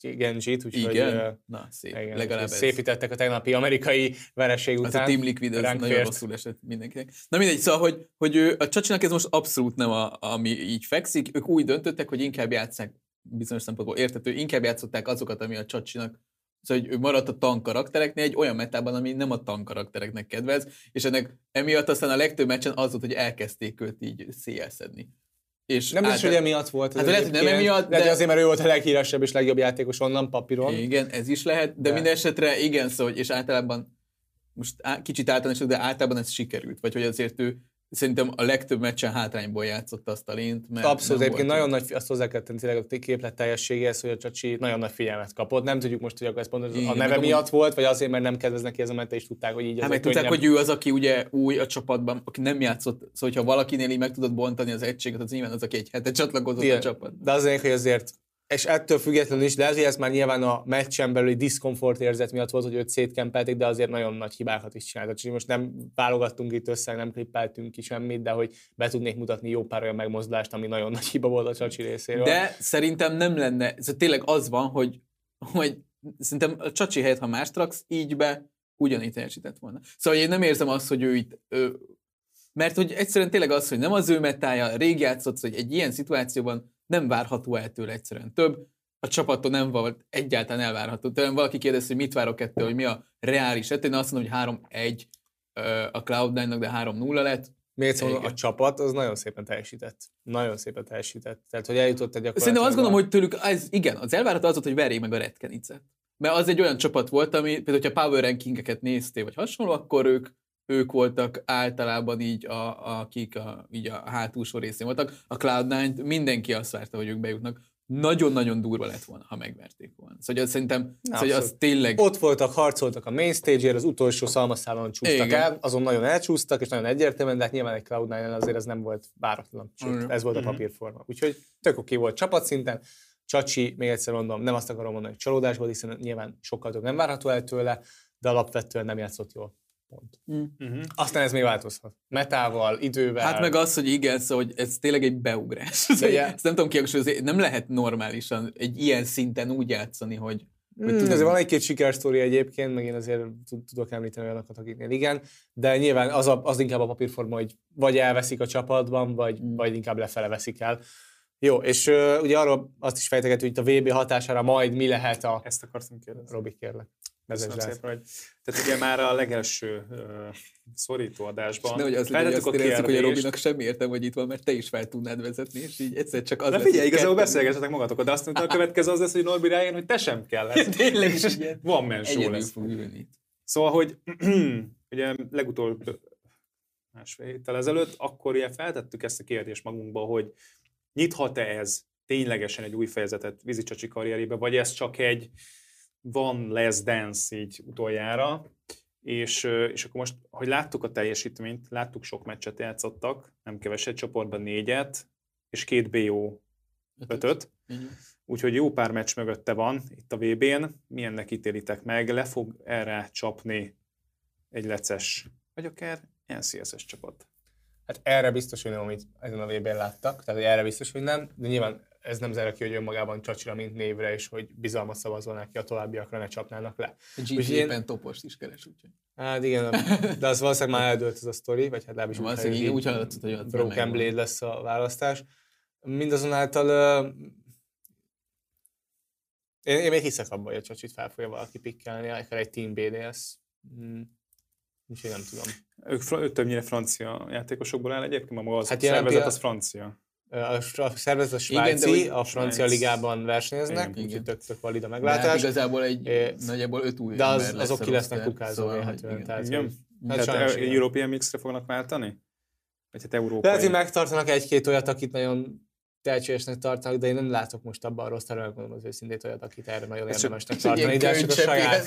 Genjit, úgyhogy Igen? Na, szép. igen, Legalább ez. szépítettek a tegnapi amerikai vereség Az után. a Team Liquid, az ránk nagyon fért. rosszul esett mindenkinek. Na mindegy, szóval, hogy, hogy ő, a Csacsinak ez most abszolút nem a, ami így fekszik. Ők úgy döntöttek, hogy inkább játszák bizonyos szempontból értető, inkább játszották azokat, ami a Csacsinak Szóval, hogy ő maradt a tank karaktereknél egy olyan metában, ami nem a tank karaktereknek kedvez, és ennek emiatt aztán a legtöbb meccsen az volt, hogy elkezdték őt így szélszedni. És Nem biztos, hogy emiatt volt. ez Hát lehet, hogy nem emiatt, Lehet, de- hogy azért, mert ő volt a leghíresebb és legjobb játékos onnan papíron. Igen, ez is lehet, de, De- de. minden esetre igen, szóval, és általában, most á, kicsit általános, de általában ez sikerült, vagy hogy azért ő szerintem a legtöbb meccsen hátrányból játszott azt a lént, mert Abszolút, egyébként nagyon nagy, azt hozzá kell tenni tényleg a képlet teljességéhez, hogy a Csacsi nagyon nagy figyelmet kapott. Nem tudjuk most, hogy akkor ez pont Igen, a neve amúgy- miatt volt, vagy azért, mert nem kedvez neki ez a mente, és tudták, hogy így Hát meg egy tudták, könnyebb- hogy ő az, aki ugye új a csapatban, aki nem játszott, szóval hogyha valakinél így meg tudod bontani az egységet, az nyilván az, aki egy hete csatlakozott Igen. a csapat. De az lényeg, hogy azért, és ettől függetlenül is, de hogy ez már nyilván a meccsen belüli diszkomfort érzet miatt volt, hogy őt szétkempelték, de azért nagyon nagy hibákat is csinált. Úgyhogy most nem válogattunk itt össze, nem klippeltünk ki semmit, de hogy be tudnék mutatni jó pár olyan megmozdulást, ami nagyon nagy hiba volt a Csacsi részéről. De szerintem nem lenne, ez tényleg az van, hogy, hogy szerintem a Csacsi helyett, ha más raksz, így be ugyanígy teljesített volna. Szóval én nem érzem azt, hogy ő itt, ő, mert hogy egyszerűen tényleg az, hogy nem az ő metája, rég játszott, hogy egy ilyen szituációban nem várható el tőle egyszerűen több, a csapattól nem volt egyáltalán elvárható. Tőlem valaki kérdezi, hogy mit várok ettől, hogy mi a reális eset. Én azt mondom, hogy 3-1 ö, a Cloud9-nak, de 3-0 lett. Mondom, Igen. a csapat az nagyon szépen teljesített. Nagyon szépen teljesített. Tehát, hogy eljutott egy gyakorlatilag... Szerintem azt gondolom, hogy tőlük, ez, igen, az elvárható az volt, hogy verjék meg a Redkenicet. Mert az egy olyan csapat volt, ami például, hogyha Power Rankingeket néztél, vagy hasonló, akkor ők, ők voltak általában így, a, akik a, így a hátulsó részén voltak. A Cloud9 mindenki azt várta, hogy ők bejutnak. Nagyon-nagyon durva lett volna, ha megverték volna. Szóval az szerintem, szóval az tényleg... Ott voltak, harcoltak a main stage az utolsó szalmaszálon csúsztak Igen. el, azon nagyon elcsúsztak, és nagyon egyértelműen, de hát nyilván egy cloud azért ez nem volt váratlan, sőt, ez volt a Mhm. papírforma. Úgyhogy tök oké volt csapatszinten. Csacsi, még egyszer mondom, nem azt akarom mondani, hogy csalódás volt, hiszen nyilván sokkal több nem várható el tőle, de alapvetően nem játszott jól. Pont. Uh-huh. Aztán ez még változhat. Metával, idővel. Hát meg az, hogy igen, szóval hogy ez tényleg egy beugrás. De ugye- Ezt nem tudom kihangsúlyozni, nem lehet normálisan egy ilyen szinten úgy játszani, hogy, Hmm, tudod- azért van egy-két sikersztori egyébként, meg én azért tud- tudok említeni olyanokat, akiknél igen, de nyilván az, a, az inkább a papírforma, hogy vagy elveszik a csapatban, vagy, Hmm. vagy inkább lefele veszik el. Jó, és uh, ugye arról azt is fejtegető, hogy itt a VB hatására majd mi lehet a... Ezt akartam kérdezni. Robi, kérlek. Szépen, hogy... Tehát ugye már a legelső uh, szorító adásban Nehogy az legyen, azt érezzük, hogy a. Robinak semmi értem, hogy itt van, mert te is fel tudnád vezetni, és így egyszer csak az De lesz, figyelj, hogy igazából beszélgessetek magatokat, de azt mondta, a következő az lesz, hogy Norbi rájön, hogy te sem kell lesz. Tényleg is. Van men show lesz. fog ülni. Szóval, hogy ugye legutóbb másfél héttel ezelőtt, akkor ugye feltettük ezt a kérdést magunkba, hogy nyithat-e ez ténylegesen egy új fejezetet vízicsacsi karrierébe, vagy ez csak egy van lesz dance így utoljára, és, és akkor most, hogy láttuk a teljesítményt, láttuk sok meccset játszottak, nem keveset, csoportban négyet, és két BO ötöt, Igen. úgyhogy jó pár meccs mögötte van itt a VB-n. Milyennek ítélitek meg? Le fog erre csapni egy leces, vagy akár NCSS csapat? Hát erre biztos, hogy nem, amit ezen a VB-n láttak, tehát erre biztos, hogy nem, de nyilván ez nem zárja ki, hogy önmagában Csacsira, mint névre, és hogy bizalmat szavazolnák ki, a továbbiakra ne csapnának le. A GG én- topost is keres, úgyhogy. Hát igen, de az valószínűleg már eldőlt ez a sztori, vagy hát legalábbis úgy Valószínűleg így úgy hallatszott, hogy ott Broken. Blade lesz a választás. Mindazonáltal én, én még hiszek abban, hogy a Csacsit fel fogja valaki pikkelni, akár egy Team BDS. Mm. Úgyhogy nem tudom. Ők, ők többnyire francia játékosokból áll egyébként, maga az Hát szervezet pillanat- az francia. A, szervezet a Igen, de svájci, a francia Svájc. ligában versenyeznek, Igen, úgyhogy igen. tök, tök valid a De hát meglátás. igazából egy, É, nagyjából öt új de az- azok ki lesznek kukázva szóval, hogy tehát- igen. Igen? Hát Hát e- igen. European Mixre fognak váltani? Vagy hát európai? Lehet, hogy megtartanak egy-két olyat, akit nagyon tehetségesnek tartanak, de én nem látok most abban a rossz terület, mondom az őszintét olyat, akit erre nagyon érdemesnek tartani, de csak a saját,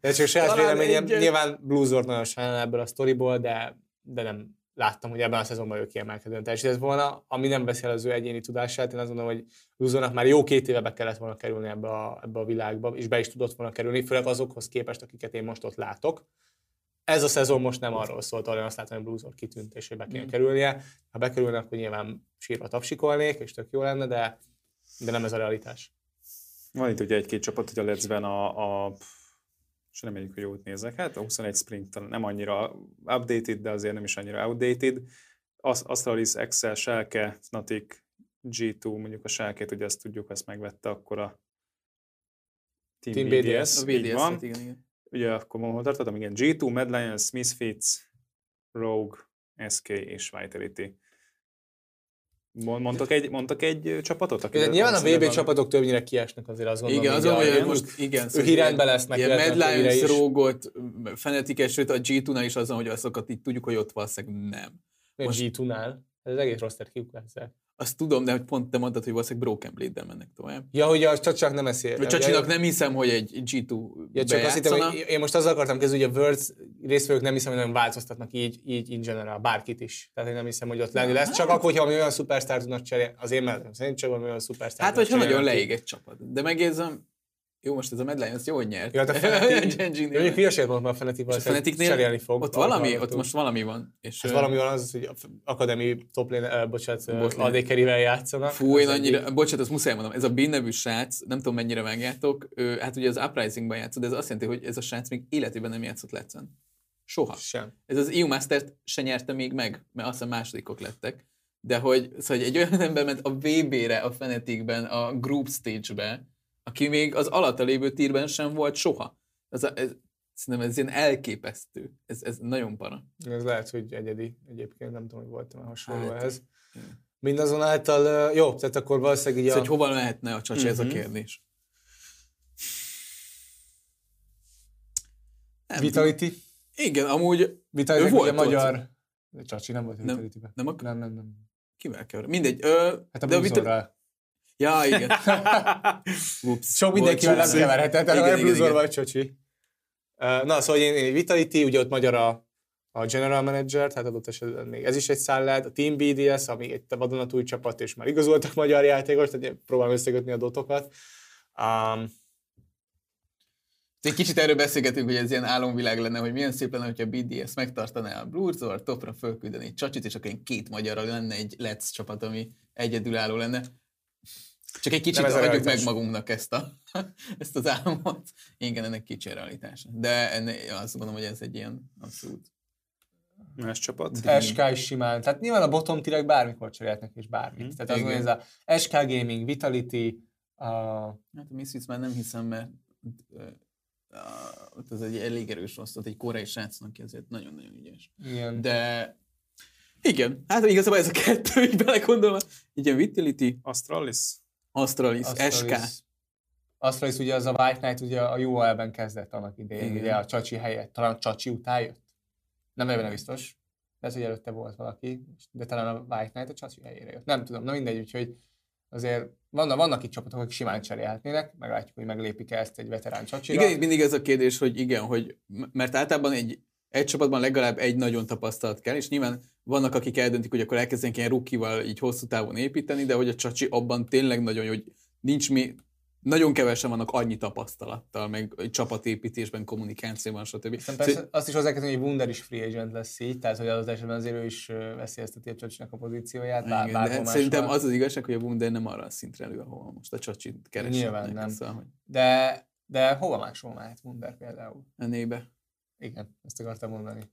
de csak a saját véleményem. Nyilván Bluesort nagyon sajnálom ebből a sztoriból, de, de nem láttam, hogy ebben a szezonban ő kiemelkedően teljesített volna, ami nem veszi el az ő egyéni tudását. Én azt gondolom, hogy Bluesornak már jó két éve be kellett volna kerülni ebbe a, ebbe a világba, és be is tudott volna kerülni, főleg azokhoz képest, akiket én most ott látok. Ez a szezon most nem arról szólt, én azt látom, hogy Bluesor kitűnt, és be kéne Mm. kerülnie. Ha bekerülne, akkor nyilván sírva tapsikolnék, és tök jó lenne, de, de nem ez a realitás. Van itt ugye egy-két csapat, hogy a Let's-ben a, a és reméljük, hogy jót nézek. Hát a 21 sprint nem annyira updated, de azért nem is annyira outdated. Ast- Astralis, Excel, Schalke, Fnatic, G2, mondjuk a Schalke-t, ugye azt tudjuk, ezt megvette, akkor a Team, Team BDS, BDS, A így van. VDS-et, igen, igen. Ugye akkor hol tartottam? Igen, G2, Mad Lions, Misfits, Rogue, SK és Vitality. Mon- Mondtak egy, mondtak egy csapatot? Akivel nyilván a VB csapatok többnyire kiesnek azért azt gondolom. Igen, azon, hogy most igen. Ő szóval hírendben ilyen- lesznek. Ilyen Mad Lions, is. Rogot, Fnatic, sőt a G2-nál is azon, hogy azokat így tudjuk, hogy ott valószínűleg nem. Most- G2-nál. Ez az egész roster kiuklásszák. Azt tudom, de hogy pont te mondtad, hogy valószínűleg Broken Blade-del mennek tovább. Ja, hogy a Csacsak nem eszi. Vagy Csacsinak nem hiszem, hogy egy G2 Ja, csak azt hittem, hogy én most azzal akartam kezdeni, hogy a Worlds részvevők nem hiszem, hogy nagyon változtatnak így, így in general, bárkit is. Tehát én nem hiszem, hogy ott lenni lesz. Csak akkor, hogyha olyan szupersztár tudnak cserélni, azért mert szerint csak valami olyan szupersztár Hát, hogyha nagyon leég egy csapat. De megjegyzem, jó, most ez a Mad Lions jó, hogy nyert. Ja, a Fnatic-. De mondjuk hülyeséget mondom, a Fnatic És a Fnaticnél cserélni fog. Ott valami, ott most valami van. És Hát valami van az, hogy a Akademi top lane, uh, bocsánat. Adékerivel játszanak. Fú, én annyira, egyik. bocsánat, azt muszáj mondom, ez a Bin nevű srác, nem tudom mennyire vágjátok, ő, hát ugye az Uprising-ban játszott, de ez azt jelenti, hogy ez a srác még életében nem játszott Let's-en. Soha. Sem. Ez az EU Masters-t se nyerte még meg, mert azt hiszem másodikok lettek. De hogy, szóval egy olyan ember ment a VB-re, a Fnaticben, a Group Stage-be, aki még az alatta lévő tírben sem volt soha. Ez, a, ez, szerintem ez ilyen elképesztő. Ez, ez nagyon para. Ez lehet, hogy egyedi egyébként, nem tudom, hogy voltam hasonló Hát, ehhez. Mindazonáltal, uh, jó, tehát akkor valószínűleg így Szóval, a... hogy hova lehetne a csacsi, ez a Mhm. kérdés. Nem Vitality. Igen, amúgy Vitality Ő ugye volt ott. magyar... Csacsi nem volt Nem. Vitality-ben. nem, a, Nem, nem, nem. kivel kever? Mindegy. Ö, Hát a de Blue Zone-ral. Ja, igen. Ups. Sok mindenkivel nem keverhetett, Zone igen. vagy Csacsi. Uh, Na, szóval én, én Vitality, ugye ott magyar a, a general manager, tehát adott esetben még ez is egy szál lehet, a Team BDS, ami egy vadonatúj csapat, és már igazoltak magyar játékos, tehát próbálom összekötni a dotokat. Um, Egy kicsit erről beszélgetünk, hogy ez ilyen álomvilág lenne, hogy milyen szép lenne, hogyha a BDS megtartaná a Blurzor, topra fölküldeni egy csacsit, és akkor két magyarra lenne egy Let's csapat, ami egyedülálló lenne. Csak egy kicsit adjuk meg realitás. magunknak ezt, a, ezt az álmot. Igen, ennek kicsi a realitása. De enne, azt gondolom, hogy ez egy ilyen abszolút. Más csapat. SK is simán. Tehát nyilván a bottom tirek bármikor cserélhetnek és bármit. Mhm. Tehát az, hogy Igen. ez a SK Gaming, Vitality, a, Hát a Misfits már nem hiszem, mert ott az egy elég erős rossz, egy koreai srácnak, aki azért nagyon-nagyon ügyes. ilyen, De igen, hát igazából ez a kettő, így belegondolva. Igen, Vitality, Astralis. Astralis, SK. Astralis ugye az a White Knight ugye a UOL-ben kezdett annak idején, Igen. ugye a Csacsi helyett. Talán a Csacsi után jött? Nem benne biztos. Lehet, hogy előtte volt valaki, de talán a White Knight a Csacsi helyére jött. Nem tudom, na mindegy, úgyhogy azért vannak, vannak itt csapatok, akik simán cserélhetnének, meglátjuk, hogy meglépik ezt egy veterán Csacsira. Igen, itt mindig ez a kérdés, hogy igen, hogy mert általában egy, egy csapatban legalább egy nagyon tapasztalat kell, és nyilván vannak, akik eldöntik, hogy akkor elkezdenek ilyen rukival így hosszú távon építeni, de hogy a Csacsi abban tényleg nagyon, hogy nincs mi, nagyon kevesen vannak annyi tapasztalattal, meg csapatépítésben, kommunikációban, stb. Aztán Szóval- persze azt is hozzá kell hogy Wunder is free agent lesz így, tehát hogy az esetben azért ő is veszélyezteti a Csacsinak a pozícióját. Bár, Igen, de bárhol hát szerintem az az igazság, hogy a Wunder nem arra a szintre elő, ahol most a csacsit keresnek. Nyilván nem. Szóval, hogy de, de hova máshol mehet Wunder például? a nébe. Igen, ezt akartam mondani.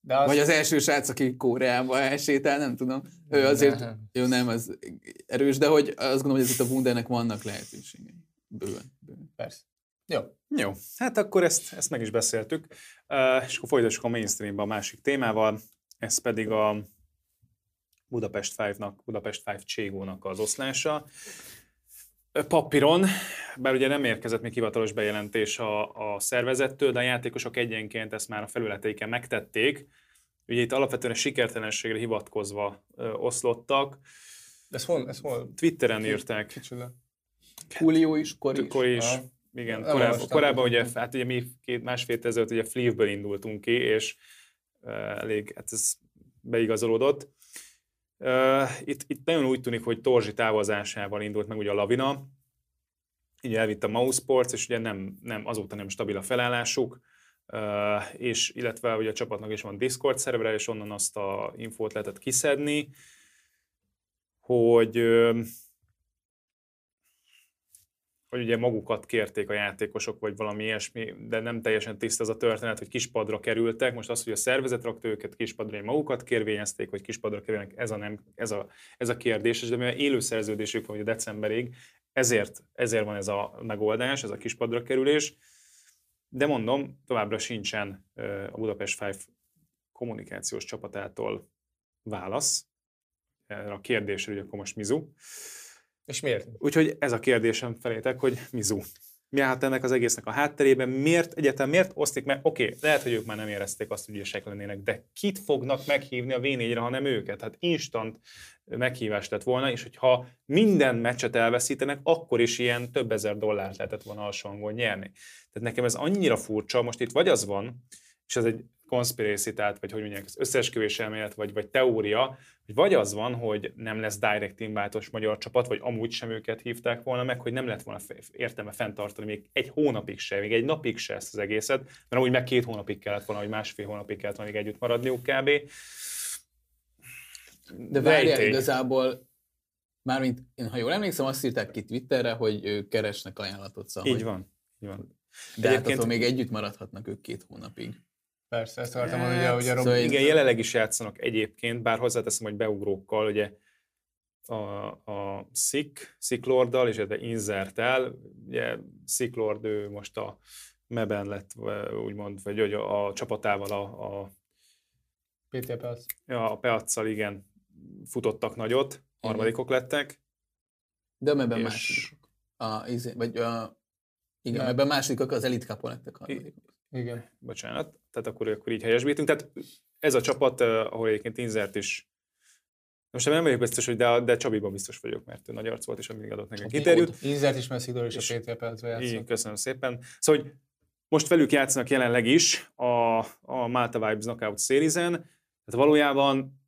De az, Vagy az első srác, aki Koreába elsétál, nem tudom. Ő azért, Nem. jó nem, az erős, de hogy azt gondolom, hogy ez itt a Wundernek vannak lehetőségei. Bőven. bőven. Persze. Jó. Jó, hát akkor ezt, ezt meg is beszéltük, uh, és akkor folytassuk a mainstreambe a másik témával, ez pedig a Budapest 5-nak, Budapest 5 Cségónak az oszlása. Papíron, bár ugye nem érkezett még hivatalos bejelentés a, a szervezettől, de a játékosok egyenként ezt már a felületeiken megtették. Ugye itt alapvetően a sikertelenségre hivatkozva ö, oszlottak. Ez hol? Ez hol? Twitteren írták, Kicsoda. Julio is, Kori is. Akkor is, Aha. igen, Nem korábban, korábban ugye, hát ugye mi két, másfél ezelőtt ugye Fleeve-ből indultunk ki, és uh, elég, hát ez beigazolódott. Itt, itt nagyon úgy tűnik, hogy Torzsi távozásával indult meg ugye a lavina, így elvitt a Mouse Sports, és ugye nem, nem, azóta nem stabil a felállásuk, és illetve ugye a csapatnak is van Discord szervere, és onnan azt a infót lehetett kiszedni, hogy hogy ugye magukat kérték a játékosok, vagy valami ilyesmi, de nem teljesen tiszta az a történet, hogy kispadra kerültek. Most az, hogy a szervezet rakta őket kispadra, hogy magukat kérvényezték, vagy kispadra kerülnek, ez a, nem, ez a, ez a kérdés, de mivel élő szerződésük van ugye decemberig, ezért, ezért van ez a megoldás, ez a kispadra kerülés. De mondom, továbbra sincsen a Budapest Five kommunikációs csapatától válasz erre a kérdésre, hogy akkor most Mizu. És miért? Úgyhogy ez a kérdésem felétek, hogy Mizu. Mi állt ennek az egésznek a hátterében? Miért egyetem, miért osztik meg? Oké, okay, lehet, hogy ők már nem érezték azt, hogy ügyesek lennének, de kit fognak meghívni a V4-re, ha nem őket? Hát instant meghívás lett volna, és hogyha minden meccset elveszítenek, akkor is ilyen több ezer dollárt lehetett volna alsóangon nyerni. Tehát nekem ez annyira furcsa, most itt vagy az van, és ez egy conspiracy, tehát, vagy hogy mondják, az összeesküvés elmélet, vagy, vagy teória, hogy vagy az van, hogy nem lesz direct invátos magyar csapat, vagy amúgy sem őket hívták volna meg, hogy nem lett volna értelme fenntartani még egy hónapig se, még egy napig se ezt az egészet, mert amúgy meg két hónapig kellett volna, vagy másfél hónapig kellett volna még együtt maradniuk kb. De várjál, igazából Mármint, én ha jól emlékszem, azt írták ki Twitterre, hogy ők keresnek ajánlatot. Szóval, így van. Így van. De Egyébként... hát még együtt maradhatnak ők két hónapig. Persze, ezt akartam mondani, hát, ugye, ugye szóval Igen, jelenleg is játszanak egyébként, bár hozzáteszem, hogy beugrókkal, ugye a, a Szik, Sziklorddal, és illetve Inzertel, ugye Sziklord ő most a meben lett, úgymond, vagy hogy a, a csapatával a, a PT Peac. Ja, a Peacsal igen, futottak nagyot, harmadikok lettek. De meben és... másodikok. A, izé, vagy a, igen, ebben másodikok az Elite Cup-on lettek harmadikok. Igen. Bocsánat, tehát akkor, akkor így helyesbítünk. Tehát ez a csapat, ahol egyébként Inzert is most nem vagyok biztos, hogy de, de Csabiban biztos vagyok, mert ő nagy arc volt, és mindig adott nekünk interjút. Inzert is, Messidor is és a PT percben játszott. Köszönöm szépen. Szóval, hogy most velük játszanak jelenleg is a, a Malta Vibes Knockout Series-en, tehát valójában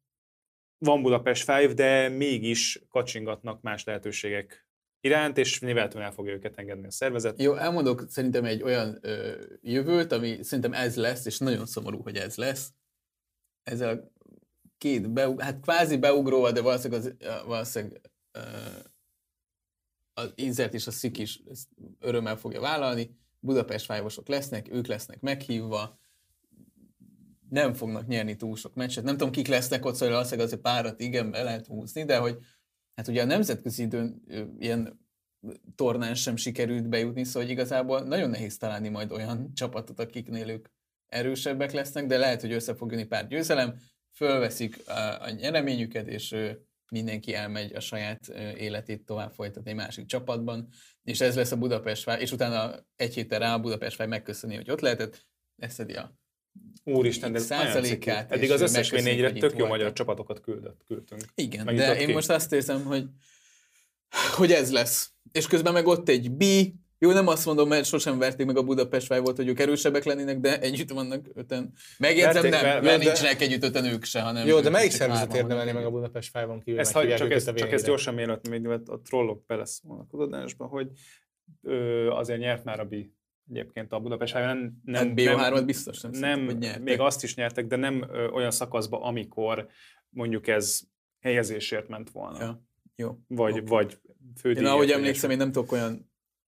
van Budapest 5, de mégis kacsingatnak más lehetőségek iránt, és nyilvánvalóan el fogja őket engedni a szervezet. Jó, elmondok szerintem egy olyan ö, jövőt, ami szerintem ez lesz, és nagyon szomorú, hogy ez lesz. Ez a két, beug, hát kvázi beugróval, de valószínűleg, az, valószínűleg ö, az Inzert és a Szik is ezt örömmel fogja vállalni. Budapest fájvosok lesznek, ők lesznek meghívva, nem fognak nyerni túl sok meccset. Nem tudom, kik lesznek ott, szóval valószínűleg azért párat igen, be lehet húzni, de hogy hát ugye a nemzetközi időn ilyen tornán sem sikerült bejutni, szóval igazából nagyon nehéz találni majd olyan csapatot, akiknél ők erősebbek lesznek, de lehet, hogy össze fog jönni pár győzelem, fölveszik a, a nyereményüket, és mindenki elmegy a saját életét tovább folytatni egy másik csapatban, és ez lesz a Budapest Fáj, és utána egy héttel rá a Budapest Fáj megköszöni, hogy ott lehetett, leszedi a Úristen, de százalékát. Eddig az összes négyre tök jó magyar csapatokat küldött, küldtünk. Igen, meg de én ki. most azt érzem, hogy, hogy ez lesz. És közben meg ott egy B, jó, nem azt mondom, mert sosem verték meg a Budapest Fáj volt, hogy ők erősebbek lennének, de együtt vannak öten. Megjegyzem, nem, mert, mert nincsenek együtt öten ők se, hanem... Jó, de melyik szervezet érdemelni meg a Budapest Fájban kívül? Ezt hagy, csak, ezt, csak ezt gyorsan mielőtt még a trollok beleszólnak az adásba, hogy ö, azért nyert már a B egyébként a Budapest nem, nem, hát BO3-at biztos nem, nem hogy nyertek. Még azt is nyertek, de nem ö, olyan szakaszba, amikor mondjuk ez helyezésért ment volna. Ja. Jó. Vagy, okay. vagy fődíjért. Én ahogy emlékszem, én nem tudok olyan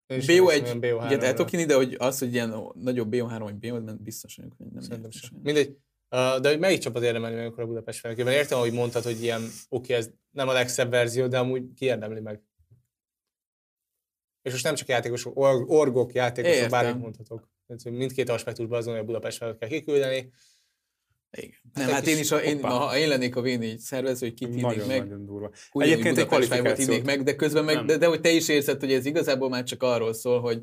BO1, ugye el tudok de hogy az, hogy ilyen nagyobb BO3 vagy BO, biztos vagyok, hogy nem Szerintem sem. Mindegy. Uh, de hogy melyik csapat érdemelni meg akkor a Budapest felkében? Értem, hogy mondtad, hogy ilyen, oké, okay, ez nem a legszebb verzió, de amúgy kiérdemli meg és most nem csak játékosok, org, orgok, játékosok, Értem. bármit mondhatok. Mindkét aspektusban azon, hogy a Budapest fel kell kiküldeni. Igen. Hát nem, hát én is, a, én, ha én lennék a v szervező, hogy kit nagyon, meg. Nagyon durva. Egyébként egy kvalifikációt. meg, de közben meg, de, de, hogy te is érzed, hogy ez igazából már csak arról szól, hogy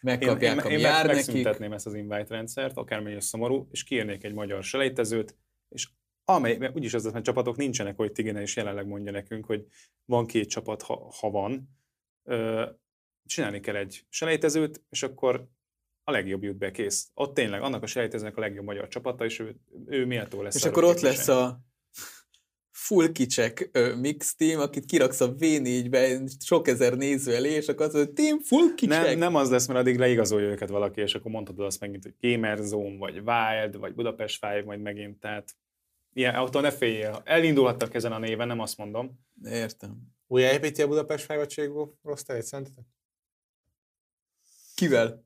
megkapják, én, én, ami én jár nekik. Én ezt az invite rendszert, akármilyen szomorú, és kiírnék egy magyar selejtezőt, és amely, mert úgyis az, hogy csapatok nincsenek, hogy Tigine is jelenleg mondja nekünk, hogy van két csapat, ha, ha van, csinálni kell egy selejtezőt, és akkor a legjobb jut be, kész. Ott tényleg annak a selejtezőnek a legjobb magyar csapata, és ő, ő méltó lesz. És akkor ott lesz a full kicsek mix team, akit kiraksz a V4-be sok ezer néző elé, és akkor az, hogy team full kicsek. Nem, nem az lesz, mert addig leigazolja őket valaki, és akkor mondhatod azt megint, hogy Gamer Zone, vagy Wild, vagy Budapest Five, majd megint, tehát ilyen, attól ne féljél. Elindulhattak ezen a néven, nem azt mondom. Értem. Újjáépíti a Budapest Five a Cségó rossz szerintetek? Kivel?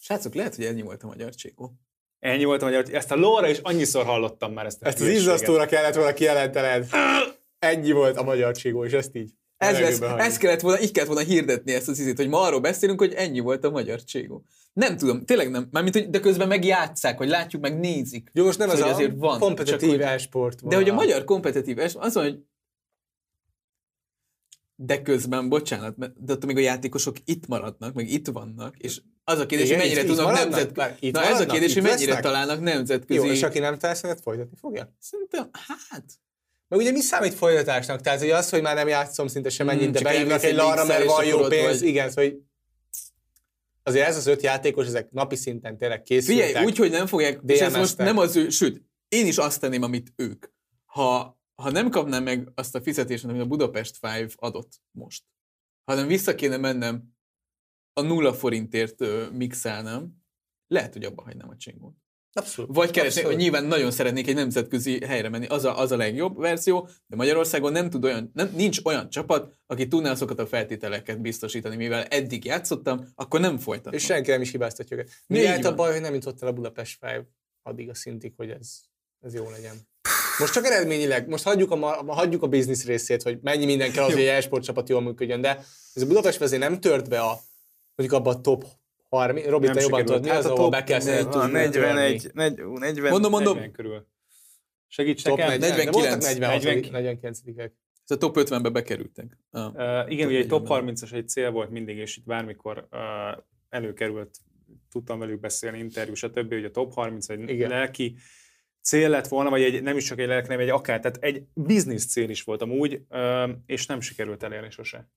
Srácok, lehet, hogy ennyi volt a magyar csékó. Ennyi volt a magyar Ezt a lóra is annyiszor hallottam már ezt. A ezt az izzasztóra kellett volna kijelentened. Ennyi volt a magyar cségó, és ezt így. Ez, lesz, hagyjuk. ez kellett volna, így kellett volna hirdetni ezt az izét, hogy ma arról beszélünk, hogy ennyi volt a magyar cségó. Nem tudom, tényleg nem. Mármint, hogy de közben megjátszák, hogy látjuk, meg nézik. Jó, most nem Szóval az hogy a azért van, kompetitív e-sport De hogy a magyar kompetitív, es- az, hogy de közben, bocsánat, de ott még a játékosok itt maradnak, meg itt vannak, és az a kérdés, Igen, hogy mennyire itt- tudnak maradnak? nemzet... Várj, itt Na ez a kérdés, hogy Itt mennyire lesznek? találnak nemzetközi... Jó, és aki nem teszed, folytatni fogja? Szerintem, hát... Meg ugye mi számít folytatásnak? Tehát hogy az, hogy már nem játszom szinte sem ennyit, Mm, de elmész egy larra, mert van jó pénz. vagy. Igen, szóval hogy azért ez az öt játékos, ezek napi szinten tényleg készültek. Figyelj, úgy, hogy nem fogják, és ez most nem az ő, sőt, én is azt tenném, amit ők. Ha, ha nem kapnám meg azt a fizetést, amit a Budapest Five adott most, hanem vissza kéne mennem a nulla forintért ö, mixelnem, lehet, hogy abba hagynám a csingót. Abszolút. Vagy keresni, hogy nyilván nagyon szeretnék egy nemzetközi helyre menni, az a, az a legjobb verzió, de Magyarországon nem tud olyan, nem, nincs olyan csapat, aki tudná azokat a feltételeket biztosítani, mivel eddig játszottam, akkor nem folytatom. És senki nem is hibáztatja őket. Miért a baj, hogy nem jutott el a Budapest Five addig a szintig, hogy ez, ez jó legyen. Most csak eredményileg, most hagyjuk a, ma- hagyjuk a biznisz részét, hogy mennyi minden kell az, hogy egy e-sport csapat jól működjön, de ez a Budapest vezér nem tört be a, mondjuk abba a top 30, Robi, te jobban tudod, mi Hát az, a ahol top be kell negy- tudni a törni? 41, 40, Mondom, mondom. 40 körül. Segíts Top nekem. 40, de voltak 49. 46 49 Ez a top 50-be bekerültek. Ah. Uh, igen, ugye egy top Top 30-as egy cél volt mindig, és itt bármikor uh, előkerült, tudtam velük beszélni, interjú, stb., hogy a top 30 egy Igen. lelki cél lett volna, vagy egy, nem is csak egy lelki, hanem egy akár, tehát egy biznisz cél is volt amúgy, és nem sikerült elérni sose.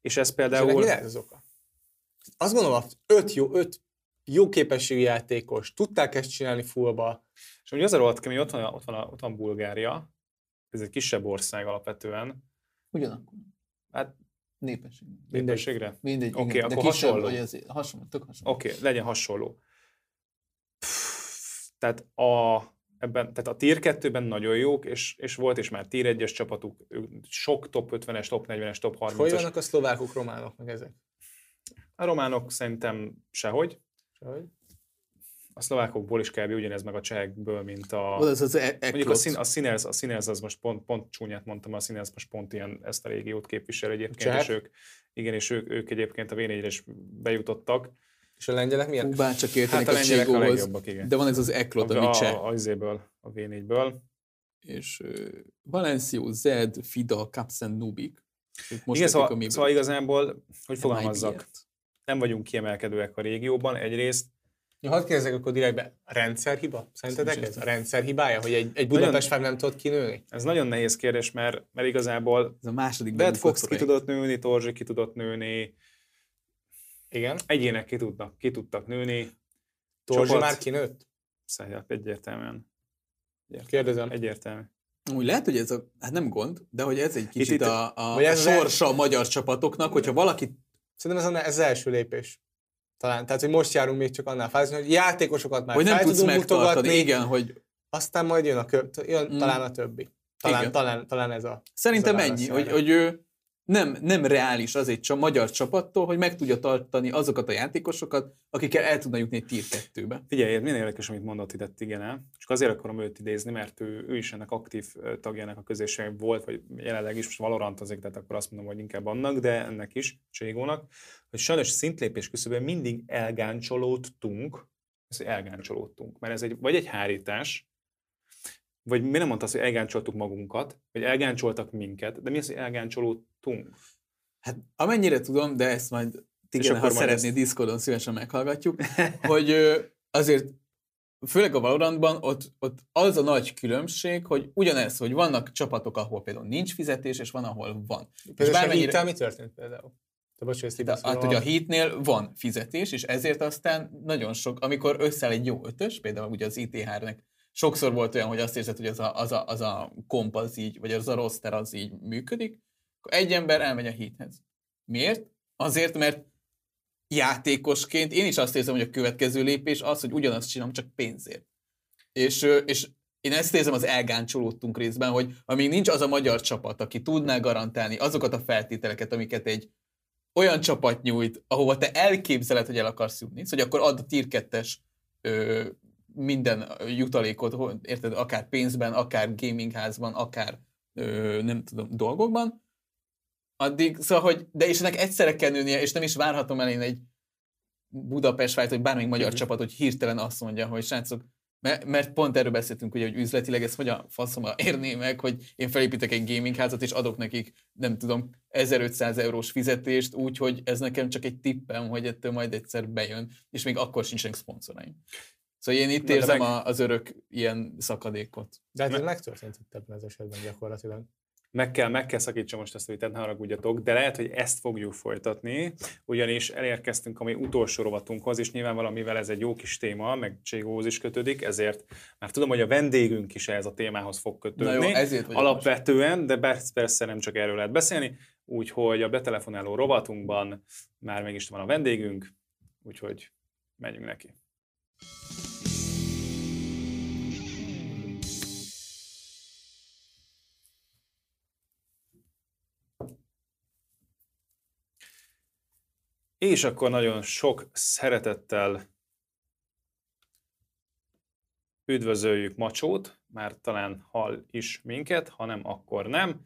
És ez És például... mi lehet az oka? Azt gondolom, hogy öt jó, öt jó képességű játékos, tudták ezt csinálni fullba. És ugye az a rohadt kemény, ott van, ott, van, ott van Bulgária, ez egy kisebb ország alapvetően, Ugyanakkor. Hát- Népesség. népességre. Mindegy, Oké, igen, de akkor kisebb, hasonló. Vagy az, hasonló, tök hasonló. Oké, okay, legyen hasonló. Pff, Tehát a, ebben, tehát a tier 2-ben nagyon jók, és, és volt is már tier 1-es csapatuk, sok top 50-es, top 40-es, top Hogy 30-as. vannak a szlovákok, románok, meg ezek? A románok szerintem sehogy. Hogy? A szlovákokból is kb. ugyanez meg a csehekből, mint a... Oda az az e- Mondjuk a, szín, a, Sinners, a Sinners az most pont, pont csúnyát mondtam, a Sinners most pont ilyen ezt a régiót képvisel egyébként, csehek? és ők, igen, és ők, ők egyébként a v is bejutottak. És a lengyelek milyen? Hú, bár csak értenek Hát a a lengyelek a Csigóhoz. legjobbak, igen. De van ez az Eklot, ami a, cseh. a, a, izéből, a V4-ből. És uh, Valencio, Zed, Fida, Kapsen, Nubik. Most Igen, szóval, a miből. szóval igazából, hogy fogalmazzak, nem vagyunk kiemelkedőek a régióban egyrészt. Ja, hadd kérdezzek akkor direktbe, a rendszerhiba? Szerintetek ez? A rendszerhibája, hogy egy, egy Budapest Five nem tudott kinőni? Ez nagyon nehéz kérdés, mert, mert igazából Ez a második Bad Fox ki tudott nőni, Torzsi ki tudott nőni, Igen. egyének ki, tudnak, ki tudtak nőni, Torzsi Csapat. már kinőtt? Szóval egyértelműen. Egyértelmű. Kérdezem. Egyértelmű. Úgy lehet, hogy ez a, hát nem gond, de hogy ez egy kicsit itt- a, a, vagy a el- sorsa a magyar csapatoknak, hogyha valaki Szerintem ez, a, ez az első lépés. Talán. Tehát, hogy most járunk még csak annál fázni, hogy játékosokat már hogy nem fel tudsz tudunk megtartani, mutogatni, igen, hogy aztán majd jön, a kö, jön Mm. talán a többi. Talán, Igen. talán, talán ez a... Szerintem Ez a ennyi, hogy, hogy ő nem, nem reális az egy magyar csapattól, hogy meg tudja tartani azokat a játékosokat, akikkel el tudna jutni egy tier 2-be. Figyelj, milyen érdekes, amit mondott itt igen el. Csak azért akarom őt idézni, mert ő, ő is ennek aktív tagjának a közösségnek volt, vagy jelenleg is most Valorantozik, tehát akkor azt mondom, hogy inkább annak, de ennek is, Cségónak, hogy sajnos szintlépés küszöbben mindig elgáncsolódtunk, ez, elgáncsolódtunk, mert ez egy, vagy egy hárítás, vagy mi nem mondta azt, hogy elgáncsoltuk magunkat, vagy elgáncsoltak minket, de mi az, hogy elgáncsolódtunk? Hát amennyire tudom, de ezt majd igen, ha szeretné ezt- Discordon szívesen meghallgatjuk, hogy azért főleg a Valorantban ott, ott az a nagy különbség, hogy ugyanez, hogy vannak csapatok, ahol például nincs fizetés, és van, ahol van. Például a bármennyire- hittel mi történt például? Te bocs, hogy ezt így De, hát ugye a hitnél van fizetés, és ezért aztán nagyon sok, amikor összeáll egy jó ötös, például ugye az ITH-nek sokszor volt olyan, hogy azt érzed, hogy az a, az a, az a komp az így, vagy az a roster az így működik, akkor egy ember elmegy a hithez. Miért? Azért, mert játékosként én is azt érzem, hogy a következő lépés az, hogy ugyanazt csinálom, csak pénzért. És, és én ezt érzem az elgáncsolódtunk részben, hogy amíg nincs az a magyar csapat, aki tudná garantálni azokat a feltételeket, amiket egy olyan csapat nyújt, ahova te elképzeled, hogy el akarsz jutni, szóval akkor add a tier 2-es ö, minden jutalékot, érted, akár pénzben, akár gamingházban, akár ö, nem tudom, dolgokban, addig, szóval, hogy, de és ennek egyszerre kell nőnie, és nem is várhatom el én egy Budapest vált, vagy bármelyik magyar uh-huh. csapat, hogy hirtelen azt mondja, hogy srácok, mert, mert pont erről beszéltünk, ugye, hogy üzletileg ez hogy a faszomra érné meg, hogy én felépítek egy gaming házat, és adok nekik, nem tudom, 1500 eurós fizetést, úgyhogy ez nekem csak egy tippem, hogy ettől majd egyszer bejön, és még akkor sincsenek szponzoraim. Szóval én itt Na, érzem meg... az örök ilyen szakadékot. De hát ez megtörtént itt ebben az esetben gyakorlatilag meg kell, meg kell szakítsam most ezt a vitát, ne haragudjatok, de lehet, hogy ezt fogjuk folytatni, ugyanis elérkeztünk a mi utolsó rovatunkhoz, és nyilván valamivel ez egy jó kis téma, meg Cségóhoz is kötődik, ezért már tudom, hogy a vendégünk is ehhez a témához fog kötődni. Na jó, ezért Alapvetően, most. de persze nem csak erről lehet beszélni, úgyhogy a betelefonáló rovatunkban már meg is van a vendégünk, úgyhogy menjünk neki. És akkor nagyon sok szeretettel üdvözöljük Macsót, már talán hall is minket, hanem akkor nem.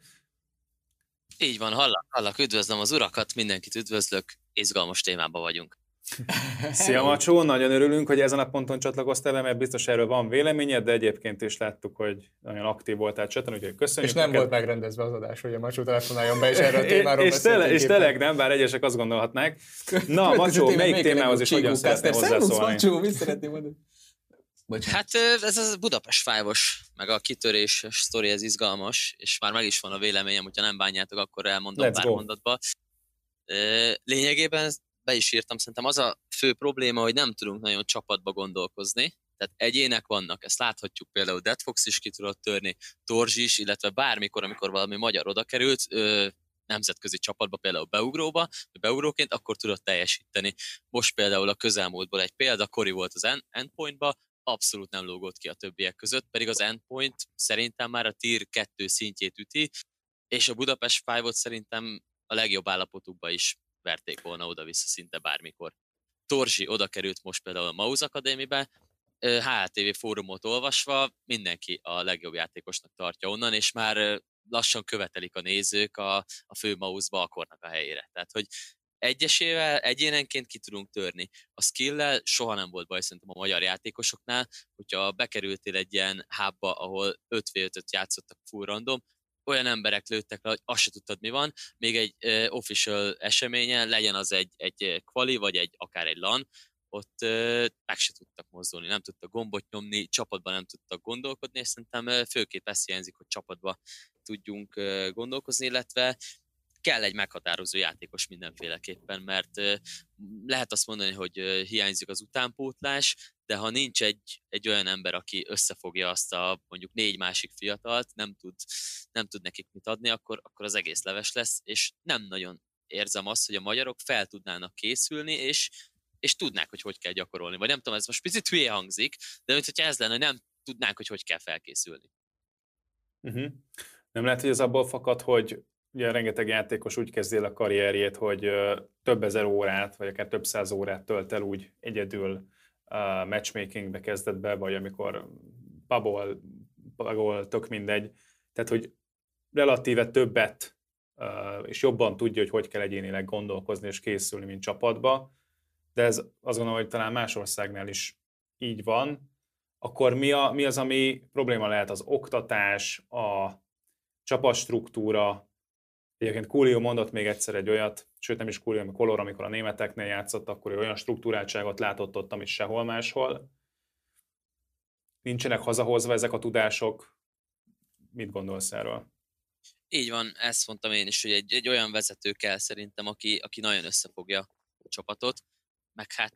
Így van, hallak, hallak, üdvözlöm az urakat, mindenkit üdvözlök, izgalmas témában vagyunk. Szia Macsó, nagyon örülünk, hogy ezen a ponton csatlakoztál be, mert biztos erről van véleményed, de egyébként is láttuk, hogy nagyon aktív voltál cseten, úgyhogy köszönjük. És nem neked. volt megrendezve az adás, hogy a Macsó telefonáljon be, és erről a témáról és, tele, és tényleg nem, bár egyesek azt gondolhatnák. Na, Macsó, melyik témához is hogyan szeretnél hozzászólni? Macsó, mit szeretném mondani? Hát ez a Budapest fájvos, meg a kitörés sztori, ez izgalmas, és már meg is van a véleményem, hogyha nem bánjátok, akkor elmondom Let's pár go. mondatba. Lényegében be is írtam, szerintem az a fő probléma, hogy nem tudunk nagyon csapatba gondolkozni, tehát egyének vannak, ezt láthatjuk például Deadfox is ki tudott törni, Torzs is, illetve bármikor, amikor valami magyar oda került, ö, nemzetközi csapatba, például beugróba, beugróként, akkor tudott teljesíteni. Most például a közelmúltból egy példa, Kori volt az endpointba, abszolút nem lógott ki a többiek között, pedig az endpoint szerintem már a tier 2 szintjét üti, és a Budapest 5 szerintem a legjobb állapotukba is verték volna oda-vissza szinte bármikor. Torzsi oda került most például a Mauz Akadémibe, HTV fórumot olvasva mindenki a legjobb játékosnak tartja onnan, és már lassan követelik a nézők a, a fő Mauzba akarnak a helyére. Tehát, hogy egyesével, egyénenként ki tudunk törni. A skill soha nem volt baj szerintem a magyar játékosoknál, hogyha bekerültél egy ilyen hábba, ahol 5 v 5 játszottak full random, olyan emberek lőttek le, hogy azt se tudtad, mi van, még egy uh, official eseményen, legyen az egy, egy kvali, vagy egy akár egy LAN, ott uh, meg se tudtak mozdulni, nem tudtak gombot nyomni, csapatban nem tudtak gondolkodni, és szerintem uh, főképp ezt hiányzik, hogy csapatban tudjunk uh, gondolkozni, illetve kell egy meghatározó játékos mindenféleképpen, mert lehet azt mondani, hogy hiányzik az utánpótlás, de ha nincs egy, egy olyan ember, aki összefogja azt a mondjuk négy másik fiatalt, nem tud, nem tud nekik mit adni, akkor, akkor az egész leves lesz, és nem nagyon érzem azt, hogy a magyarok fel tudnának készülni, és, és tudnák, hogy hogy kell gyakorolni. Vagy nem tudom, ez most picit hülye hangzik, de mint hogyha ez lenne, hogy nem tudnánk, hogy hogy kell felkészülni. Uh-huh. Nem lehet, hogy ez abból fakad, hogy ugye rengeteg játékos úgy kezdi el a karrierjét, hogy több ezer órát, vagy akár több száz órát tölt el úgy egyedül matchmakingbe kezdett be, vagy amikor pubol, pubol, tök mindegy. Tehát, hogy relatíve többet és jobban tudja, hogy hogy kell egyénileg gondolkozni és készülni, mint csapatba, de ez azt gondolom, hogy talán más országnál is így van, akkor mi, a, mi az, ami probléma lehet? Az oktatás, a csapatstruktúra, Egyébként Coolio mondott még egyszer egy olyat, sőt nem is Coolio, hanem Color, amikor a németeknél játszott, akkor ő olyan struktúráltságot látott ott, amit sehol máshol. Nincsenek hazahozva ezek a tudások. Mit gondolsz erről? Így van, ezt mondtam én is, hogy egy, egy olyan vezető kell szerintem, aki, aki nagyon összefogja a csapatot, meg hát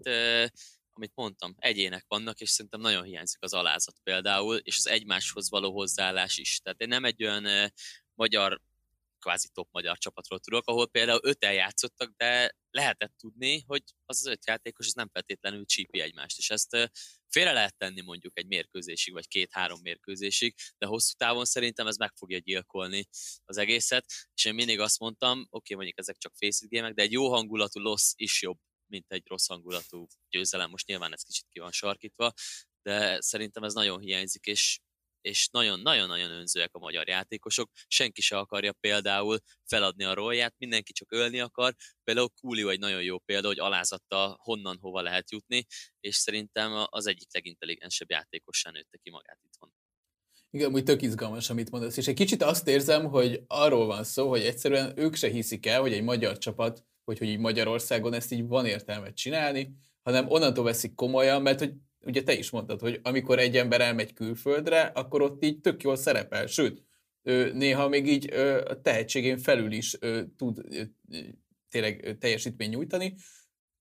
amit mondtam, egyének vannak, és szerintem nagyon hiányzik az alázat például, és az egymáshoz való hozzáállás is. Tehát nem egy olyan magyar kvázi top magyar csapatról tudok, ahol például öten játszottak, de lehetett tudni, hogy az az öt játékos az nem feltétlenül csípi egymást, és ezt félre lehet tenni mondjuk egy mérkőzésig, vagy két-három mérkőzésig, de hosszú távon szerintem ez meg fogja gyilkolni az egészet, és én mindig azt mondtam, oké, okay, mondjuk ezek csak face de egy jó hangulatú loss is jobb, mint egy rossz hangulatú győzelem. Most nyilván ez kicsit ki van sarkítva, de szerintem ez nagyon hiányzik, és és nagyon-nagyon-nagyon önzőek a magyar játékosok, senki se akarja például feladni a rolját, mindenki csak ölni akar, például Kúlió egy nagyon jó példa, hogy alázatta honnan hova lehet jutni, és szerintem az egyik legintelligensebb játékossá nőtte ki magát itthon. Igen, úgy tök izgalmas, amit mondasz. És egy kicsit azt érzem, hogy arról van szó, hogy egyszerűen ők se hiszik el, hogy egy magyar csapat, hogy, hogy így Magyarországon ezt így van értelmet csinálni, hanem onnantól veszik komolyan, mert hogy ugye te is mondtad, hogy amikor egy ember elmegy külföldre, akkor ott így tök jól szerepel, sőt, néha még így a tehetségén felül is tud tényleg teljesítmény nyújtani,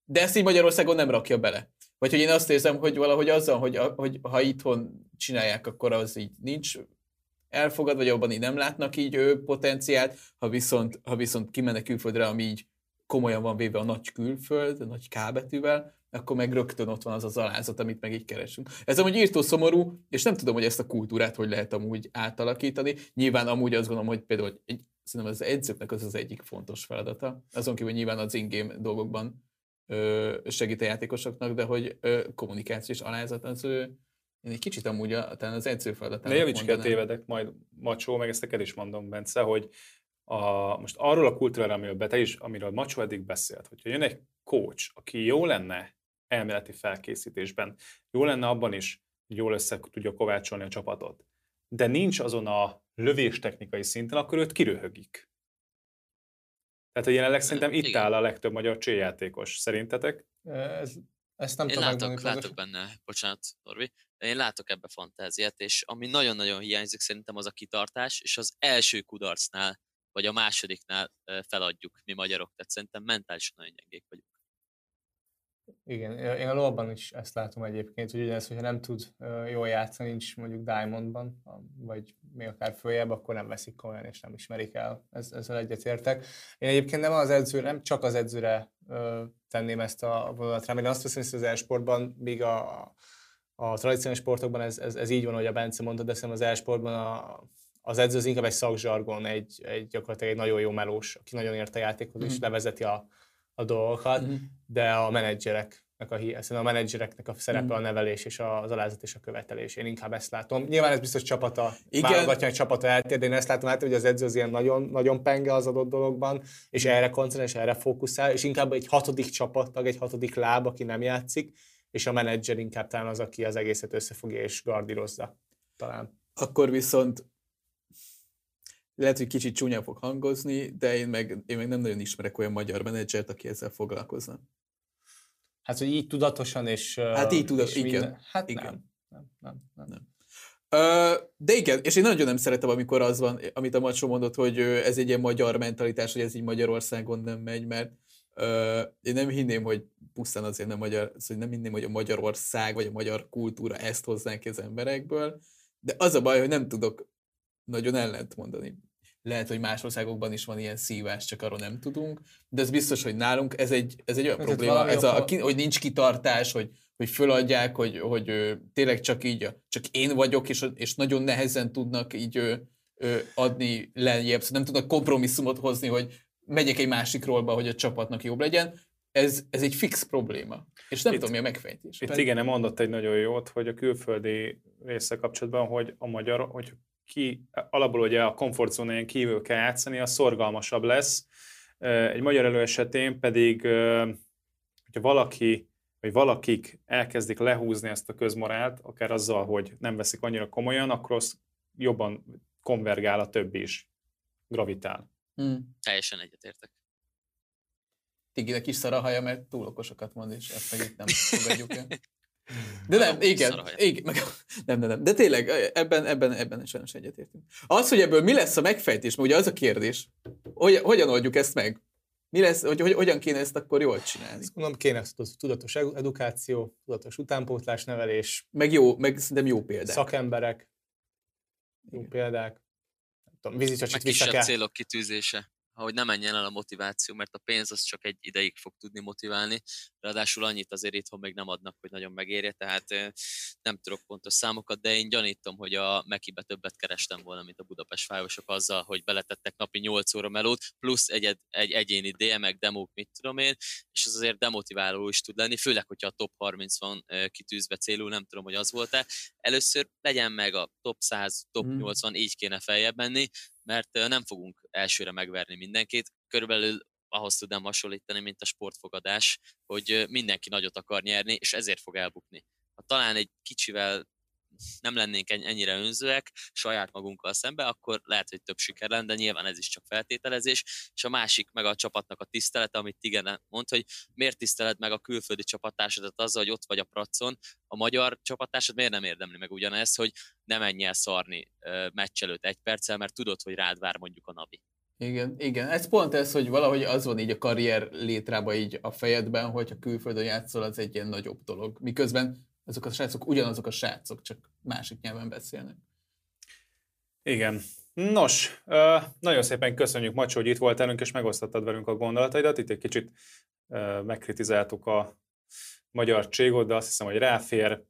de ezt így Magyarországon nem rakja bele. Vagy hogy én azt érzem, hogy valahogy azzal, hogy, hogy ha itthon csinálják, akkor az így nincs elfogad, vagy abban így nem látnak így ő potenciált, ha viszont, ha viszont kimennek külföldre, ami így komolyan van véve a nagy külföld, a nagy kábetűvel, akkor meg rögtön ott van az az alázat, amit meg így keresünk. Ez amúgy írtó szomorú, és nem tudom, hogy ezt a kultúrát hogy lehet amúgy átalakítani. Nyilván amúgy azt gondolom, hogy például egy, szerintem az edzőknek az az egyik fontos feladata. Azon kívül nyilván az ingame dolgokban ö, segít a játékosoknak, de hogy ö, kommunikációs alázat az ő, én egy kicsit amúgy a, talán az edző feladatának De javíts ki tévedek, majd Macsó, meg ezt el is mondom, Bence, hogy a, most arról a kultúráról, amiről te is, amiről Macsó eddig beszélt, hogyha jön egy coach, aki jó lenne elméleti felkészítésben. Jó lenne abban is, hogy jól össze tudja kovácsolni a csapatot. De nincs azon a lövés technikai szinten, akkor őt kiröhögik. Tehát a jelenleg szerintem itt Igen. áll a legtöbb magyar cséjátékos. Szerintetek? Ez, ezt nem én tudom látok, látok benne, bocsánat, Norvi, én látok ebbe fantáziát, és ami nagyon-nagyon hiányzik szerintem az a kitartás, és az első kudarcnál, vagy a másodiknál feladjuk mi magyarok, tehát szerintem mentálisan nagyon gyengék vagyunk. Igen, én a lóban is ezt látom egyébként, hogy ugyanez, hogyha nem tud jól játszani, nincs mondjuk Diamondban, vagy még akár följebb, akkor nem veszik komolyan, és nem ismerik el. Ez, ezzel egyetértek. Én egyébként nem az edző, nem csak az edzőre tenném ezt a vonalat rám, én azt veszem, hogy az e-sportban, míg a, a tradicionális sportokban ez, ez, ez, így van, hogy a Bence mondta, de szerintem az e-sportban a, az edző az inkább egy szakzsargon, egy, egy gyakorlatilag egy nagyon jó melós, aki nagyon ért a játékhoz, mm. és mhm. levezeti a, a dolgokat, mm. de a menedzserek a, a menedzsereknek a szerepe mm. a nevelés és az alázat és a követelés. Én inkább ezt látom. Nyilván ez biztos csapata, Igen. válogatja, hogy csapata eltér, de én ezt látom át, hogy az edző az ilyen nagyon, nagyon penge az adott dologban, és erre koncentrál, és erre fókuszál, és inkább egy hatodik csapattag, egy hatodik láb, aki nem játszik, és a menedzser inkább talán az, aki az egészet összefogja és gardírozza. Talán. Akkor viszont lehet, hogy kicsit csúnya fog hangozni, de én meg, én meg nem nagyon ismerek olyan magyar menedzsert, aki ezzel foglalkozna. Hát, hogy így tudatosan és... Hát így tudatosan, igen. Minden. Hát igen. Nem, nem, nem. nem. nem. De igen, és én nagyon nem szeretem, amikor az van, amit a Macsó mondott, hogy ez egy ilyen magyar mentalitás, hogy ez így Magyarországon nem megy, mert én nem hinném, hogy pusztán azért nem magyar, szóval nem hinném, hogy a Magyarország vagy a magyar kultúra ezt hoznánk az emberekből, de az a baj, hogy nem tudok nagyon ellent mondani lehet, hogy más országokban is van ilyen szívás, csak arról nem tudunk, de ez biztos, hogy nálunk ez egy, ez egy olyan ez probléma, ez a, a, hogy nincs kitartás, hogy, hogy föladják, hogy, hogy tényleg csak így, csak én vagyok, és, és nagyon nehezen tudnak így adni lejjebb, szóval nem tudnak kompromisszumot hozni, hogy megyek egy másik rolba, hogy a csapatnak jobb legyen. Ez, ez egy fix probléma. És nem itt, tudom, mi a megfejtés. Itt Pedig... igen, mondott egy nagyon jót, hogy a külföldi része kapcsolatban, hogy a magyar, hogy ki, alapból ugye a komfortzónáján kívül kell játszani, az szorgalmasabb lesz. Egy magyar elő esetén pedig, hogyha valaki vagy valakik elkezdik lehúzni ezt a közmorált, akár azzal, hogy nem veszik annyira komolyan, akkor az jobban konvergál a többi is, gravitál. Hmm. Teljesen egyetértek. Tiginek is szar a haja, mert túl okosokat mond, és ezt meg itt nem fogadjuk el. De nem, igen, igen meg, nem, nem, nem. De tényleg, ebben, ebben, ebben sajnos egyetértünk. Az, hogy ebből mi lesz a megfejtés, mert ugye az a kérdés, hogy, hogyan oldjuk ezt meg? Mi lesz, hogy, hogy hogyan kéne ezt akkor jól csinálni? Azt mondom, kéne tudatos edukáció, tudatos utánpótlás nevelés. Meg jó, meg szerintem jó példák. Szakemberek, jó igen. példák. Tudom, vízicsacsit vissza kell. célok kitűzése. Hogy ne menjen el a motiváció, mert a pénz az csak egy ideig fog tudni motiválni, ráadásul annyit azért itthon még nem adnak, hogy nagyon megérje, tehát nem tudok pontos számokat, de én gyanítom, hogy a Mekibe többet kerestem volna, mint a Budapest fájosok azzal, hogy beletettek napi 8 óra melót, plusz egy, egy egyéni DM-ek, demók, mit tudom én, és ez azért demotiváló is tud lenni, főleg, hogyha a top 30 van kitűzve célul, nem tudom, hogy az volt-e. Először legyen meg a top 100, top Mhm. 80, így kéne feljebb menni, mert nem fogunk elsőre megverni mindenkit. Körülbelül ahhoz tudnám hasonlítani, mint a sportfogadás, hogy mindenki nagyot akar nyerni, és ezért fog elbukni. Ha talán egy kicsivel nem lennénk en- ennyire önzőek saját magunkkal szembe, akkor lehet, hogy több siker lenne, de nyilván ez is csak feltételezés. És a másik meg a csapatnak a tisztelete, amit igen mond, hogy miért tiszteled meg a külföldi csapattársadat azzal, hogy ott vagy a pracon, a magyar csapattársad miért nem érdemli meg ugyanezt, hogy ne menj el szarni meccs előtt egy perccel, mert tudod, hogy rád vár mondjuk a Navi. Igen, igen. Ez pont ez, hogy valahogy az van így a karrier létrába így a fejedben, hogyha külföldön játszol, az egy ilyen nagyobb dolog. Miközben azok a srácok ugyanazok a srácok, csak másik nyelven beszélnek. Igen. Nos, nagyon szépen köszönjük, Macsó, hogy itt voltál velünk, és megosztottad velünk a gondolataidat. Itt egy kicsit megkritizáltuk a magyar cségot, de azt hiszem, hogy ráfér.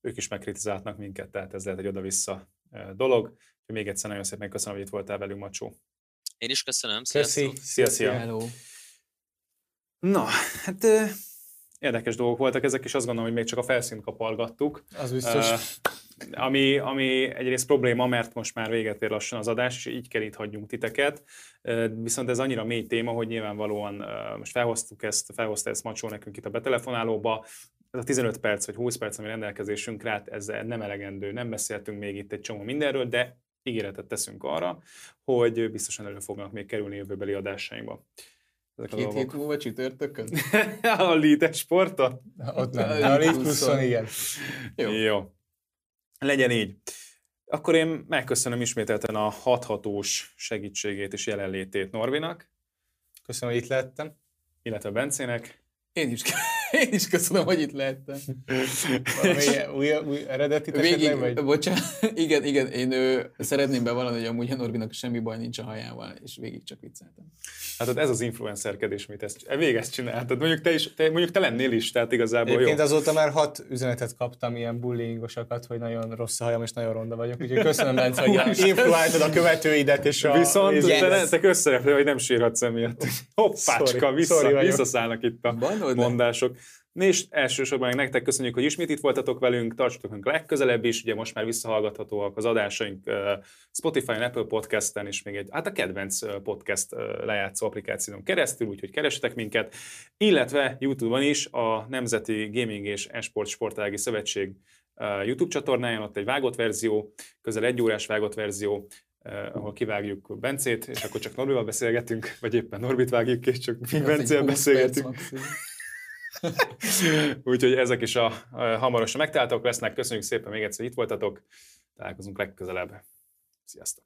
Ők is megkritizálnak minket, tehát ez lehet egy oda-vissza dolog. Még egyszer nagyon szépen köszönöm, hogy itt voltál velünk, Macsó. Én is köszönöm, Köszi. sziasztok! Szia, szia! Hello. Na, hát érdekes dolgok voltak ezek, és azt gondolom, hogy még csak a felszínt kapargattuk. Az biztos. Ö, ami, ami egyrészt probléma, mert most már véget ér lassan az adás, és így kell itt hagyjunk titeket. Viszont ez annyira mély téma, hogy nyilvánvalóan ö, most felhoztuk ezt, felhozta ezt Macsó nekünk itt a betelefonálóba. Ez a 15 perc vagy 20 perc, ami rendelkezésünkre, hát ezzel nem elegendő, nem beszéltünk még itt egy csomó mindenről, de ígéretet teszünk arra, hogy biztosan elő fognak még kerülni jövőbeli adásainkba. Ezek a Két hét dolgok. múlva csütörtökön? a Lead sportot? Ott nem. A pluszon igen. Jó. Jó. Legyen így. Akkor én megköszönöm ismételten a hathatós segítségét és jelenlétét Norvinak, Köszönöm, hogy itt lehettem. illetve Bencének. Én is, én is köszönöm, hogy itt lehettem. Valami új, új eredeti Végig, vagy? bocsánat, igen, igen, én ő, szeretném bevallani, hogy amúgy a Norbinak semmi baj nincs a hajával, és végig csak vicceltem. Hát ez az influencerkedés, amit ezt, végig ezt csináltad. Mondjuk te, is, te, mondjuk te lennél is, tehát igazából Egyébként jó. azóta már hat üzenetet kaptam, ilyen bullyingosakat, hogy nagyon rossz a hajam, és nagyon ronda vagyok. Úgyhogy köszönöm, Bence, hogy influáltad a követőidet, és a... Viszont te, ne- te közszereplő, hogy nem sírhatsz emiatt. Hoppácska, Sorry, vissza, sorry visszaszállnak itt a Banold le. És elsősorban meg nektek köszönjük, hogy ismét itt voltatok velünk, tartsatok velünk legközelebb is, ugye most már visszahallgathatóak az adásaink ö, Spotify-on, Apple Podcast-en, és még egy, hát a kedvenc podcast lejátszó applikáción keresztül, úgyhogy keressetek minket, illetve YouTube-on is a Nemzeti Gaming és Esport Sportági Szövetség YouTube csatornáján, ott egy vágott verzió, közel egy órás vágott verzió, eh, ahol kivágjuk Bencét, és akkor csak Norbival beszélgetünk, vagy éppen Norbit vágjuk, és csak mi egy Bencével 20 beszélgetünk. Úgyhogy ezek is a, a hamarosan megtaláltok lesznek. Köszönjük szépen még egyszer, hogy itt voltatok. Találkozunk legközelebb. Sziasztok!